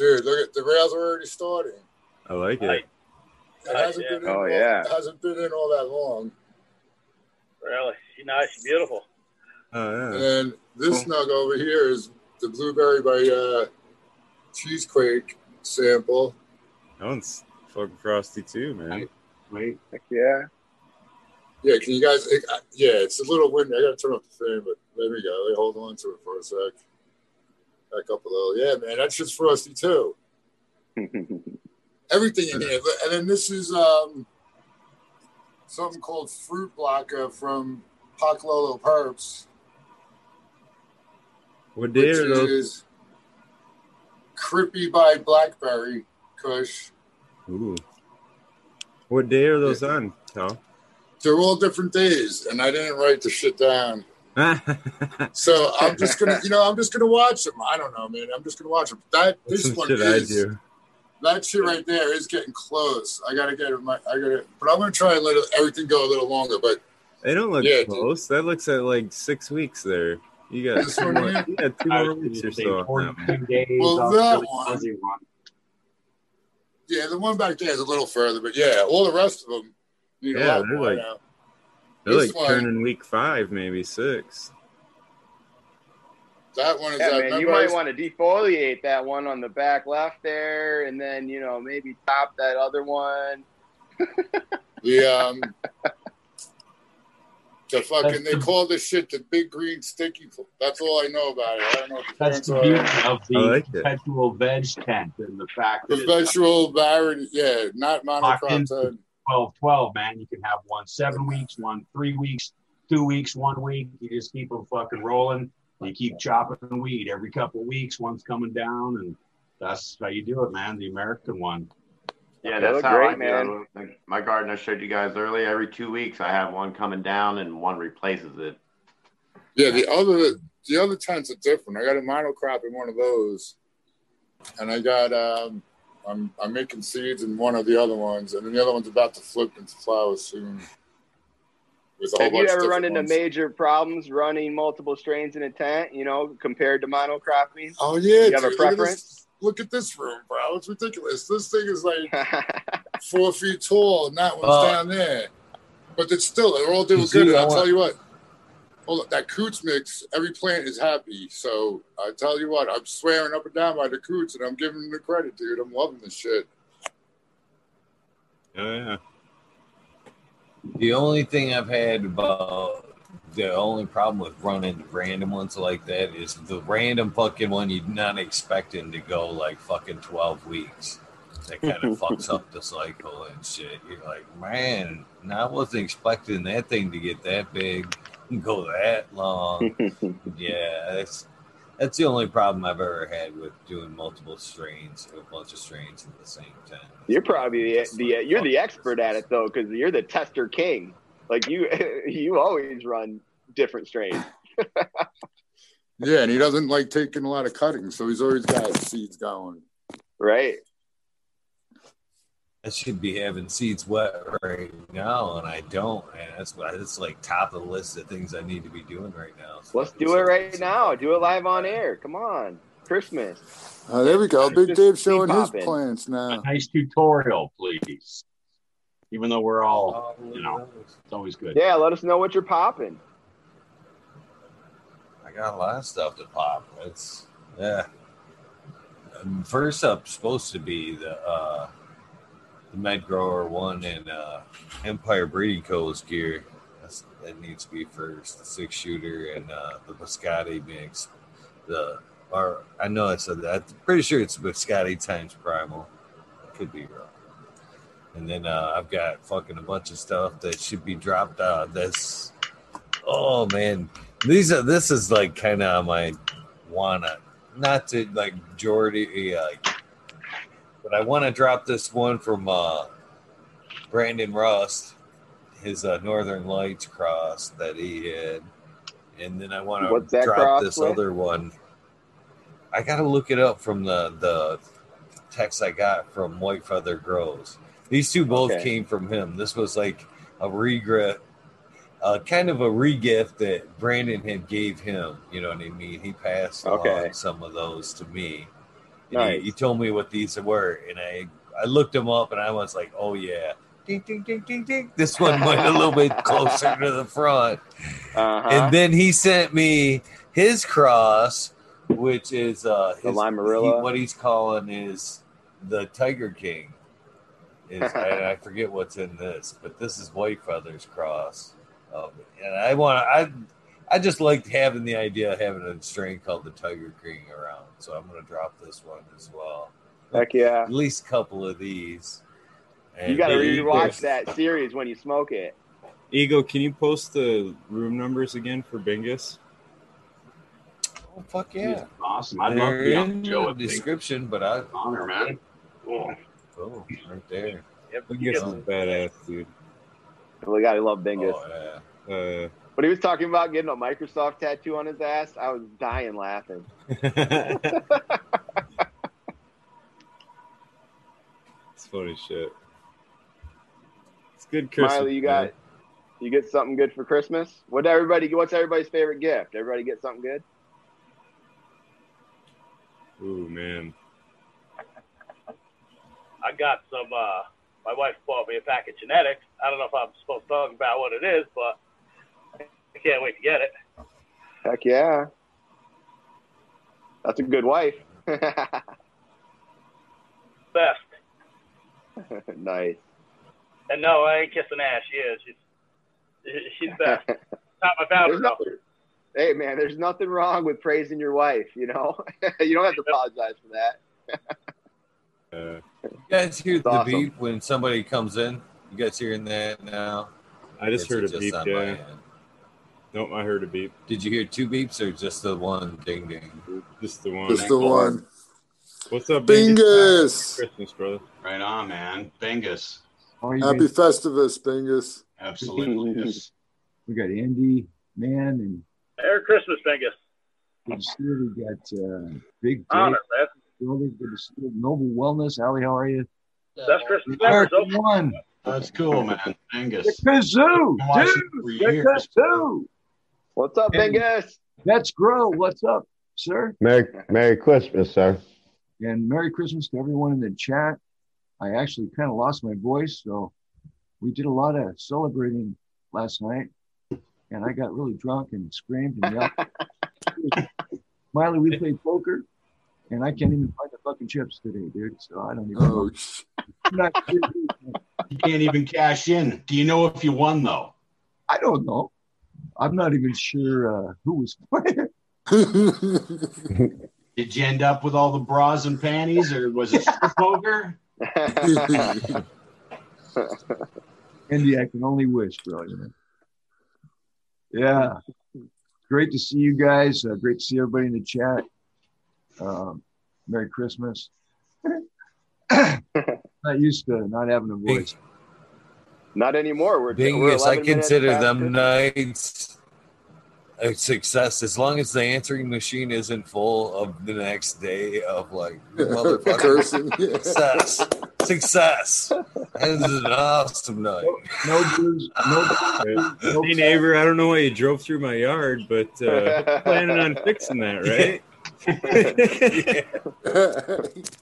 Dude, look at the rails are already starting. I like it. Right. It hasn't been in Oh, all, yeah. it hasn't been in all that long. Really? She's nice. She's beautiful. Oh yeah. And this snug over here is the blueberry by uh, Cheesequake sample. That one's fucking frosty too, man. Wait. Heck yeah. Yeah, can you guys? It, uh, yeah, it's a little windy. I gotta turn off the fan, but there we go. Wait, hold on to it for a sec. Back up a little. Yeah, man, that's just frosty too. Everything in here, and then this is um something called Fruit Blocker from Pocololo Perps, What day are those? is Crippy by Blackberry Kush. Ooh. What day are those on, Tom? They're all different days, and I didn't write the shit down. So I'm just gonna, you know, I'm just gonna watch them. I don't know, man. I'm just gonna watch them. That That's this one shit I is do. that shit right there is getting close. I gotta get it. My, I gotta, but I'm gonna try and let everything go a little longer. But They don't look Yeah, dude. close. That looks at like six weeks there. You got This two one more, here? you got two more weeks or so. on that one. 42 days. Well, that Billy one- yeah, the one back there is a little further. But yeah, all the rest of them need a Yeah, lot they're like- now. They're like one- turning week five, maybe six. That one is Yeah, that. man. You might was- want to defoliate that one on the back left there, and then you know maybe top that other one. the um. The fucking they call this shit the big green sticky. That's all I know about it. I don't know That's the are- beauty of the I like it. perpetual veg tent and the fact that it's Perpetual variety, yeah, not Locked monochrome. in. ten. 12 12, man. You can have one seven weeks, one three weeks, two weeks, one week. You just keep them fucking rolling. You keep chopping weed every couple of weeks. One's coming down, and that's how you do it, man. The American one. Yeah, that's how great, I do man. it. My garden I showed you guys earlier. Every two weeks, I have one coming down and one replaces it. Yeah, the other the other tents are different. I got a monocrop in one of those, and I got um I'm I'm making seeds in one of the other ones, and then the other one's about to flip into flowers soon. With a whole Have you ever run into ones. major problems running multiple strains in a tent? You know, compared to monocropping? Oh yeah, you have a dude, look at preference? this- Look at this room, bro. It's ridiculous. This thing is like four feet tall, and that one's Oh. down there. But it's still, they're all doing good. I I'll want- tell you what. Hold up, that coots mix, every plant is happy. So I tell you what, I'm swearing up and down by the coots, and I'm giving them the credit, dude. I'm loving this shit. Oh yeah. The only thing I've had about the only problem with running random ones like that is the random fucking one you're not expecting to go like fucking 12 weeks. That kind of fucks up the cycle and shit. You're like, man, I wasn't expecting that thing to get that big and go that long. yeah, that's that's the only problem I've ever had with doing multiple strains, a bunch of strains at the same time. You're probably the, the you're the expert at it though, because you're the tester king. Like you, you always run different strains. Yeah, and he doesn't like taking a lot of cutting, so he's always got seeds going. Right. I should be having seeds wet right now, and I don't. And that's why it's like top of the list of things I need to be doing right now. So Let's do it right now. Do it live on air. Come on, Christmas. Uh, there we go. Big Just Dave keep showing his popping. plants now. Nice tutorial, please. Even though we're all, you know, it's always good. Yeah, let us know what you're popping. I got a lot of stuff to pop. It's yeah. Um, First up, supposed to be the uh, the Med Grower one and uh, Empire Breeding Co's gear. That's, that needs to be first. The six shooter and uh, the Biscotti mix. The or I know I said that. I'm pretty sure it's Biscotti times Primal. Could be wrong. And then uh, I've got fucking a bunch of stuff that should be dropped out. This, oh man, these are this is like kind of my wanna not to like Jordy, like, but I want to drop this one from uh, Brandon Rust, his uh, Northern Lights cross that he had, and then I want to drop this with? other one. I gotta look it up from the the text I got from White Feather Grows. These two both Okay. came from him. This was like a regret, uh, kind of a regift that Brandon had gave him. You know what I mean? He passed Okay. along some of those to me. Nice. he, he told me what these were, and I I looked them up, and I was like, oh yeah. Ding, ding, ding, ding, ding. This one went a little bit closer to the front. Uh-huh. And then he sent me his cross, which is uh, The his, Limarilla? he- what he's calling is the Tiger King. Is and I forget what's in this, but this is White Feather's cross. Um, and I want I I just liked having the idea of having a strain called the Tiger King around, so I'm going to drop this one as well. Heck yeah. At least a couple of these. You got to maybe rewatch there's- that series when you smoke it. Eagle, can you post the room numbers again for Bingus? Oh fuck yeah! Awesome. I'd love to be in on the show the with Bingus. description, but I honor, man. Cool. Boom, right there. Yep, Bingus is badass, dude. We got to love Bingus. Oh, yeah. Uh, When he was talking about getting a Microsoft tattoo on his ass, I was dying laughing. it's funny shit. It's good Christmas. Smiley, you man. got you get something good for Christmas? What everybody? What's everybody's favorite gift? Everybody get something good? Ooh man. I got some. uh My wife bought me a pack of genetics. I don't know if I'm supposed to talk about what it is, but I can't wait to get it. Heck yeah, that's a good wife. Best. nice. And no, I ain't kissing ass. She is. She's she's best. Top I found her. nothing, hey man, there's nothing wrong with praising your wife. You know, you don't have to apologize for that. Uh, You guys hear the awesome. beep when somebody comes in? You guys hearing that now? I just Or heard is a it beep. Yeah. End? Nope, I heard a beep. Did you hear two beeps or just the one ding ding? Just the one. Just the one. What's up, Bingus. Christmas, brother. Right on, man. Bingus. Happy Festivus, Bingus. Absolutely. yes. We got Andy, man, and Merry Christmas, Bingus. good to see you. We got uh, Big Dave. Honor, man. brother. Good to see you. Noble Wellness. Ollie, how are you? That's Chris American One. That's cool, man. Angus. The kazoo, dude. for The kazoo. What's up, And- Bingus? Let's grow. What's up, sir? Merry Merry Christmas, sir. And Merry Christmas to everyone in the chat. I actually kind of lost my voice, so we did a lot of celebrating last night, and I got really drunk and screamed and yelled. Miley, we played poker, and I can't even find the fucking chips today, dude. So I don't even. Oh, know. I'm not sure. You can't even cash in. Do you know if you won though? I don't know. I'm not even sure uh, who was playing. Did you end up with all the bras and panties, or was it strip poker? Andy, I can only wish, bro. You? Yeah. Great to see you guys. Uh, great to see everybody in the chat. Um, Merry Christmas. not used to not having a voice. Not anymore. We're, we're Bingus, I consider them Christmas. nights a success as long as the answering machine isn't full of the next day of like motherfucker Cursing, success. Success. And this is an awesome night. No blues. No Hey neighbor, I don't know why you drove through my yard, but uh, planning on fixing that, right?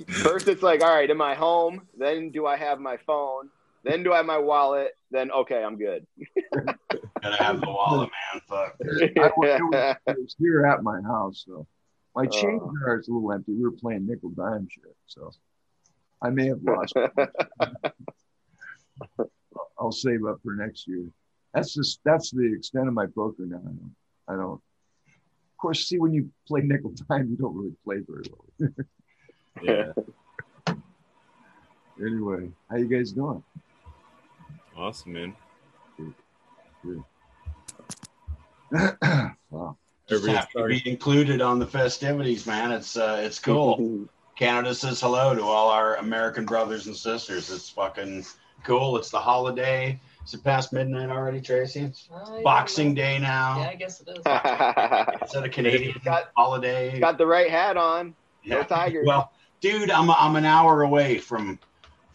First, it's like, all right, am I home? Then, do I have my phone? Then, do I have my wallet? Then, okay, I'm good. Gotta have the wallet, man. Fuck. I was, it was here at my house, so my change Oh. jar is a little empty. We were playing nickel dime shit, so I may have lost. I'll save up for next year. That's just that's the extent of my poker now. I don't, I don't. Of course, see when you play nickel dime, you don't really play very well. Yeah. anyway, how you guys doing? Awesome, man. Good. wow. Just have to be included on the festivities, man. It's uh, it's cool. Canada says hello to all our American brothers and sisters. It's fucking cool. It's the holiday. Is it past midnight already, Tracy? It's I Boxing Day now. Yeah, I guess it is. Is that a Canadian holiday? Got the right hat on. No Yeah. tiger. Well, dude, I'm I'm an hour away from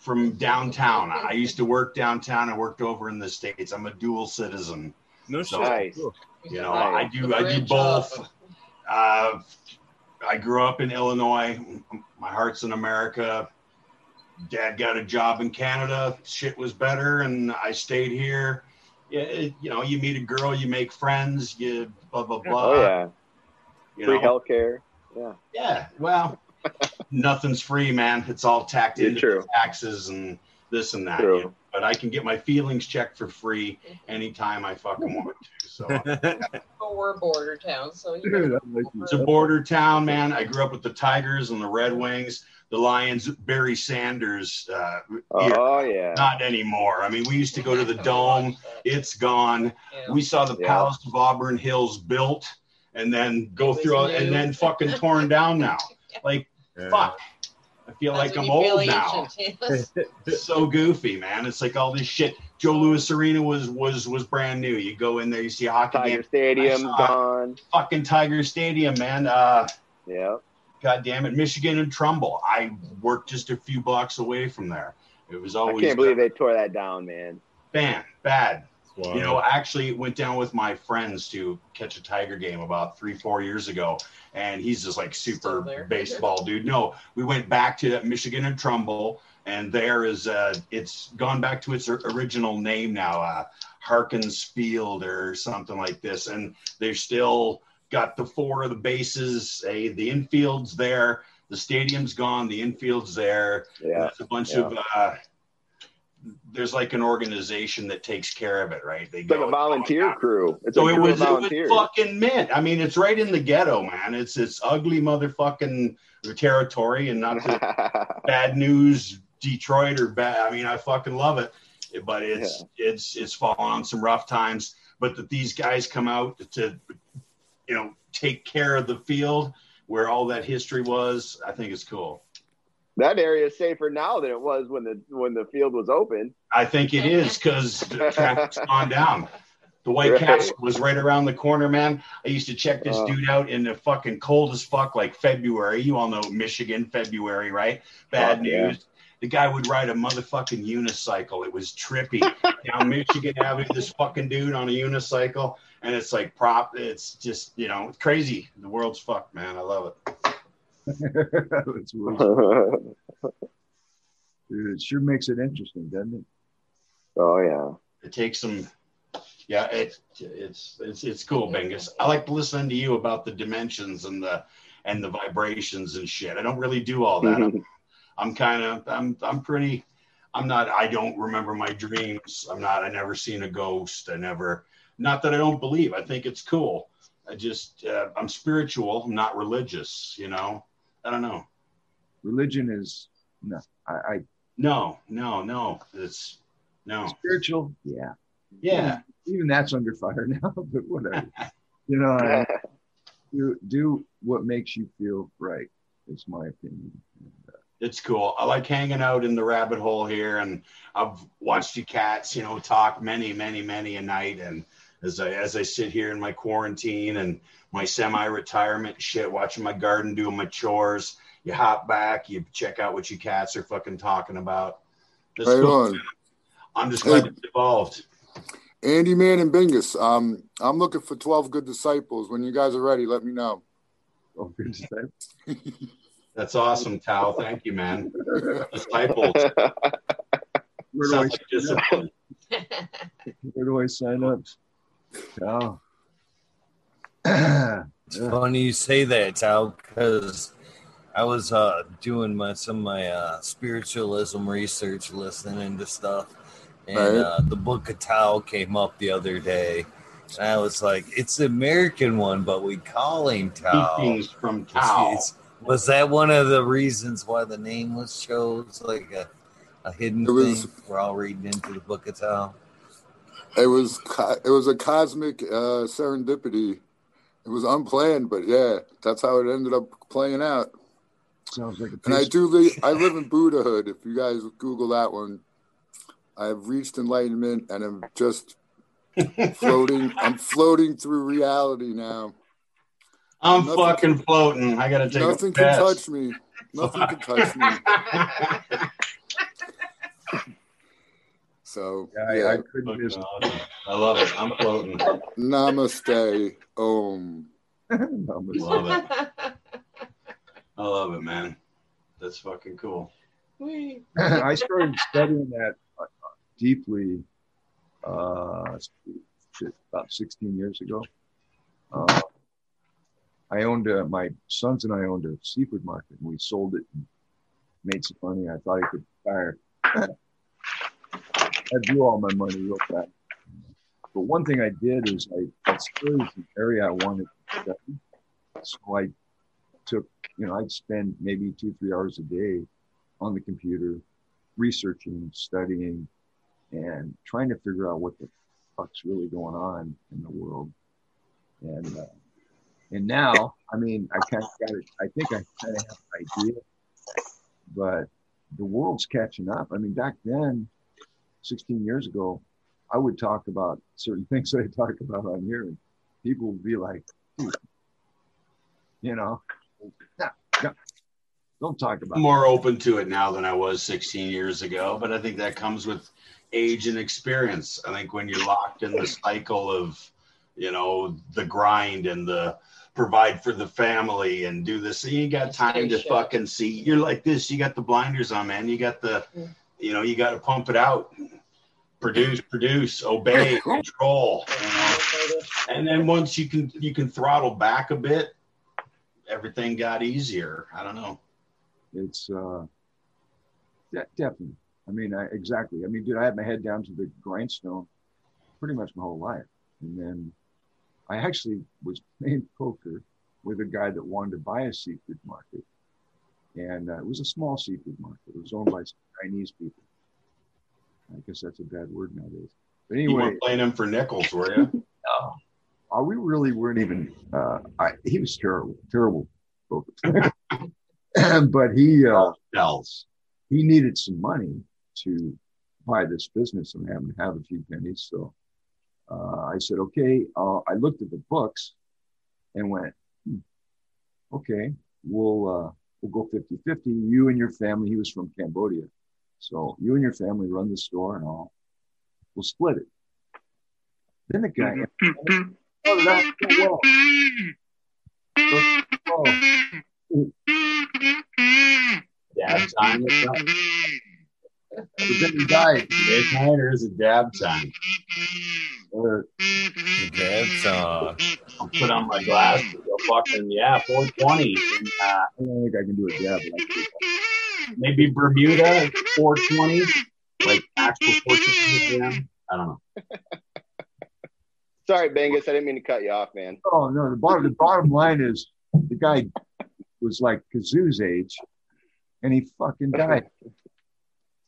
from downtown. I used to work downtown. I worked over in the states. I'm a dual citizen. No So. Nice. You know, I do I do both. Uh, I grew up in Illinois. My heart's in America. Dad got a job in Canada. Shit was better, and I stayed here. Yeah, it, you know, you meet a girl, you make friends, you blah blah blah. oh yeah, You free know, health care. Yeah. yeah. Well, nothing's free, man. It's all tacked Yeah, into true. taxes and this and that. True. you know. But I can get my feelings checked for free anytime I fucking want to. So But we're a border town, so you Dude, know. I'm like you. it's a border town, man. I grew up with the Tigers and the Red Wings, the Lions. Barry Sanders. Uh, here. Oh yeah. Not anymore. I mean, we used to go to the dome. It's gone. We saw the Yeah. Palace of Auburn Hills built and then go through new. and then fucking torn down now. Like, Yeah. fuck. I feel That's like I'm when you old now. ancient. Yes. It's so goofy, man. It's like all this shit. Joe Louis Arena was was was brand new. You go in there, you see a hockey Tiger game. Stadium gone. Fucking Tiger Stadium, man. Uh, Yeah. God damn it, Michigan and Trumbull. I worked just a few blocks away from there. It was always. I always can't believe they tore that down, man. Bam, bad. Wow. You know, actually went down with my friends to catch a Tiger game about three, four years ago, and he's just like super baseball dude. No, we went back to Michigan and Trumbull, and there is uh, it's gone back to its original name now, uh, Harkins Field or something like this, and they've still got the four of the bases. A the infield's there, the stadium's gone, the infield's there. Yeah. There's a bunch Yeah. of uh, there's like an organization that takes care of it, right? They It's like a volunteer crew. It's so a it was, it was fucking mint. I mean, it's right in the ghetto, man. It's it's ugly motherfucking territory, and not bad news Detroit or bad. I mean, I fucking love it, but it's it's it's fallen on some rough times. But that these guys come out to, you know, take care of the field where all that history was. I think it's cool. That area is safer now than it was when the when the field was open. I think it is because the traffic's gone down. The White Right. Castle was right around the corner, man. I used to check this Oh. dude out in the fucking cold as fuck, like February. You all know Michigan, February, right? Bad yeah. news. The guy would ride a motherfucking unicycle. It was trippy down Michigan Avenue. This fucking dude on a unicycle, and it's like prop. It's just you know crazy. The world's fucked, man. I love it. That's really- Dude, it sure makes it interesting, doesn't it? Oh yeah. It takes some. Yeah, it, it's it's it's cool, Bengus. I like listening to you about the dimensions and the and the vibrations and shit. I don't really do all that. I'm, I'm kind of I'm I'm pretty. I'm not. I don't remember my dreams. I'm not. I never seen a ghost. I never. Not that I don't believe. I think it's cool. I just uh, I'm spiritual. I'm not religious. You know. I don't know. Religion is no. I, I No, no, no. It's no. spiritual. Yeah. Yeah. Even that's under fire now, but whatever. You know, I- do do what makes you feel right. Is my opinion. it's cool. I like hanging out in the rabbit hole here, and I've watched you cats, you know, talk many, many, many a night. And as I as I sit here in my quarantine and my semi-retirement shit, watching my garden, doing my chores, you hop back, you check out what you cats are fucking talking about. It's Right cool. on. I'm just glad Hey. it's evolved. Andy Man and Bingus. Um, I'm looking for 12 good disciples. When you guys are ready, let me know. Oh, good disciples. That's awesome, Tao. Thank you, man. Disciples. Where do I Sounds like discipline. Where do I sign up? Oh. It's funny you say that, Tao, because I was uh, doing my some of my uh, spiritualism research, listening to stuff, and Right. uh, the Book of Tao came up the other day, and I was like, "It's the American one, but we call him Tao." Teachings from Tao. it's- was that one of the reasons why the name was chose like a, a hidden was- thing? We're all reading into the Book of Tao. It was co- it was a cosmic uh, serendipity. It was unplanned, but yeah, that's how it ended up playing out. Sounds like a And I do li- I live in Buddhahood. If you guys Google that one, I've reached enlightenment and I'm just floating. I'm floating through reality now. I'm Nothing fucking floating. I gotta take Nothing a can touch me. Nothing can touch me. So I, yeah, I couldn't miss I love it. I'm floating. Namaste. Om. Love it. I love it, man. That's fucking cool. I started studying that uh, deeply uh, about 16 years ago. Uh, I owned a, my sons and I owned a seafood market, and we sold it and made some money. I thought I could retire. I blew all my money real fast. But one thing I did is I, I studied the area I wanted to study. So I took, you know, I'd spend maybe two, three hours a day on the computer, researching, studying, and trying to figure out what the fuck's really going on in the world. And uh, and now, I mean, I kind of got it. I think I kind of have an idea, but the world's catching up. I mean, back then, 16 years ago, I would talk about certain things that I talk about on here, and people would be like, "Hmm, you know, "Nah, nah, don't talk about I'm more open to it now than I was 16 years ago, but I think that comes with age and experience. I think when you're locked in the cycle of, you know, the grind and the provide for the family and do this, you ain't got time to fucking see. You're like this, you got the blinders on, man. You got the, you know, you got to pump it out, produce, produce, obey, control. You know? And then once you can, you can throttle back a bit. Everything got easier. I don't know. It's uh, de- definitely. I mean, I, exactly. I mean, dude, I had my head down to the grindstone pretty much my whole life, and then I actually was playing poker with a guy that wanted to buy a seafood market, and uh, it was a small seafood market. It was owned by some Chinese people. I guess that's a bad word nowadays. But You anyway, weren't playing him for nickels, were you? no. Uh, we really weren't even. Uh, I, he was terrible, terrible but he uh, else he needed some money to buy this business and have, have a few pennies. So uh, I said, okay. Uh, I looked at the books and went, hmm, okay, we'll uh, we'll go 50 50. You and your family, he was from Cambodia. So you and your family run the store and all. We'll split it. Then the guy, mm-hmm. oh, that's so well. Oh, time. Or something? but then he died. Midnight or is it dab time? Or Dab song. I'll put on my glasses. Go fucking yeah, 420. And, uh, I don't think I can do a dab. Like maybe Bermuda 420, like actual 420 p.m. I don't know. Sorry, Bengus. I didn't mean to cut you off, man. Oh no, the bottom the bottom line is the guy was like Kazoo's age, and he fucking died.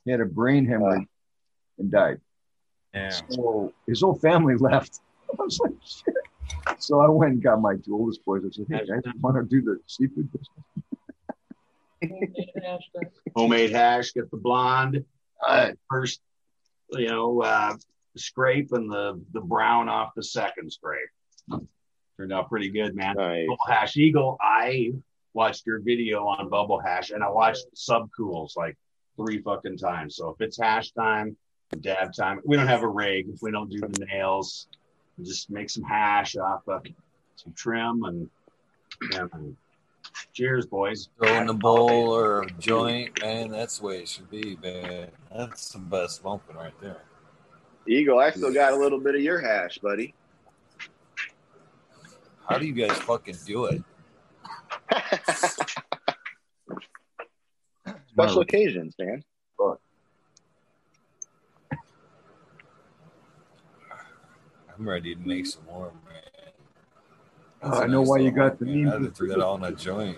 He had a brain hemorrhage and died. Yeah. So his whole family left. I was like, shit. So I went and got my two oldest boys. I said, hey guys, want to do the seafood business? Homemade hash, get the blonde. Uh, first, you know, uh, scrape and the the brown off the second scrape. Turned out pretty good, man. Bubble Hash Eagle. I watched your video on Bubble Hash, and I watched Subcool's like three fucking times. So if it's hash time, dab time, we don't have a rig. If we don't do the nails, we just make some hash off of some trim and yeah, man. cheers, boys. Throw in a bowl or a joint, man. That's the way it should be, man. That's the best smoking right there. Eagle, I still got a little bit of your hash, buddy. How do you guys fucking do it? Special occasions, man. I'm ready to make some more, man. Oh, I know why you got the name. name. I had to throw that all in a joint.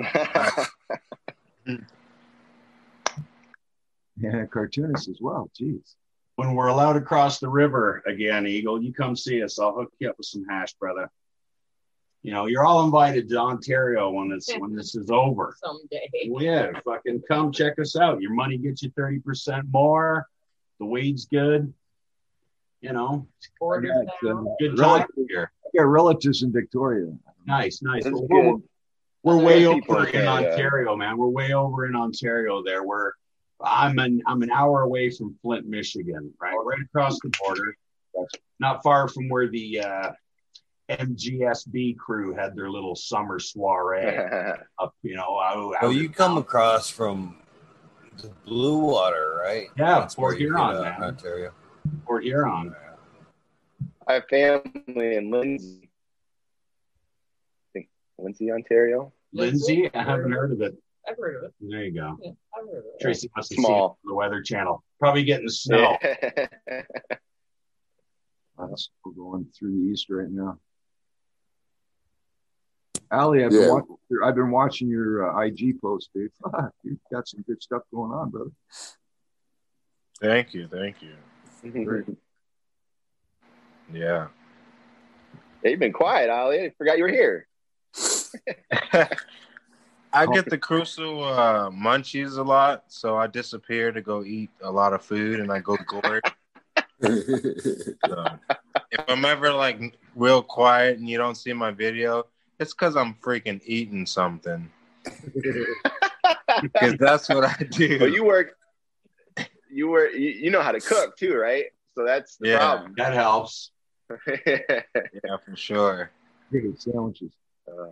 Yeah, cartoonist as well. Jeez. When we're allowed to cross the river again, Eagle, you come see us. I'll hook you up with some hash, brother. You know, you're all invited to Ontario when it's when this is over. Someday. Yeah, fucking come check us out. Your money gets you 30% more. The weed's good. You know, Order I got, now. uh, good relatives- time here. I got relatives in Victoria. Nice, nice. That's But we're we're way over in in Canada. Ontario, man. We're way over in Ontario there. We're I'm an I'm an hour away from Flint, Michigan, right? Right across the border. Not far from where the uh, MGSB crew had their little summer soiree up, you know. Out, Oh, out you come across from the Blue Water, right? Yeah, That's Port where you Huron, uh, man. Ontario. Port Huron. I have family in Lindsay. I think Lindsay, Ontario. Lindsay, I haven't heard of it. I've heard of it. There you go. Yeah, I've heard of it. Tracy must have seen it Small. on the Weather Channel. Probably getting snow. That's we're going through the east right now. Ollie, I've, been Yeah. watching, I've been watching your uh, IG post, dude. You've got some good stuff going on, brother. Thank you, thank you. Yeah. Hey, you've been quiet, Ollie. I forgot you were here. I get the crucial uh, munchies a lot, so I disappear to go eat a lot of food, and I go gourd. So, if I'm ever like real quiet and you don't see my video, it's because I'm freaking eating something. Because that's what I do. But you work. You were. You, you know how to cook too, right? So that's the Yeah. problem. That helps. yeah, for sure. Sandwiches. Uh,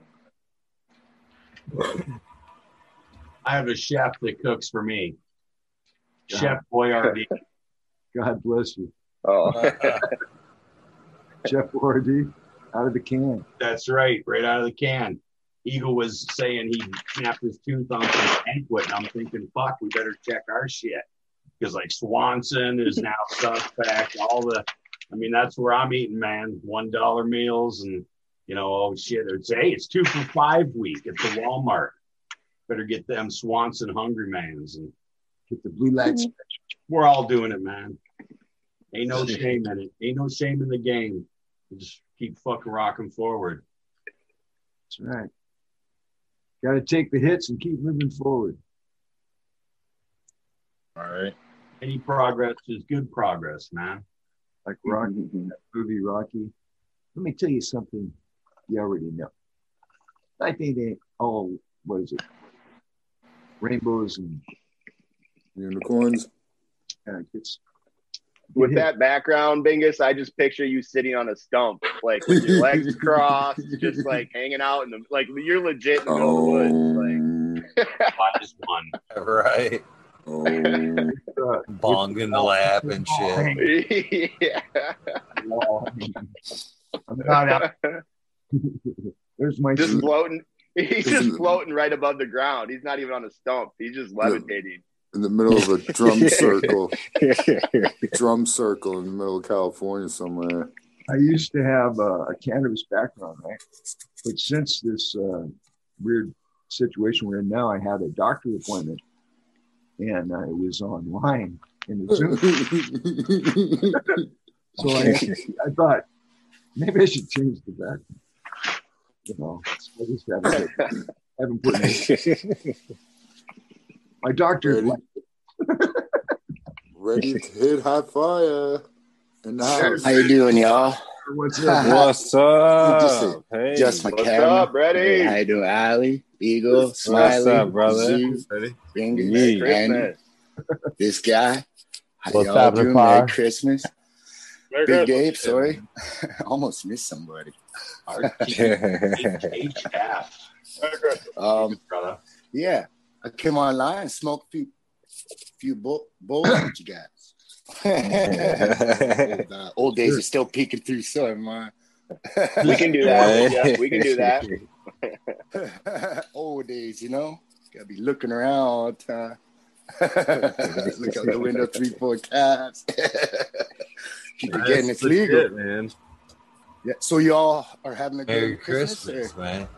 I have a chef that cooks for me. Chef Boyardee. God bless you. oh, Chef Boyardee, out of the can. That's right, right out of the can. Eagle was saying he snapped his tooth on some banquet, and I'm thinking, fuck, we better check our shit. Because like Swanson is now suspect, all the I mean, that's where I'm eating, man. One dollar meals and you know, oh shit. It's hey, it's two for five week at the Walmart. Better get them Swanson hungry mans and Get the blue lights. Mm-hmm. we're all doing it, man. Ain't no shame in it. Ain't no shame in the game. Just keep fucking rocking forward. That's right. Got to take the hits and keep moving forward. All right. Any progress is good progress, man. like Rocky, mm-hmm. that movie Rocky. Let me tell you something you already know. I think they all, what is it? Rainbows and unicorns. Yeah, it's With that background, Bingus, I just picture you sitting on a stump, like with your legs crossed, just like hanging out in the like you're legit in the middle of the woods. Like I just won. Right. Oh. Bong in the lap and shit. yeah. I'm not out. There's my just seat. floating. He's just floating right above the ground. He's not even on a stump. He's just levitating. In the middle of a drum circle. drum circle in the middle of California somewhere. I used to have uh, a cannabis background, right? But since this uh, weird situation we're in now, I had a doctor appointment, and I was online in the Zoom. so I, I thought maybe I should change the background. You know, I just haven't, haven't put any. My doctor Ready? Ready to hit hot fire And the house. How you doing, y'all? What's What's up? Hey. Just my What's camera. up, Brady? Hey, how you doing, Ollie, Eagle, Smiley, up, brother? Zoo, Ready? Fingers, Merry Andy, this guy. How What's y'all happening, doing? Merry Christmas. Merry Big Christmas. Dave, sorry. Almost missed somebody. HF. Um, Brother. yeah, I came online, smoked a few, few bo- bowls with you guys. old, uh, old days are still peeking through some, man. We can do that. Yeah, we can do that. old days, you know, gotta be looking around all the time. Look out the window, three, four times. Keep forgetting it's legal. legit, man. Yeah. So y'all are having a good Merry Christmas. Christmas, man.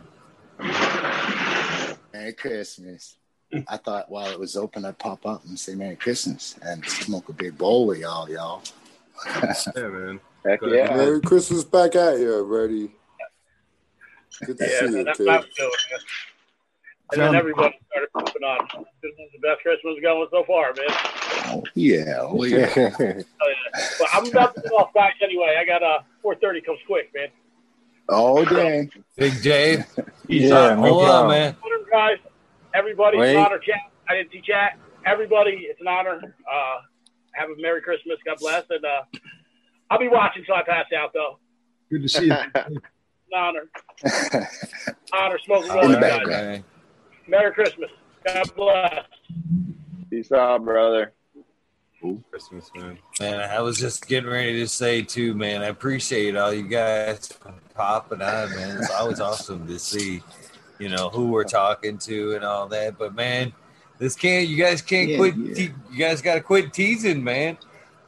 Merry Christmas. I thought while it was open, I'd pop up and say Merry Christmas and smoke a big bowl with y'all, y'all. Yeah, man. Heck Good. yeah. Merry Christmas back at you, Ready. Good to Yeah, see man, you, that's kid. what I was man. And then everybody started popping on. This is the best Christmas going so far, man. Oh, yeah. Oh, yeah. Oh, yeah. But I'm about to get off back anyway. I got uh 4:30 comes quick, man. Oh, dang. Big Dave. Yeah, no Hold on, man. Honor, guys, everybody, it's an honor, chat. I didn't see chat. Everybody, it's an honor. Uh, have a Merry Christmas. God bless. And uh, I'll be watching till I pass out, though. Good to see you. An honor. honor smoking In with the you guys. background. Merry Christmas. God bless. Peace out, brother. Christmas, man. Man, I was just getting ready to say too, man. I appreciate all you guys popping on, man. It's always awesome to see, you know, who we're talking to and all that. But man, this can't. You guys can't Yeah, quit. yeah. Te- you guys got to quit teasing, man.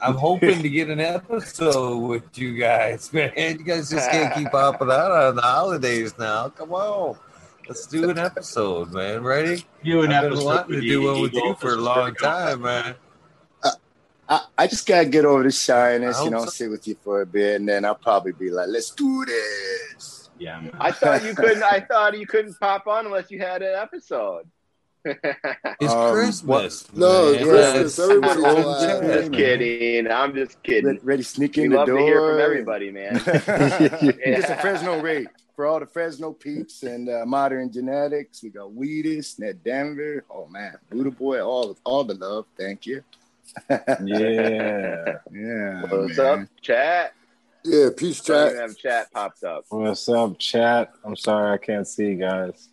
I'm hoping to get an episode with you guys, man. You guys just can't keep popping out on the holidays now. Come on. Let's do an episode, man. Ready? You an I've been episode wanting to do the one with you for a long time, man. I, I just gotta get over the shyness, you know, so. sit with you for a bit, and then I'll probably be like, "Let's do this." Yeah, man. I thought you couldn't. I thought you couldn't pop on unless you had an episode. It's Um, Christmas. No, man. Christmas. Everybody's I'm just just kidding. I'm just kidding. Ready, ready to sneak We in the love door. to hear from everybody, man. Just a Fresno rate for all the Fresno peeps and uh, modern genetics. We got Weedus, Ned Denver. Oh man, Buddha Boy, all all the love. Thank you. Yeah. Yeah. What's man. up, chat? Yeah, peace, chat. have chat popped up. What's up, chat? I'm sorry I can't see you guys.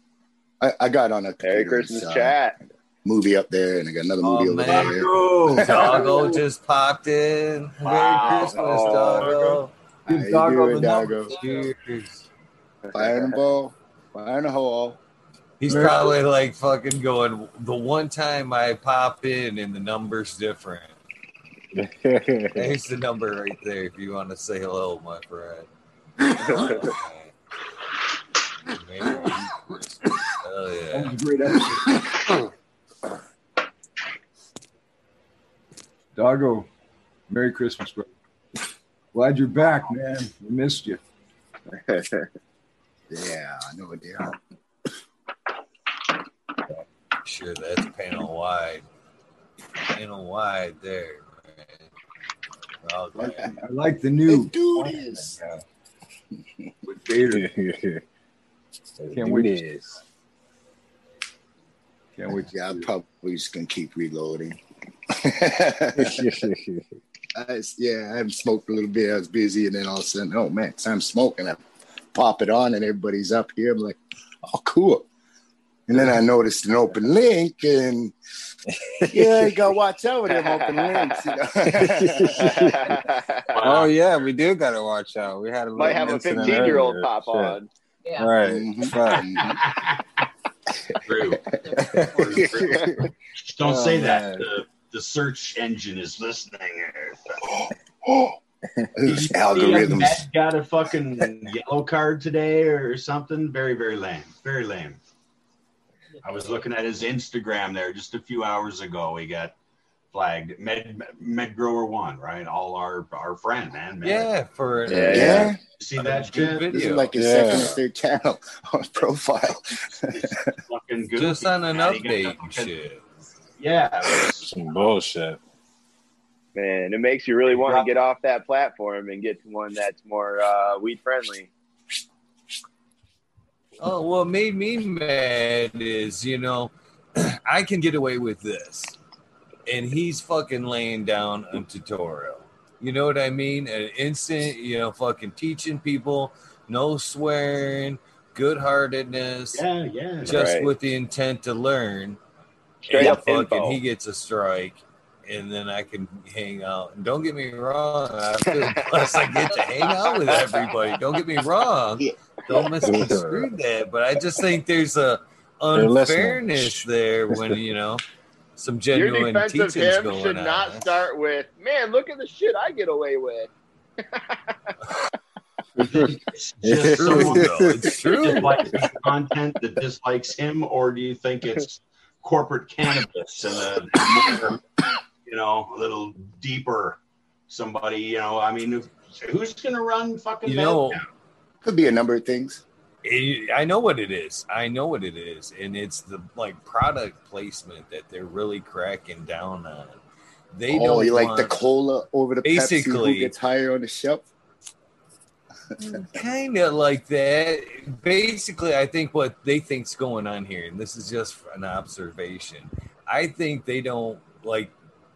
I, I got on a Merry Christmas, so chat. movie up there, and I got another Oh, movie over man. there. Doggo just popped in. Merry Wow. Christmas, Oh. Doggo. How you Doggo doing, the Doggo? Cheers. Fire in the ball, fire in the hole. He's Merry probably like fucking going. The one time I pop in and the number's different. There's the number right there. If you want to say hello, my friend. Merry Christmas. Hell That yeah. was a great episode. Doggo, Merry Christmas, bro. Glad you're back, man. We missed you. Yeah, I know it. Yeah. Sure, that's panel wide. Panel wide there, man. Oh, I, I like the new. do this. With Vader. Can't wait. this. Can't wait. Yeah, I'm probably just gonna keep reloading. I, yeah, I haven't smoked a little bit. I was busy, and then all of a sudden, oh man, time smoking. I pop it on, and everybody's up here. I'm like, oh, cool. And then I noticed an open link, and yeah, you gotta watch out with them open links. You know? Oh yeah, we do gotta watch out. We had a Might have a 15 year old pop Shit. on. Yeah. Right. Mhm. Fuck. True. Don't Oh, say that. The, the search engine is listening. Those Did algorithms. Got a fucking yellow card today or something? Very, very lame. Very lame. I was looking at his Instagram there just a few hours ago. He got flagged. Med Med Grower One, right? All our our friend, man. Med. Yeah, for Yeah, Yeah, You see that good shit? this is like his Yeah. second or third channel on profile. Fucking goofy, Just on an man. Update fucking- shit. Yeah. Some bullshit. Man, it makes you really want to get off that platform and get to one that's more uh, weed friendly. Oh, what made me mad is, you know, I can get away with this. And he's fucking laying down a tutorial. You know what I mean? An instant, you know, fucking teaching people, no swearing, good heartedness, Yeah, yeah. just Right. with the intent to learn. Straight and up fucking info. he gets a strike. And then I can hang out. And don't get me wrong, I feel blessed I get to hang out with everybody. Don't get me wrong. Don't misconstrue that. But I just think there's a unfairness there when you know some Your genuine defense of teachings him going should on. not start with, man, look at the shit I get away with. It's It's just true. It's true. dislikes the content that dislikes him, or do you think it's corporate cannabis and a more, you know, a little deeper somebody, you know, I mean, who's going to run fucking You know, Madtown? Could be a number of things. it- I know what it is. I know what it is, and it's the like product placement that they're really cracking down on. They oh, don't like the cola over the Pepsi Basically- who gets higher on the shelf? kind of like that. Basically, I think what they think's going on here, and this is just an observation. I think they don't like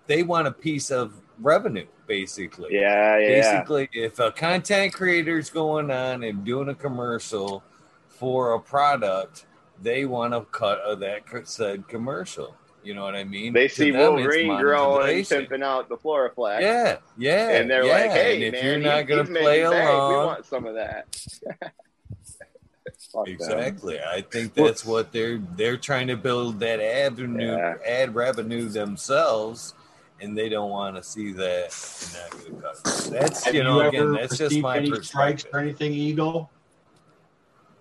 they want a piece of revenue, basically. Yeah, yeah. Basically, if a content creator is going on and doing a commercial for a product, they want a cut of that said commercial. You know what I mean? They see them, Wolverine growing, pimping out the Floraflex. Yeah, yeah. And they're yeah. like, hey, and if man, you're not going to play bank. We want some of that. Fuck them. Exactly. I think that's what they're they're trying to build that avenue Yeah. ad revenue themselves and they don't want to see that and not gonna cut it. That's Have you know you again that's just received my any strikes or anything, Eagle?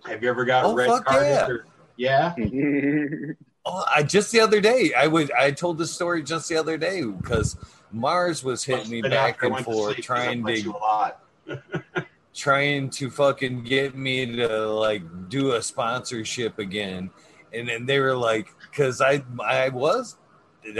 Have you ever got Oh, red fuck carded? yeah. Or, yeah. Oh, I just the other day I was I told this story just the other day because Mars was hitting me back and went to forth sleep 'cause I trying to you a lot. trying to fucking get me to like do a sponsorship again. And then they were like, because I I was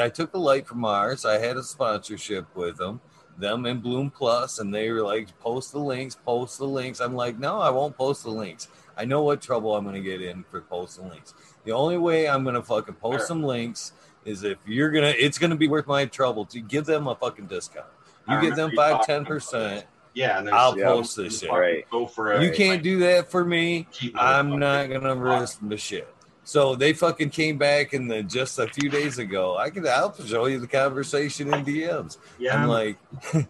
I took the light from Mars. I had a sponsorship with them, them and Bloom Plus, and they were like, post the links, post the links. I'm like, no, I won't post the links. I know what trouble I'm gonna get in for posting links. The only way I'm gonna fucking post some links is if you're gonna it's gonna be worth my trouble to give them a fucking discount. You give them five, 10%. Yeah, and I'll yeah, post this shit. Right. Go for a, You can't do that for me. I'm not gonna risk the shit. So they fucking came back and then just a few days ago, I could I'll show you the conversation in DMs. Yeah, I'm I'm- like,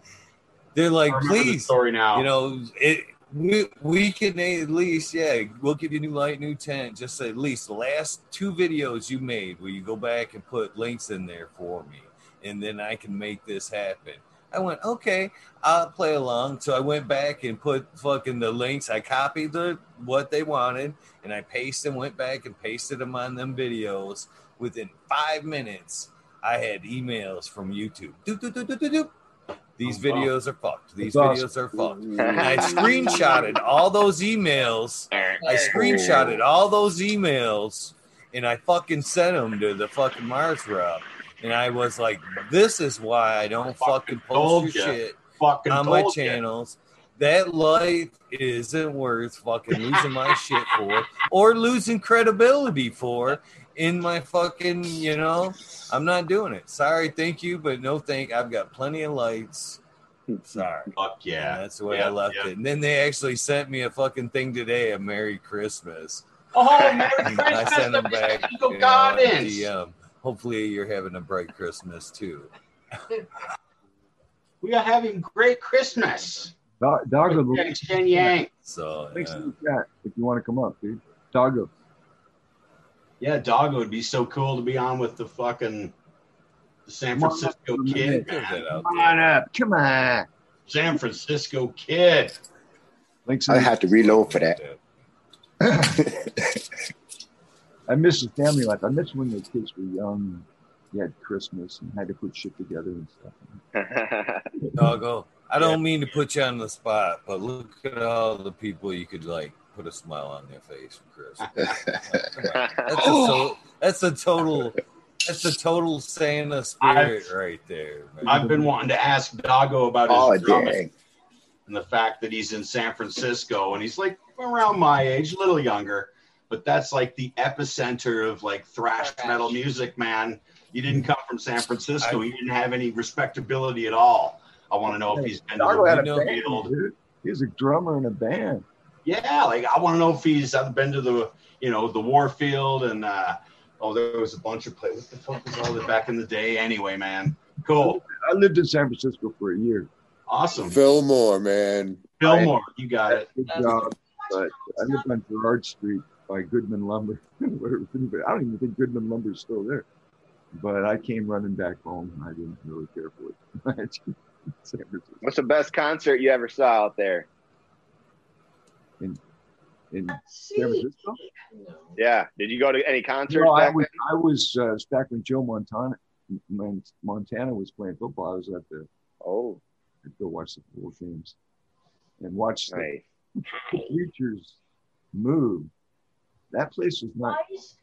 they're like, please, story now. You know, it. We, we can at least, yeah, we'll give you new light, new tent. Just at least the last two videos you made, will you go back and put links in there for me, and then I can make this happen. I went, okay, I'll play along. So I went back and put fucking the links. I copied the what they wanted and I pasted and went back and pasted them on them videos. Within five minutes, I had emails from YouTube. Doop, doop, doop, doop, doop, doop. These Oh, wow. videos are fucked. These That's videos are fucked. And I screenshotted all those emails. I screenshotted all those emails and I fucking sent them to the fucking Mars rep. And I was like, this is why I don't fucking post your shit. fucking on my told you. channels. That life isn't worth fucking losing my shit for or losing credibility for in my fucking, you know, I'm not doing it. Sorry, thank you, but no thank. I've got plenty of lights. Sorry. Fuck yeah. And that's the way Yeah, I left yeah. it. And then they actually sent me a fucking thing today, a Merry Christmas. Oh, Merry Christmas! I sent them back. Eagle you know. Hopefully you're having a bright Christmas too. We are having great Christmas. Dog, Doggo, Thanks, Jen Yang. So links yeah. in the chat if you want to come up, dude. Doggo. Yeah, Doggo would be so cool to be on with the fucking the San Come Francisco up, kid. Get that out Come on up. Come on. San Francisco kid. Links I the- have to reload for that. I miss the family life. I miss when the kids were young. You had Christmas and had to put shit together and stuff. Doggo. I don't mean to put you on the spot, but look at all the people you could like put a smile on their face for Christmas. That's a, so, that's a total that's a total Santa spirit right there. Man. I've been wanting to ask Doggo about his Oh, drumming and the fact that he's in San Francisco and he's like around my age, a little younger, but that's like the epicenter of like thrash metal music, man. You didn't come from San Francisco. You didn't have any respectability at all. I want to know if he's been to the had a Wheatfield band, Field. dude. He a drummer in a band. Yeah, like I want to know if he's I've been to the you know the Warfield and uh oh there was a bunch of places. What the fuck was all that back in the day? Anyway, man, cool, I lived in San Francisco for a year. awesome. Fillmore, man. Fillmore, you got it. Good job. But I lived on Girard Street by Goodman Lumber. Where- I don't even think Goodman Lumber is still there. But I came running back home. I didn't really care for it. San Francisco. What's the best concert you ever saw out there? in in San Francisco. Yeah. Did you go to any concerts No, I back was I was uh, back when Joe Montana when Montana was playing football. I was at the oh I'd go watch the football games and watch the, Nice. the creatures move. That place was not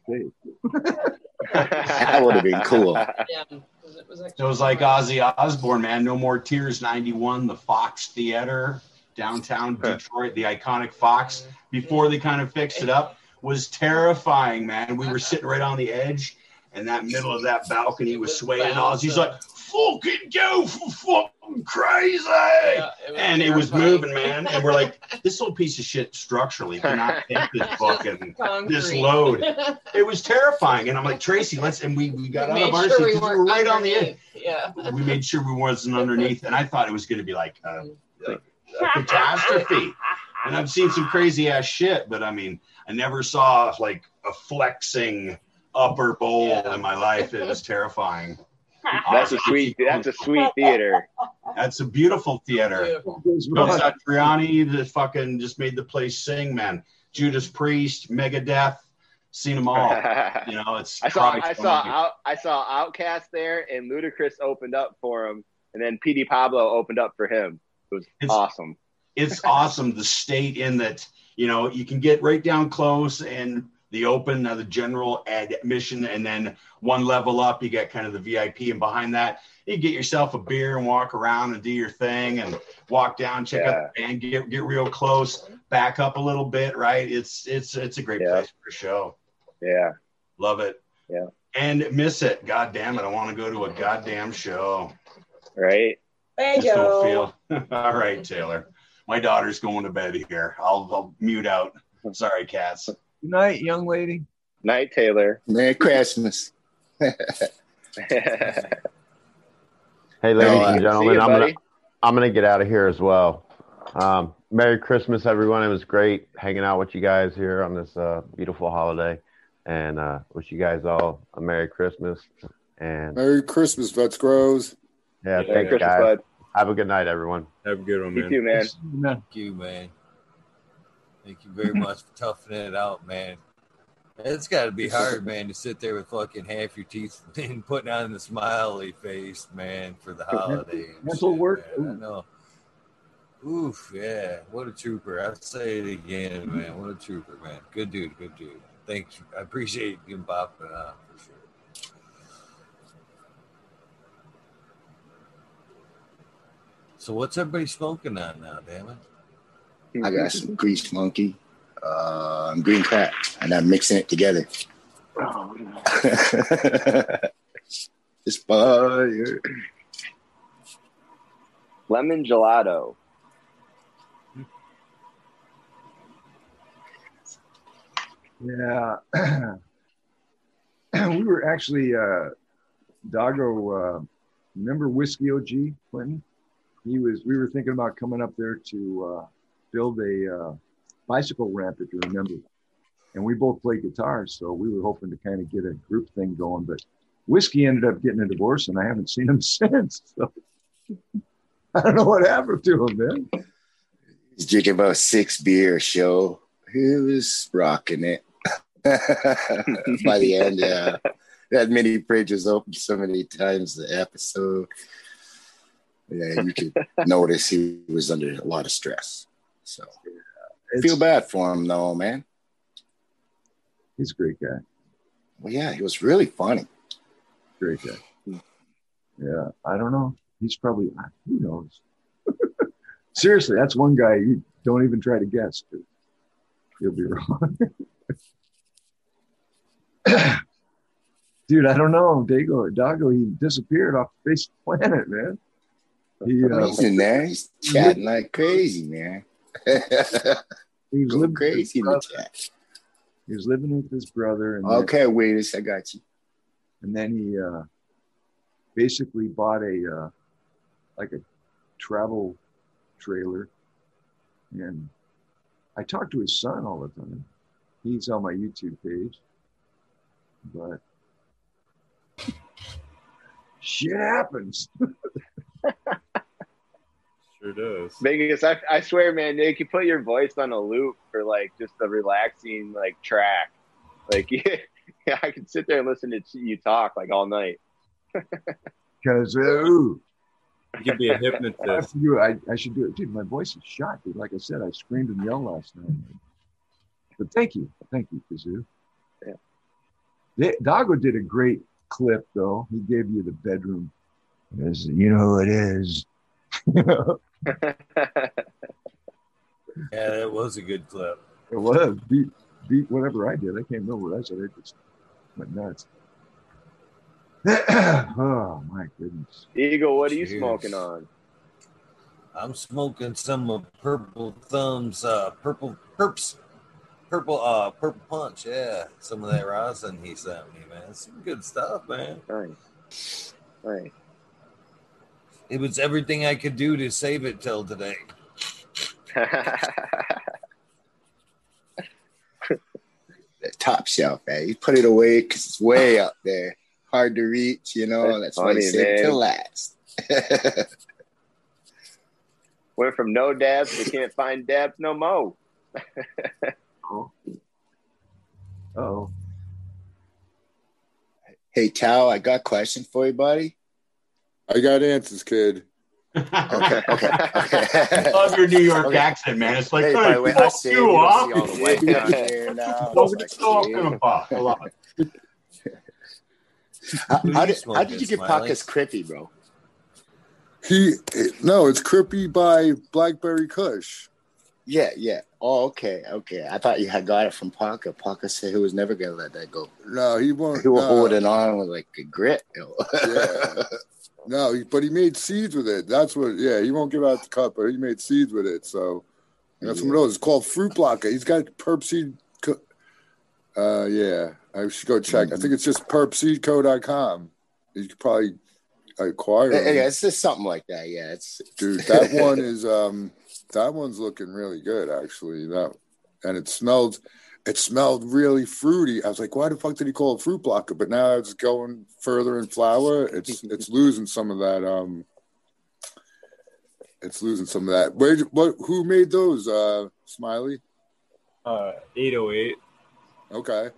safe. That would have been cool. Yeah, 'cause it was It was like Ozzy Osbourne, man. No More Tears 91, the Fox Theater, downtown Detroit, the iconic Fox, before they kind of fixed it up, was terrifying, man. We were sitting right on the edge, and that middle of that balcony was swaying. Ozzy's like, fucking go for fucking crazy. and it was moving, man. And we're like, this little piece of shit structurally cannot take this fucking this load. It was terrifying. And I'm like, Tracy, let's and we, we got We out of our sure seats we 'cause we were weren't right on the edge. Yeah. we made sure we wasn't underneath, and I thought it was going to be like a, like a catastrophe. And I've seen some crazy ass shit, but I mean, I never saw like a flexing upper bowl in my life. It was terrifying. That's a sweet. That's a sweet theater. That's a beautiful theater. Bill Satriani, the fucking just made the place sing, man. Judas Priest, Megadeth, seen them all. You know, it's I saw. I saw. Out, I saw OutKast there, and Ludacris opened up for him, and then PD Pablo opened up for him. It was awesome. it's awesome the state in that you know you can get right down close and the open now the general admission and then one level up you get kind of the vip and behind that you get yourself a beer and walk around and do your thing and walk down check out the band get, get real close back up a little bit right? It's it's it's a great place for a show. Yeah. Love it. Yeah. And miss it. God damn it i want to go to a goddamn show. Right? Thank just don't you. feel all right taylor. My daughter's going to bed here. I'll, I'll mute out. Sorry cats Good night, young lady. Night, Taylor. Merry Christmas. Hey, ladies No, uh, and gentlemen, you, I'm gonna. I'm gonna get out of here as well. Um, Merry Christmas, everyone. It was great hanging out with you guys here on this uh, beautiful holiday, and uh, wish you guys all a Merry Christmas. And Merry Christmas, Vets Grows. yeah, Merry thanks, Christmas, guys. bud. Have a good night, everyone. Have a good one, You too, man. Thank you, man. Thank you very much for toughing it out, man. It's got to be hard, man, to sit there with fucking half your teeth and putting on the smiley face, man, for the holidays. Mental shit, work. man. I know. Oof, yeah. What a trooper. I'll say it again, man. What a trooper, man. Good dude, good dude. Thanks. I appreciate you popping on for sure. So what's everybody smoking on now? Damn it! I got some grease monkey, uh, green crack, and I'm mixing it together. it's fire. Lemon gelato. Yeah. we were actually, uh, Doggo, uh, remember Whiskey OG, Clinton? He was, we were thinking about coming up there to uh, build a uh, bicycle ramp, if you remember. And we both played guitars, so we were hoping to kind of get a group thing going. But Whiskey ended up getting a divorce, and I haven't seen him since. So I don't know what happened to him, man. He's drinking about six beer show. He was rocking it. By the end, yeah. That many pages open so many times the episode. Yeah, you could notice he was under a lot of stress. So feel bad for him though, man. He's a great guy. Well, yeah, he was really funny. Great guy. Yeah, I don't know. He's probably who knows. Seriously, that's one guy you don't even try to guess. You'll be wrong. Dude, I don't know. Dago, Dago, he disappeared off the face of the planet, man. He, uh, He's in there. He's chatting like crazy, man. he was living crazy in the chat. He was living with his brother, and then- Okay, wait, I got you. and then he uh, basically bought a uh, like a travel trailer, and I talk to his son all the time. He's on my YouTube page, but shit happens. Sure does. Vegas, I, I swear, man, Nick, you could put your voice on a loop for like just a relaxing like track. Like, yeah, I could sit there and listen to you talk like all night. Because uh, ooh, You could be a I, have hypnotist. to do. I, I should do it, dude. My voice is shot, dude. Like I said, I screamed and yelled last night. But thank you, thank you, Kazoo. Yeah. They- Doggo did a great clip, though. He gave you the bedroom. As you know who it is. Yeah, that was a good clip. It was beat beat whatever I did. I can't remember what I said. I just went nuts. oh my goodness. Eagle, what are you smoking on? I'm smoking some of Purple Thumb's uh, purple perps, purple uh purple punch. Yeah, some of that rosin he sent me, man. Some good stuff, man. Nice. Nice. It was everything I could do to save it till today. The top shelf, man. You put it away because it's way up there, hard to reach. You know, That's that's, why you funny, save it man. till last. Went from no dabs to can't find dabs no more. Oh. Oh. Hey, Tao, I got a question for you, buddy. I got answers, kid. Okay, okay, okay. I love your New York Okay. accent, man. It's like, Hey, hey, by the way, I fuck you, you. I all the white down there now. What It's we talking about? Hold on. How, how did, how did you get Smiley? Pacas Crippy, bro? He no, it's Crippy by Blackberry Kush. Yeah, yeah. Oh, okay, okay. I thought you had got it from Parker. Parker said he was never gonna let that go. No, he won't. He was no. holding on with like a grit. yo. Yeah. No, but he made seeds with it. That's what. Yeah, he won't give out the cut, but he made seeds with it. So you know, some of those. It's called Fruit Blocker. He's got perp seed. Co- uh, yeah, I should go check. I think it's just perpseedco.com. You could probably acquire. yeah, yeah, it's just something like that. Yeah, it's dude. That one is um, that one's looking really good actually. That and it smelled. It smelled really fruity. I was like, why the fuck did he call it fruit blocker? But now it's going further in flower. It's it's losing some of that. Um, it's losing some of that. Where? What? Who made those? Uh, Smiley. Uh, 808. Okay.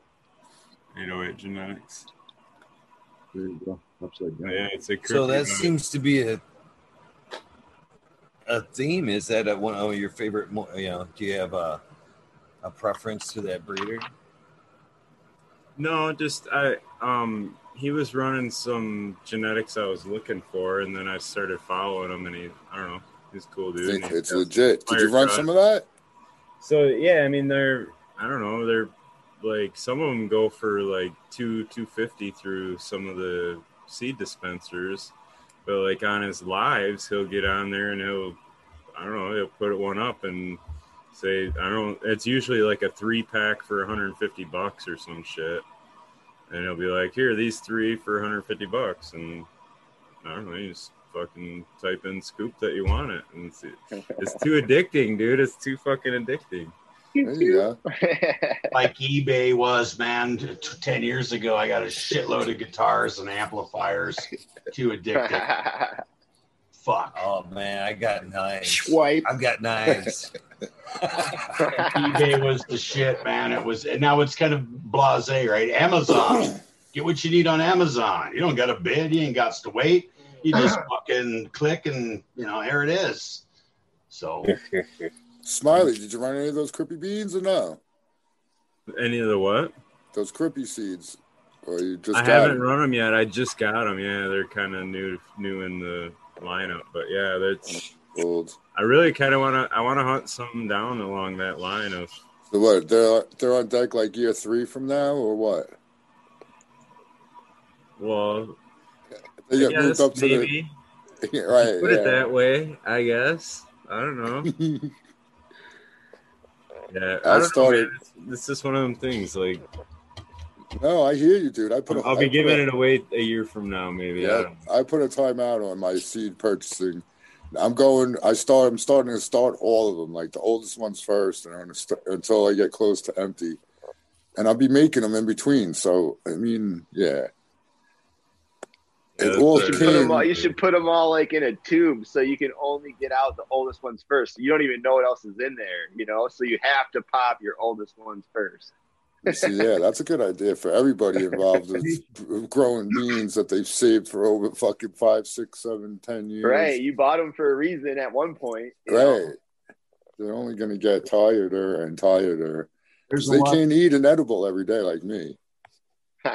808 genetics. There you go. Upside down. Yeah, it's a So that crypto- seems to be a a theme. Is that a, one of your favorite? mo- You know, do you have a a preference to that breeder? No, just I um he was running some genetics I was looking for, and then I started following him, and he I don't know He's a cool dude. think and he's it's got legit. Did you run truck. some of that? So yeah, I mean they're I don't know they're like some of them go for like two two fifty through some of the seed dispensers, but like on his lives he'll get on there and he'll I don't know he'll put one up and say I don't it's usually like a three pack for 150 bucks or some shit, and he'll be like here these three for 150 bucks and I don't know you just fucking type in scoop that you want it and it's, it's too addicting dude it's too fucking addicting. There you go. like eBay was, man. t- t- Ten years ago, I got a shitload of guitars and amplifiers. Too addictive. Fuck. Oh man, I got knives. Swipe. I've got knives. eBay was the shit, man. It was, and now it's kind of blasé, right? Amazon. Get what you need on Amazon. You don't got to bid. You ain't got to wait. You just fucking click, and you know, here it is. So Smiley, did you run any of those crippy beans or no? Any of the what? Those crippy seeds, or you just I haven't it? run them yet. I just got them. Yeah, they're kind of new, new in the lineup. But yeah, that's. Old. I really kind of want to. I want to hunt something down along that line of. So what? They're they're on deck like year three from now, or what? Well, They I get moved up to maybe. the right. Put yeah. it that way, I guess. I don't know. yeah, I, I know, started- it's just one of them things. Like No, I hear you, dude. I put. A, I'll be put giving a- it away a year from now, maybe. I Yeah, don't I put a timeout on my seed purchasing. I'm going. I start. I'm starting to start all of them, like the oldest ones first, and I'm gonna st- until I get close to empty, and I'll be making them in between. So I mean, yeah, it all You should, came. all, you should put them all like in a tube so you can only get out the oldest ones first. You don't even know what else is in there, you know. So you have to pop your oldest ones first. See, yeah, that's a good idea for everybody involved with growing beans that they've saved for over fucking five, six, seven, ten years. Right, you bought them for a reason at one point. you know? Right. They're only going to get tireder and tireder. There's they lot- can't eat an edible every day like me.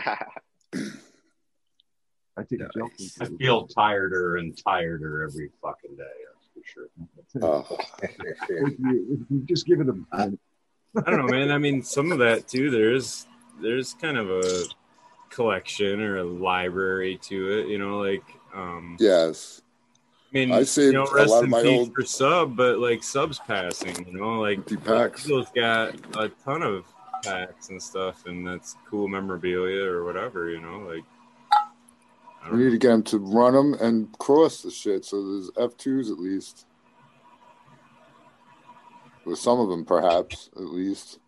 I think joking. I feel tireder and tireder every fucking day. That's for sure. Oh. If you, if you just give it a I don't know, man. I mean, some of that too. There's there's kind of a collection or a library to it. You know, like um, Yes. I mean, I saved you know, a rest lot of in my peace old- for sub, but like subs passing. You know, like packs. Eagles got a ton of packs and stuff, and that's cool memorabilia or whatever. You know, like We need to get them to run them and cross the shit so there's F2s at least. With some of them, perhaps, at least.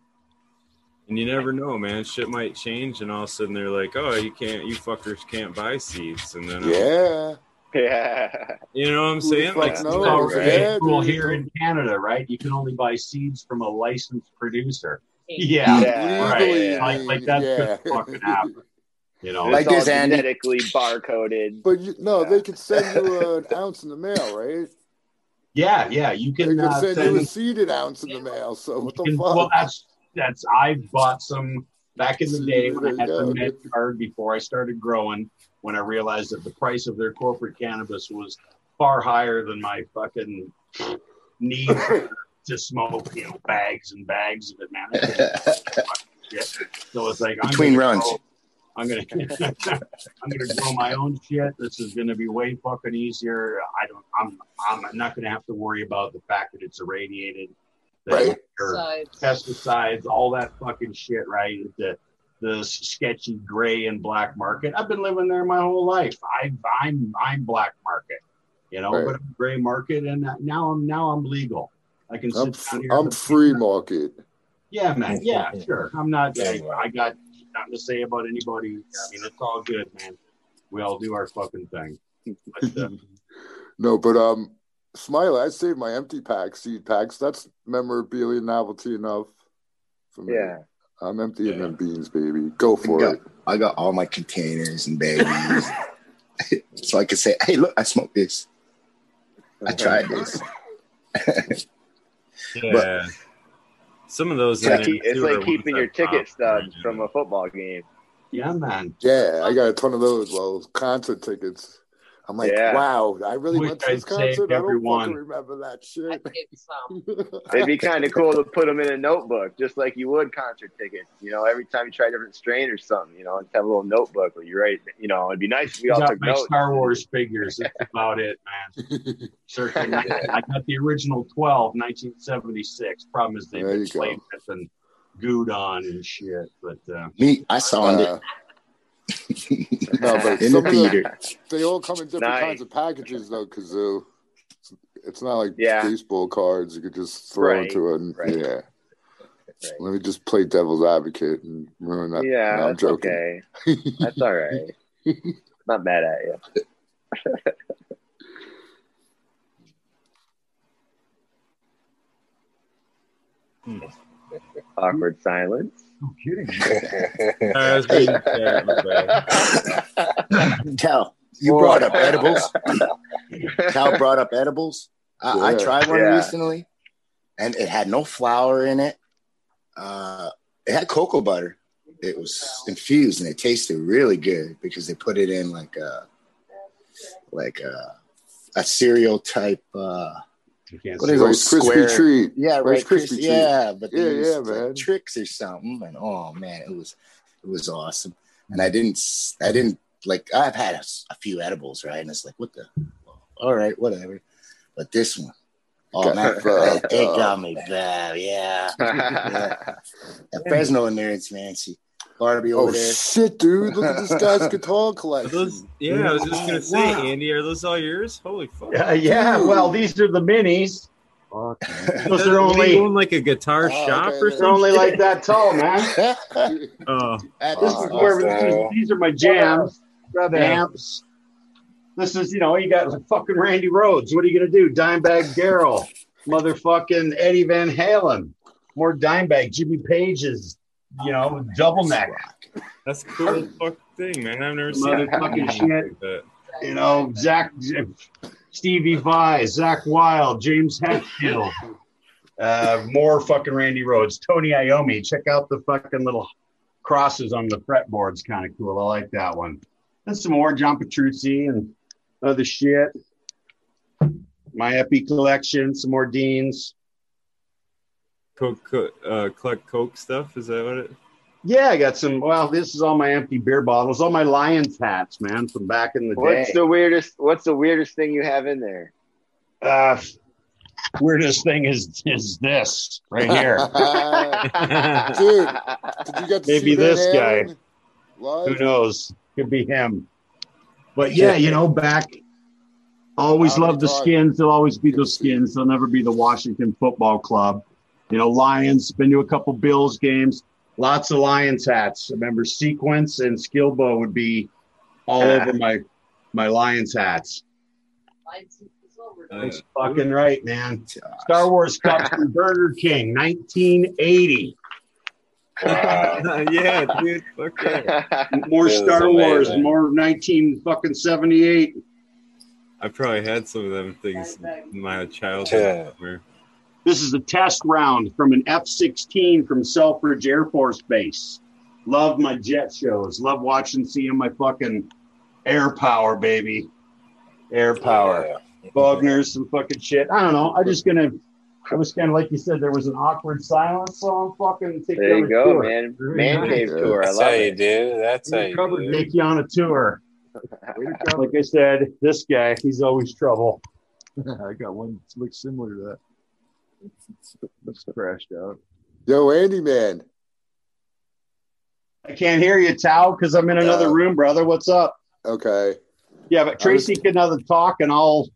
And you never know, man. Shit might change, and all of a sudden they're like, "Oh, you can't, you fuckers can't buy seeds." And then, uh, Yeah. Yeah. you know what I'm saying? Like, It's stuff already like- cool here in Canada, right? You can only buy seeds from a licensed producer. Yeah, Yeah. right. Legally, Like, like that's yeah. just fucking happen. You know, It's all genetically barcoded. But you, no, they could send you an ounce in the mail, right? Yeah, yeah, you They can could uh, send send. you a seeded ounce in the mail. So what the can- fuck? well, that's that's. I bought some back in the day when I had the med card before I started growing. When I realized that the price of their corporate cannabis was far higher than my fucking need to smoke, you know, bags and bags of it, man. It's fucking shit. So it's like Between runs. Grow- I'm gonna I'm gonna grow my own shit. This is gonna be way fucking easier. I don't I'm I'm not gonna have to worry about the fact that it's irradiated. that Right. your Pesticides, all that fucking shit, right? The the sketchy gray and black market. I've been living there my whole life. I I'm I'm black market, you know, Right. but I'm gray market and now I'm now I'm legal. I can sit I'm, down here. I'm free market. Yeah, man. Yeah, sure. I'm not. I, I got nothing to say about anybody. I mean, it's all good, man. We all do our fucking thing. But, uh, No, but um, Smiley, I saved my empty pack, seed packs. That's memorabilia novelty enough for me. Yeah. I'm emptying them beans, baby. Go for I got, it. I got all my containers and bags. so I could say, hey, look, I smoked this. I tried this. Yeah. Some of those. It's like, keep- it's like keeping your ticket stubs from a football game. yeah, man. Yeah, I got a ton of those. Well, concert tickets. I'm like, Yeah. wow, I really Wish went to this I'd concert. I don't everyone. fucking remember that shit. It'd be kind of cool to put them in a notebook, just like you would concert tickets. You know, every time you try a different strain or something, you know, and have a little notebook where you write. You know, it'd be nice if we all got took my notes. Star Wars figures. That's about it, man. Certainly, I got the original 12, 1976. Problem is they've There been you go. flame and gooed on and shit. But uh, Me, I saw Uh, it No, but in the of them, they all come in different Nice. kinds of packages, though, Kazoo. It's, it's not like Yeah. baseball cards you could just throw Right, into it. Right. Yeah. Right. Let me just play devil's advocate and ruin that. Yeah, no, I'm that's joking. okay. That's all right. Not mad at you. Hmm. Awkward silence. No kidding. I was reading chat, my. Cal, you Boy. brought up edibles. Cal brought up edibles. I, I tried one Yeah. recently, and it had no flour in it. Uh, it had cocoa butter. It was infused, and it tasted really good because they put it in like a like a, a cereal type. Uh, you can't what see is Rice those Krispie square? treat. Yeah, Rice right. Krispie Chris, treat. yeah, but Yeah, they yeah, man. tricks or something, and oh man, it was it was awesome. And I didn't, I didn't like. I've had a few edibles, right? And it's like, what the? All right, whatever. But this one, oh Got man, it, it got me bad. Yeah, yeah. That Fresno nerds, man. See Barbie oh, over Oh there. shit, dude! Look at this guy's guitar collection. those, yeah, I was just gonna say, Andy, are those all yours? Holy fuck! yeah, yeah. Well, these are the minis. Fuck. Those are What, do you only own like a guitar Oh, shop okay, or then. they're only something? like that tall, man. Oh, That This is is where awesome. this is, these are my jams, Brother. amps. This is, you know, you got fucking Randy Rhoads. What are you gonna do? Dimebag Darrell, motherfucking Eddie Van Halen, more Dimebag, Jimmy Page's, you know, double neck. that's a cool as fuck thing, man. I've never seen it. Motherfucking shit. like that. You know, Zakk, Stevie Vai, Zakk Wylde, James Hetfield, uh, more fucking Randy Rhoads, Tony Iommi. Check out the fucking little crosses on the fretboards. Kind of cool. I like that one. And some more John Petrucci and other shit. My Epi collection, some more Deans. Coke, co- uh, collect Coke stuff. Is that what it? Yeah, I got some. Well, this is all my empty beer bottles, all my Lions hats, man, from back in the What's day. What's the weirdest? What's the weirdest thing you have in there? uh, weirdest thing is is this right here. Dude, did you get to Maybe see Van this guy. Live? Who knows? Could be him. But yeah, you know, back. Always love the times? skins. They'll always be those skins. They'll never be the Washington Football Club. You know, Lions. Been to a couple Bills games. Lots of Lions hats. I remember Sequence and Skillbo would be all ah. over my my Lions hats. That's fucking right, man. Star Wars Cup from Burger King, 1980. yeah, dude. Fuck yeah. More That is Star Wars, more 19 fucking 78. I probably had some of them things in my childhood. Where This is a test round from an F 16 from Selfridge Air Force Base. Love my jet shows. Love watching, seeing my fucking air power, baby. Air power. Yeah. Bogner's some fucking shit. I don't know. I'm just gonna. I was kind of like you said. There was an awkward silence, so I'm fucking take There you go, tour. man. Very Man nice. cave tour. I That's love how you it. do. That's how you Covered do. take you on a tour. Like I said, this guy, he's always trouble. I got one that looks similar to that. It's crashed out. Yo, Andy, man. I can't hear you, Tao, because I'm in another Uh, room, brother. What's up? Okay. Yeah, but Tracy can either talk and I'll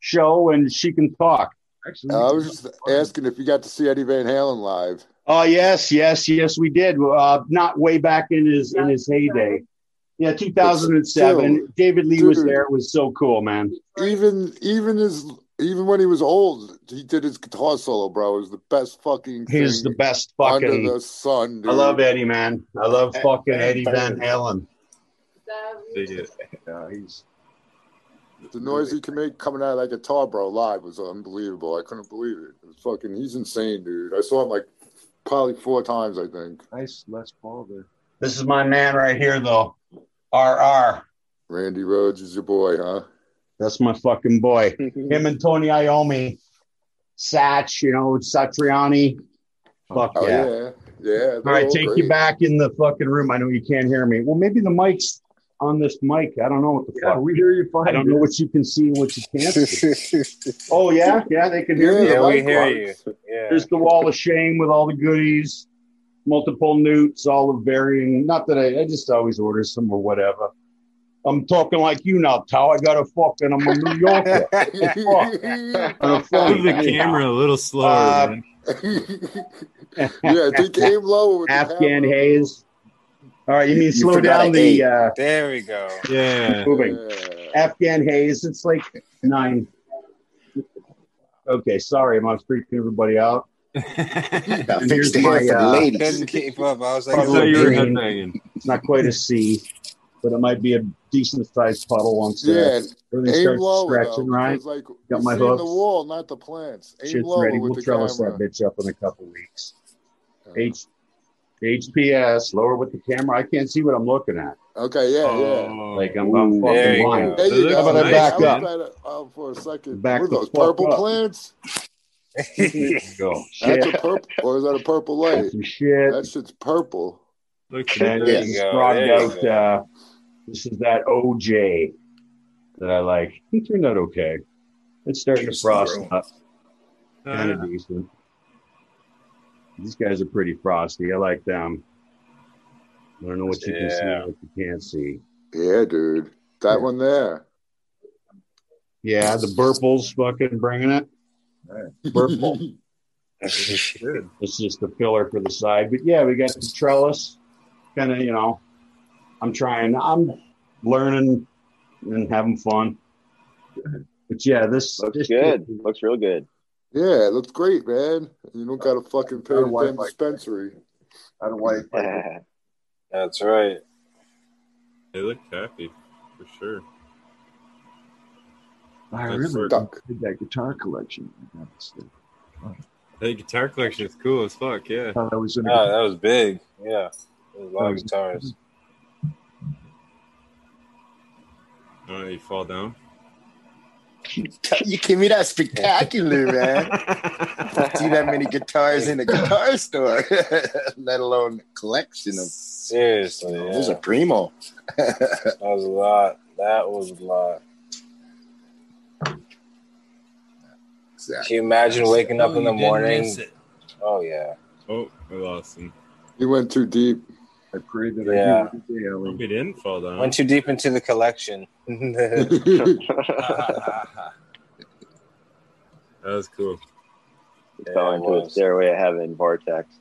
show, and she can talk. Actually, Uh, I was just asking if you got to see Eddie Van Halen live. Oh yes, yes, yes, we did. Uh, not way back in his in his heyday. Yeah, 2007. Still, David Lee was there. It was so cool, man. Even even his even when he was old, he did his guitar solo, bro. It was the best fucking thing He's the best under fucking. the sun, dude. I love Eddie, man. I love fucking Eddie Van Halen. dig it. yeah, he's The noise he can make coming out of that guitar, bro, live was unbelievable. I couldn't believe it. It was fucking. He's insane, dude. I saw him like probably four times, I think. nice Les Paul there. This is my man right here, though. RR. Randy Rhoads is your boy, huh? That's my fucking boy. Him and Tony Iommi, Satch, you know, Satriani. Fuck Oh yeah. yeah, yeah. All right, take you back in the fucking room. I know you can't hear me. Well, maybe the mic's on this mic. I don't know what the Yeah, fuck. we hear you fine. I don't know what you can see and what you can't see. oh yeah, yeah, they can hear me. Yeah, we hear you. Yeah. There's the wall of shame with all the goodies, multiple nutes, all of varying. Not that I, I just always order some or whatever. I'm talking like you now, Tao. I got a fucking. I'm a New Yorker. What the fuck? On a phone. Move the camera a little slower. Uh, yeah, think aim lower with Afghan camera. haze. All right, you mean You slow down the uh, There we go. Yeah. moving. Yeah. Afghan haze. It's like nine. Okay, sorry, I'm freaking everybody out. Got And fixed here's the my, uh, ladies. Couldn't keep up. I was like, Puddle thought you were green. headbanging. It's not quite a C, but it might be a decent sized puddle once uh, Yeah, everything aim starts lower stretching, though, right? like Got my seeing the wall, not the plants. Aim Shit's lower ready. with We'll trellis camera. that bitch up in a couple weeks. H HPS, lower with the camera. I can't see what I'm looking at. Okay, yeah, yeah. Oh. Like I'm, I'm There fucking blind. go. There you looks go. How about I nice, back I up? trying to, oh, for a second. Back what are the those fuck purple up. plants? Go. That's a purple, or is that a purple light? Some shit. That shit's purple. Looks And There then you go. There you out. go. Uh, this is that OJ that I like. It turned out okay. It's starting to frost up. Kind of decent. These guys are pretty frosty. I like them. I don't know what you can see what you can't see. Yeah, dude. That one there. Yeah, the Burples fucking bringing it. Burple. It's just a filler for the side. But yeah, we got the trellis. Kind of, you know, I'm trying. I'm learning and having fun. But yeah, this Looks this good. Looks real good. Yeah, it looks great, man. You don't got to fucking pay Got a the damn Wi-Fi. dispensary. Out of white. That's right. They look happy for sure. I That's really Duck. that guitar collection. I got this thing. Hey, guitar collection is cool as fuck. Yeah. thought I was in Oh, that was big. Yeah. A lot of Oh. guitars. Oh, you fall down. You give me that spectacular, man. See that many guitars in a guitar store, let alone a collection of. Seriously, yeah. Those are primo. That was a lot. That was a lot. Can you imagine waking up in the morning? Oh yeah. Oh, I lost him. You went too deep. I pray that Yeah. I do every day, Ellie. Hope he didn't fall down. Went too deep into the collection. That was cool. Yeah, Fell into a stairway of heaven vortex.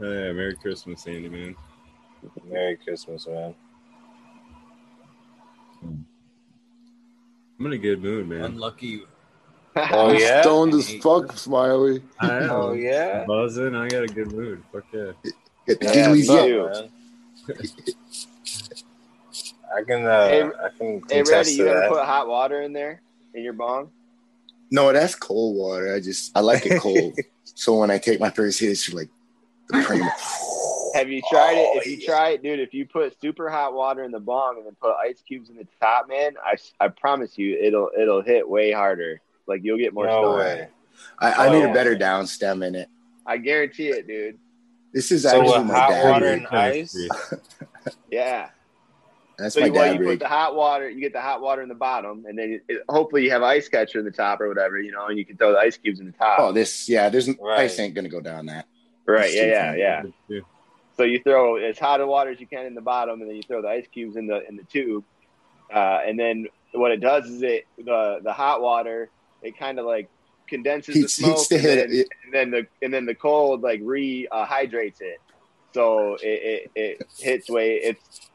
Oh, yeah, Merry Christmas, Andy, man. Merry Christmas, man. I'm in a good mood, man. Unlucky. Oh You're yeah. Stoned as fuck, Smiley. I am. Oh yeah. Buzzing. I got a good mood. Fuck yeah. Get the Yeah, I can. Uh, Hey, I can Hey, contest Reddy, to you ever that. put hot water in there in your bong? No, that's cold water. I just I like it cold. so when I take my first hit, it's like the primo. Have you tried it? If Oh, you yeah. try it, dude, if you put super hot water in the bong and then put ice cubes in the top, man, I, I promise you, it'll it'll hit way harder. Like you'll get more No stoned. way. I, I Oh, need yeah. a better down stem in it. I guarantee it, dude. This is So actually with my hot dad water and ice. Yeah. That's so my you, well, dad you put the hot water, you get the hot water in the bottom, and then it, hopefully you have ice catcher in the top or whatever, you know, and you can throw the ice cubes in the top. Oh, this yeah. There's Right. ice ain't gonna go down that. right? it's Yeah, yeah, yeah. Yeah. So you throw as hot a water as you can in the bottom, and then you throw the ice cubes in the in the tube, uh, and then what it does is it the the hot water it kind of like condenses Heats- the smoke, heats the and, hit- then, and then the and then the cold like rehydrates uh, it, so it, it, it hits way it's.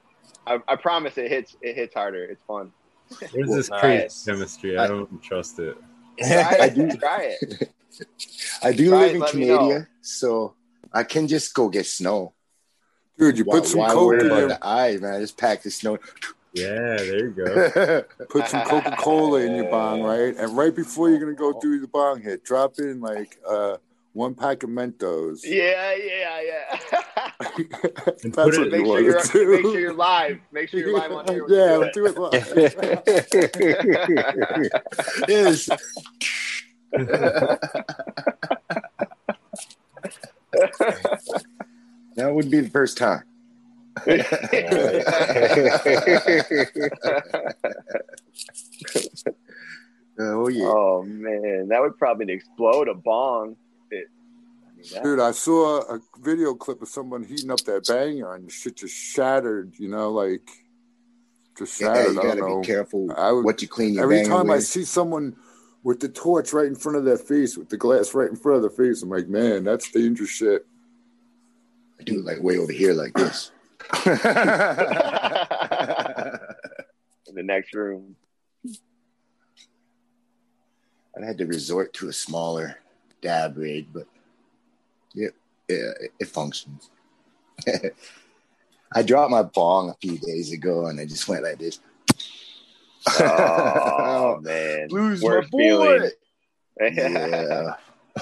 I, I promise it hits it hits harder. It's fun. There's this Nice. crazy chemistry. I I- don't trust it. Try I do. Try it. I do Try live it, in let me know. Canada, so I can just go get snow. Dude, you Why, put some why coke in about your the eye, man? I just pack the snow. Yeah, there you go. Put some Coca Cola in your bong, right? And right before you're gonna go do the bong hit, drop in like uh, one pack of Mentos. Yeah, yeah, yeah. And That's put what it, Make sure you're to. make sure you're live. Make sure you're live on here. when Yeah, do do it live. Yes. that would be the first time. Uh, oh yeah. Oh man, that would probably explode a bong. It, I mean, Dude, I saw a video clip of someone heating up that banger and shit just shattered, you know, like just Yeah, shattered. you gotta don't know. be careful I would, what you clean your every time I see someone with the torch right in front of their face, with the glass right in front of their face, I'm like, man, that's dangerous shit. I do it like way over here like this. in the next room. I had to resort to a smaller dab rig, but yeah, yeah it, it functions. I dropped my bong a few days ago and I just went like this. Oh man, Lose my boy. Yeah.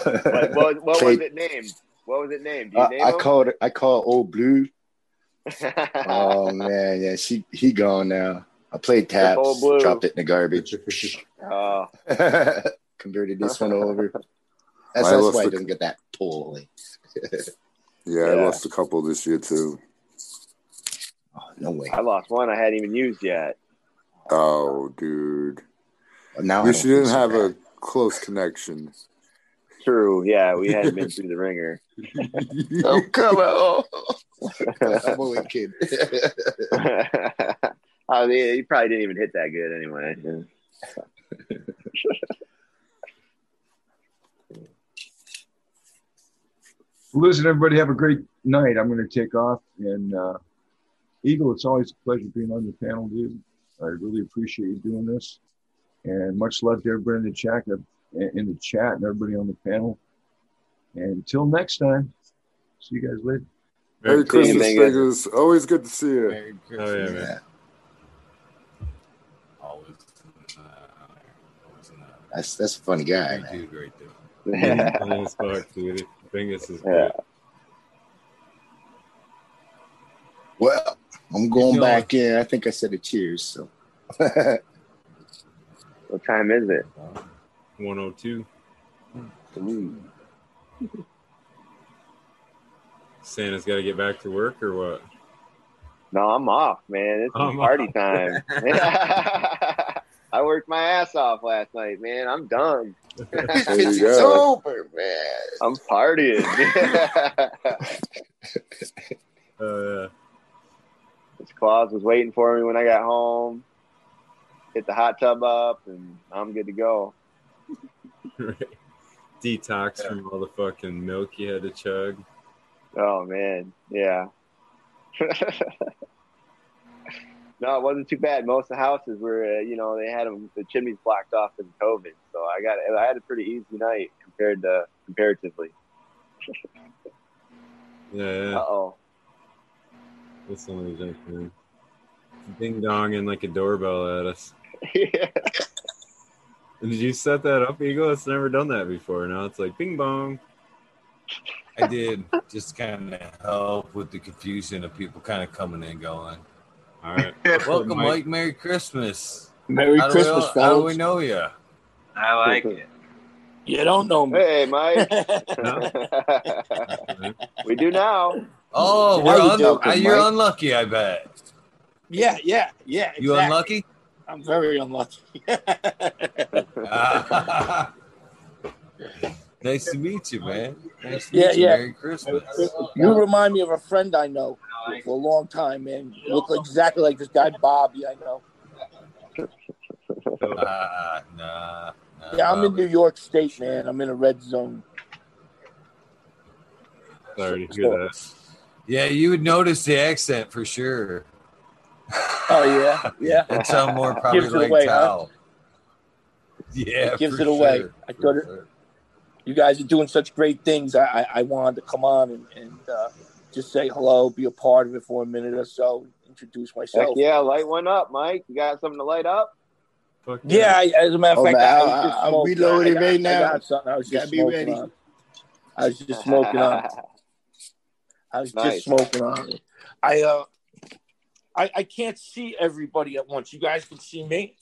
what, what, what was it named? What was it named? Do you I, name I him? called it, I called old blue. Oh man, yeah, she he gone now. I played taps, Old Blue. dropped it in the garbage, Oh, converted this one over. That's, I that's lost why the- it doesn't get that pull. Yeah, I lost a couple this year too. Oh, no way. I lost one I hadn't even used yet. Oh, dude. Now At least you didn't have a close connection. True. Yeah, we hadn't been through the ringer. oh, come on. I'm only kidding. I mean, he probably didn't even hit that good anyway. Listen, everybody, have a great night. I'm going to take off. And uh, Eagle, it's always a pleasure being on your panel, dude. I really appreciate you doing this. And much love to everybody in the chat, in the chat, and everybody on the panel. And until next time, see you guys later. Merry Christmas, thank you. Always good to see you. Merry Oh yeah, Christmas. man. Always, uh, always uh, That's that's a funny guy. you Man. do great there. Funny as fuck, dude. Bingus is Yeah. Well, I'm going doing? back in. I think I said a cheers. So What time is it? 102. Santa's got to get back to work or what? No, I'm off, man. It's I'm party off. time. I worked my ass off last night, man. I'm done. It's go. over, man. I'm partying. Oh yeah. This Claus was waiting for me when I got home. Hit the hot tub up, and I'm good to go. Right. Detox from all the fucking milk you had to chug. Oh man, yeah. no, it wasn't too bad. Most of the houses were, uh, you know, they had them the chimneys blocked off in COVID, so I got I had a pretty easy night compared to comparatively. Yeah, Uh oh. That's some of these junk, man. Ding donging like a doorbell at us. yeah. Did you set that up, Eagle? It's never done that before. Now it's like bing bong. I did just kind of help with the confusion of people kind of coming and going. All right. Welcome, Mike. Mike. Merry Christmas. Merry How do we Christmas, all- How do we know you? I like it. You don't know me. Hey, Mike. we do now. Oh, we're you un- doing, you're Mike? unlucky, I bet. Yeah, yeah, yeah. You exactly. unlucky? I'm very unlucky. nice to meet you, man. Nice to Yeah, meet you. yeah. Merry Christmas. You remind me of a friend I know for a long time, man. You look exactly like this guy Bobby I know. Uh, nah, nah. Yeah, I'm in New York State, man. I'm in a red zone. Sorry to hear that. Yeah, you would notice the accent for sure. Oh yeah, yeah. That sound more probably Gives it like away, huh? Yeah, It gives for it away. sure. I thought it, you guys are doing such great things. I, I, I wanted to come on and, and uh, just say hello, be a part of it for a minute or so, introduce Heck myself. yeah, light one up, Mike. You got something to light up? Fuck Yeah, I, as a matter of Oh, fact, man, I, I- was just I'm smoking. reloading I got, I got something. I was Gotta just be smoking ready. on. I was just smoking on. I was Nice. just smoking on. I uh, I I can't see everybody at once. You guys can see me.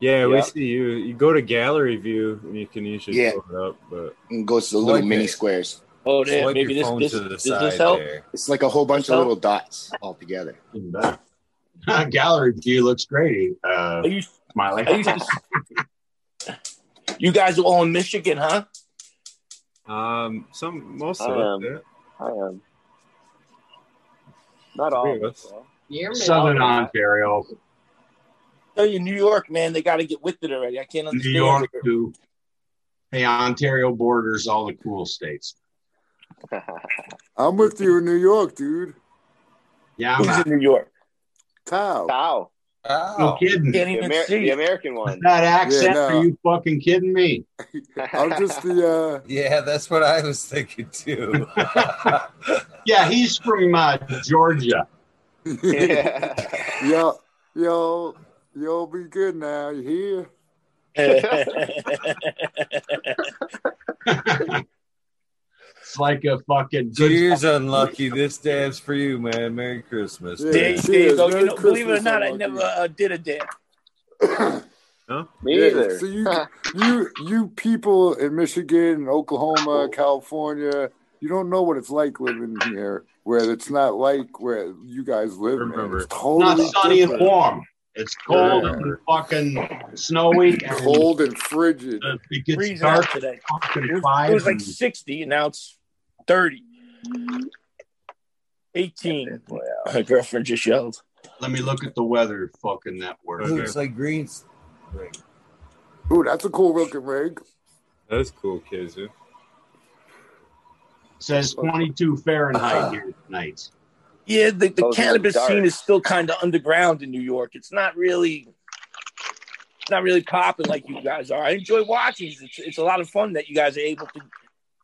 Yeah, we see you. You go to gallery view and you can usually Yeah. pull it up, but And goes to the little Swipe mini it. squares. Oh, there. Swipe Maybe your this phone this to the does side this help? there. It's like a whole bunch So- of little dots all together. Gallery view looks great. Uh, I used, Smiley. I used to. You guys are all in Michigan, huh? um, some most I of am. it. I am. Not all. Of of us, us. Though. You're Southern middle. Ontario, Tell you, New York, man, they got to get with it already. I can't understand. New. York it. too. Hey, Ontario borders all the cool states. I'm with you in New York, dude. Yeah, I'm Who's not, in New York? Tao. Tao, no kidding. Can't the, Amer- see. the American one. That accent? Yeah, no. Are you fucking kidding me? I'm just the uh Yeah, that's what I was thinking too. Yeah, he's from uh, Georgia. Yeah. yo yo yo be good now. You hear? It's like a fucking good Cheers, unlucky. This dab's for you, man. Merry Christmas. Yeah. there, there Cheers. go. Merry You know, believe it or Christmas, not, I never uh, did a dab. Huh? Me Yeah, either. So you you you people in Michigan, Oklahoma, California, you don't know what it's like living here, where it's not like where you guys live. Man. Remember. It's not totally sunny and warm. It's cold Yeah. and fucking snowy and cold and frigid. it gets Freezing dark out today. It was, it was like 60, and now it's 30. 18. My girlfriend just yelled. Let me look at the weather fucking network. It looks like green. Ooh, that's a cool looking rig. That's cool, kids. Yeah. says 22 Fahrenheit uh-huh. here tonight. Yeah, the, the Those cannabis scene is still kind of underground in New York. It's not really, it's not really popping like you guys are. I enjoy watching. It's it's a lot of fun that you guys are able to,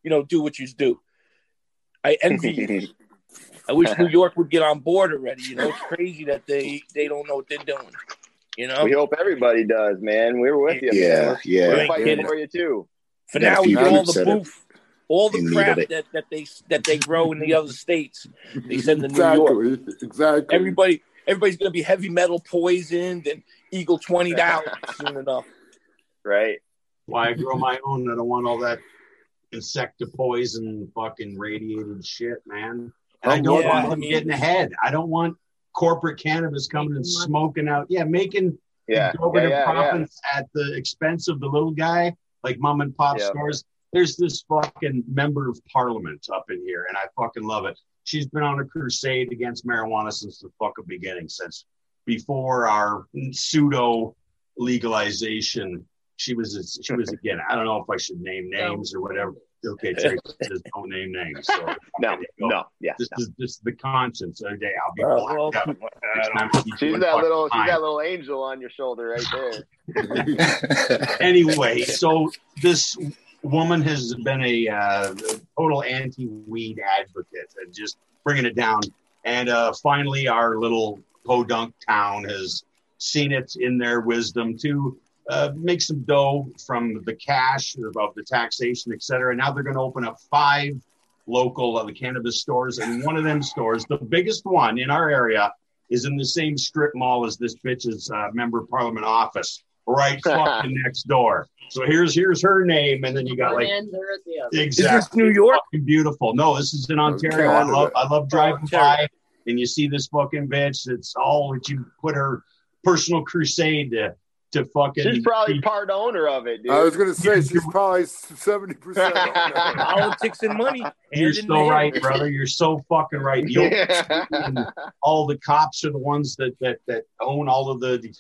you know, do what you do. I envy you. I wish New York would get on board already. You know, it's crazy that they they don't know what they're doing. You know, We hope everybody does, man. We're with you. Yeah, man. yeah. We're fighting for you too. for Yeah, now we few get all the that are boof, all the in crap that, that they that they grow in the other states. They send to New York. Exactly. Exactly. Everybody, everybody's gonna be heavy metal poisoned and Eagle twenty dollars soon enough. Right. Why I grow my own? I don't want all that insectopoison fucking radiated shit, man. And I I'm don't with want you. them getting ahead. I don't want corporate cannabis coming and Making money. smoking out. Yeah, making Yeah. Yeah. Yeah. yeah. profits at the expense of the little guy, like mom and pop Yeah. stores. There's this fucking member of parliament up in here, and I fucking love it. She's been on a crusade against marijuana since the fucking beginning, since before our pseudo legalization. She was she was again. I don't know if I should name names or whatever. Okay, Tracy says don't name names. So No. there you go. No. Yeah. This is this is the conscience of the day. I'll be Uh, well, out. Next time I keep She's that fucking little. She's that little angel on your shoulder right there. anyway, so this woman has been a uh, total anti-weed advocate and just bringing it down. And uh, finally, our little podunk town has seen it in their wisdom to uh, make some dough from the cash of the taxation, et cetera. Now they're going to open up five local uh, cannabis stores, and one of them stores, the biggest one in our area, is in the same strip mall as this bitch's uh, member parliament office, right fucking next door. So here's here's her name, and then you got like end or at exactly New York? fucking beautiful. No, this is in Ontario. I love I love driving oh, Ontario. by, and you see this fucking bitch. It's all that you put her personal crusade to to fucking. She's probably part owner of it, dude. I was gonna say she's probably seventy percent. Politics and money. You're hand in so hand. right, brother. You're so fucking right. The old- all the cops are the ones that that that own all of the, the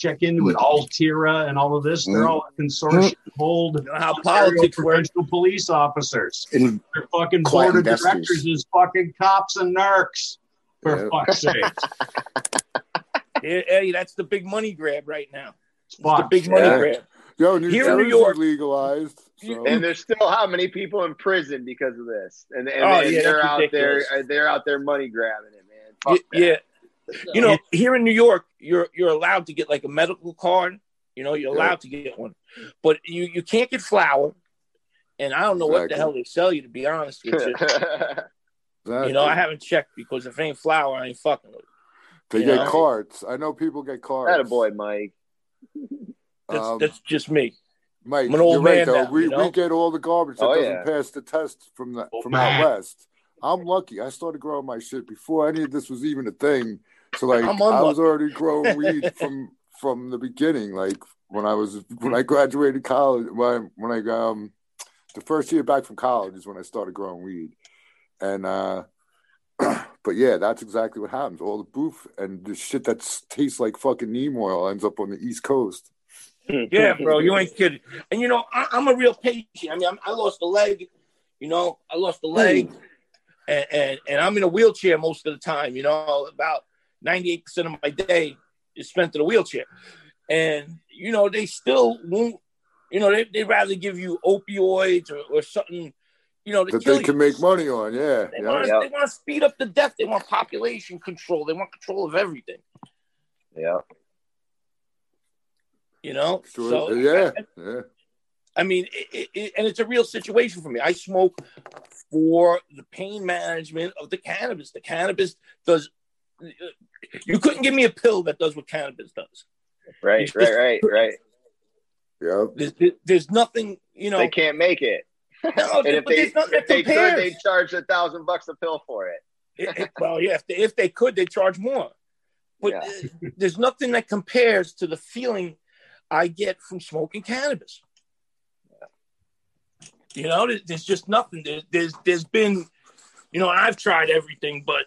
check into it. Altira and all of this. They're all a mm-hmm. consortium. Hold You know how Ontario politics work. provincial police officers. And Their fucking Quiet board of investors. directors is fucking cops and narcs. For Yep. fuck's sake. Hey, that's the big money grab right now. It's the big money Yeah. grab. Yo, New Here in New York- legalized. So. and there's still how many people in prison because of this? And, and, Oh, and yeah, they're out ridiculous. there. They're out there money grabbing it, man. Y- Fuck that. Yeah, you know, here in New York, you're you're allowed to get like a medical card. You know, you're allowed to get one, but you you can't get flour. And I don't know what the hell they sell you, to be honest with you. You know, I haven't checked because if it ain't flour, I ain't fucking with it. They you get know? carts. I know people get carts. That a boy, Mike. That's, Um, that's just me. Mike, I'm an old you're right man though. now, we, you know? we get all the garbage that Oh, doesn't yeah. pass the test from the from man. out west. I'm lucky. I started growing my shit before any of this was even a thing. So like I'm I was already growing weed from from the beginning. Like when I was when I graduated college when when I um the first year back from college is when I started growing weed. And uh but yeah, that's exactly what happens. All the boof and the shit that tastes like fucking neem oil ends up on the East Coast. Yeah, bro, you ain't kidding. And you know, I, I'm a real patient. I mean, I'm, I lost a leg. You know, I lost a leg, and, and and I'm in a wheelchair most of the time. You know, about 98 percent of my day is spent in a wheelchair, and you know they still won't. You know, they they rather give you opioids or, or something. You know, to That kill they you. can make money on, yeah. They yeah. want, to, they want to speed up the death. They want population control. They want control of everything. Yeah. You know, Sure. so uh, yeah, yeah. I mean, it, it, it- and it's a real situation for me. I smoke for the pain management of the cannabis. The cannabis does. You couldn't give me a pill that does what cannabis does. Right, It's right, just- right, right. Yeah. There's, there's nothing, you know. They can't make it. No, and if but they, there's nothing if that they could, compares. they'd charge a thousand bucks a pill for it. It- it- well, yeah, if they, if they could, they charge more. But uh, there's nothing that compares to the feeling I get from smoking cannabis. You know, there- there's just nothing. There's there's there's been, you know, and I've tried everything, but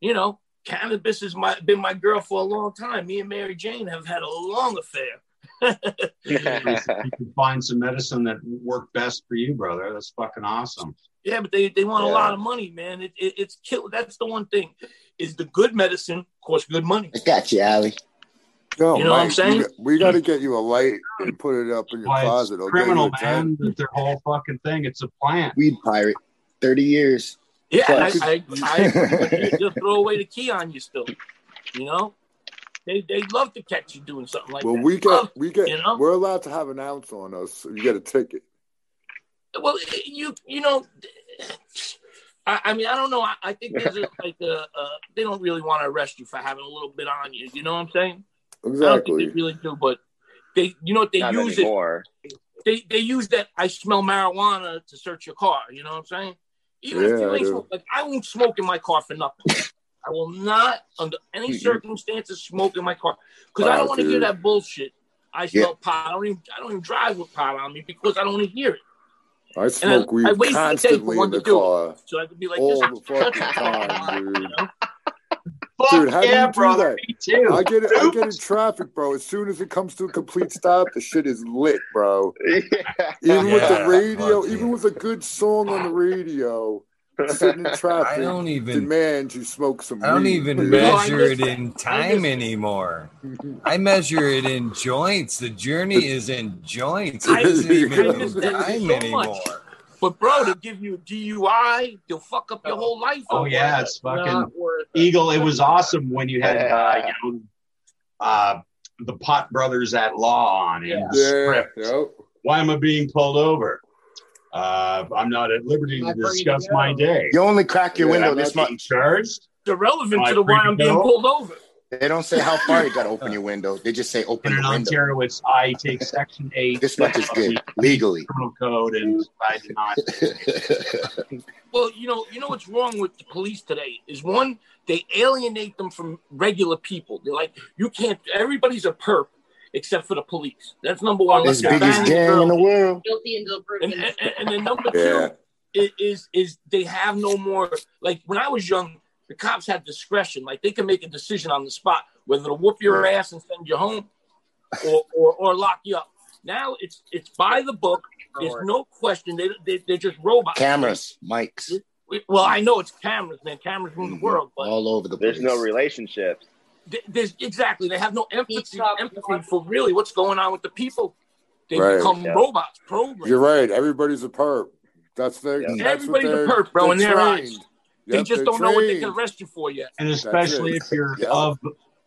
you know, cannabis has my been my girl for a long time. Me and Mary Jane have had a long affair. you can find some medicine that work best for you, brother. That's fucking awesome. Yeah, but they, they want a lot of money, man. It, it, it's kill. That's the one thing. Is the good medicine costs good money. I got you, Allie. Yo, You know what I'm saying? We, got to get you a light and put it up in your Why it's closet. I'll criminal, get you a tent. man. That their whole fucking thing. It's a plant. Weed pirate. 30 years. Yeah, I, Plus. I, I you just throw away the key on you still. You know, they they love to catch you doing something like Well, that. Well, we Love get we get you know? we're allowed to have an ounce on us. So you get a ticket. Well, you you know, I, I mean, I don't know. I, I think there's a, like a, uh, they don't really want to arrest you for having a little bit on you. You know what I'm saying? I don't Exactly. think they really do, but they, you know what they Not use anymore. it. They they use that I smell marijuana to search your car. You know what I'm saying? Even if you I ain't smoke, like I won't smoke in my car for nothing. I will not, under any circumstances, smoke in my car because I don't want to hear that bullshit. I smell pot. I don't even I don't even drive with pot on me because I don't want to hear it. I And I, smoke weed I wasted the day for constantly in the car it, so I could be like, all this the fucking time, dude. Fuck Dude, how yeah, do you do that? Me too. I get it. I get in traffic, bro. As soon as it comes to a complete stop, the shit is lit, bro. Even with the radio, fuck even yeah. with a good song on the radio, sitting in traffic, I don't even- demand you smoke some. I don't weed. even No, I measure miss it in time miss- anymore. I measure it in joints. The journey is in joints. I- It isn't even miss in time so anymore. Much. But bro, to give you a DUI, they'll fuck up your whole life. Oh yeah, it's fucking it. Eagle. It was awesome when you had uh, you know uh, the Pot Brothers at Law on in the Yeah, script. yep. Why am I being pulled over? Uh, I'm not at liberty to Not free to discuss my day. You only crack your Yeah, window I'm this not much. charged. It's irrelevant Am to the free why I'm being pulled over. They don't say how far you got to open your window. They just say open And in the window. Ontario, it's I take Section Eight This much is good legally. criminal code, and I do not. Well, you know, you know what's wrong with the police today is one, they alienate them from regular people. They're like, you can't. Everybody's a perp except for the police. That's number one. This Like, biggest bang, gang in the world. Guilty until And, proven. and, and then number Yeah. two is, is is they have no more. Like when I was young, the cops had discretion. Like they can make a decision on the spot whether to whoop your ass and send you home, or or, or lock you up. Now it's it's by the book. There's no question. They, they they're just robots. Cameras, mics, Well, I know it's cameras, man. Cameras rule the mm-hmm. world, but all over the place. There's no relationships. there's exactly they have no empathy, empathy for really what's going on with the people. They Right. become Yeah. robots, programs. You're right. Everybody's a perp. That's their. Yeah. That's what Everybody's a they're- perp, bro, they're in their eyes. Trained. They just don't know what they can arrest you for yet. And especially if you're Yeah. of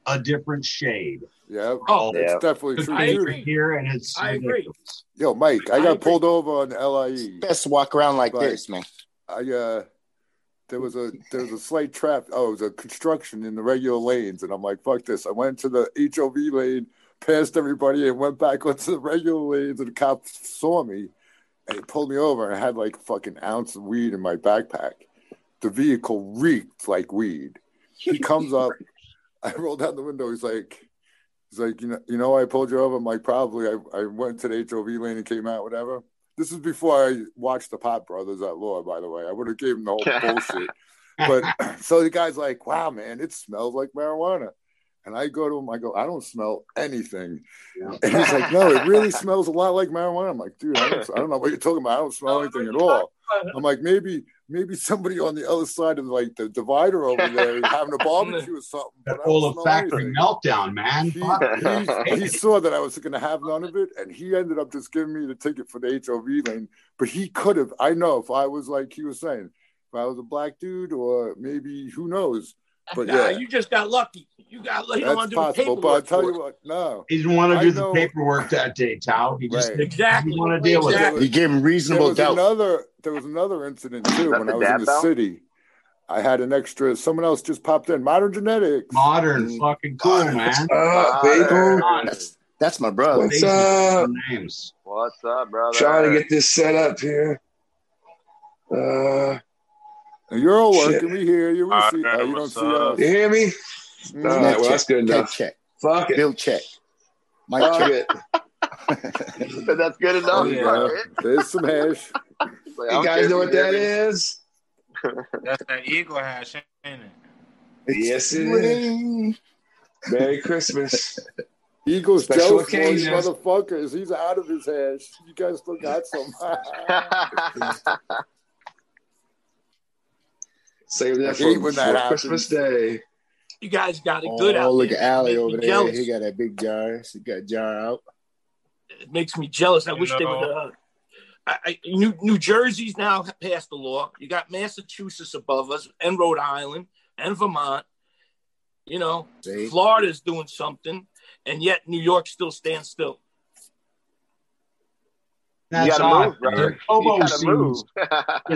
a different shade. Yep. Oh, it's Yeah. definitely true. I agree. Here and it's I agree. ridiculous. Yo, Mike, I I got agree. pulled over on LIE. Best walk around like Right. this, man. I uh there was a there was a slight trap. Oh, it was a construction in the regular lanes, and I'm like, fuck this. I went to the HOV lane, passed everybody, and went back onto the regular lanes, and the cop saw me, and he pulled me over. And I had like a fucking ounce of weed in my backpack. The vehicle reeked like weed. He comes up. I rolled down the window. He's like, he's like, you know, you know, I pulled you over. I'm like, probably. I, I went to the HOV lane and came out, whatever. This is before I watched the Pot Brothers at Law, by the way. I would have gave him the whole bullshit. But so the guy's like, wow, man, it smells like marijuana. And I go to him, I go, I don't smell anything. And he's like, no, it really smells a lot like marijuana. I'm like, dude, I don't, I don't know what you're talking about. I don't smell anything at all. I'm like, maybe, maybe somebody on the other side of like the divider over there is having a barbecue or something. That olfactory meltdown, man. Fuck. He, he saw that I was going to have none of it, and he ended up just giving me the ticket for the HOV lane. But he could have, I know, if I was like he was saying, if I was a black dude, or maybe who knows. But Nah, yeah, you just got lucky. You got lucky. You don't that's want to do the possible. But I paperwork. tell you what, no, He didn't want to I do the paperwork that day, Tao. He just Right. didn't Exactly. want to deal with it. He gave him there reasonable was doubt. another. There was another incident too when I was in the bell? city. I had an extra. Someone else just popped in. Modern genetics. Modern, fucking cool, man. Bagel. Modern. That's that's my brother. What's up? Names. What's up, brother? Trying to get this set up here. Uh, You're all Shit. working. We hear you. We All see. Oh, you don't see us. you hear me? Mm. All right, well, that's good enough. check, Fuck it. bill check. Mic Fuck check. it. That's good enough. There you fuck There's some hash. Like, You guys know what you that me. is? That's that eagle hash, ain't it? Yes, it is. Merry Christmas. Eagles Special jealous for motherfuckers. He's out of his hash. You guys still got some. Save that for, when for that happens. Christmas Day. You guys got it good out Oh, look there. at Allie over there. jealous. He got that big jar. He got jar out. It makes me jealous. I You wish they would. know- Uh, I, I, New, New Jersey's now passed the law. You got Massachusetts above us, and Rhode Island, and Vermont. You know, See? Florida's doing something, and yet New York still stands still. That's You That's gotta odd, move, brother. brother. You gotta seems move. you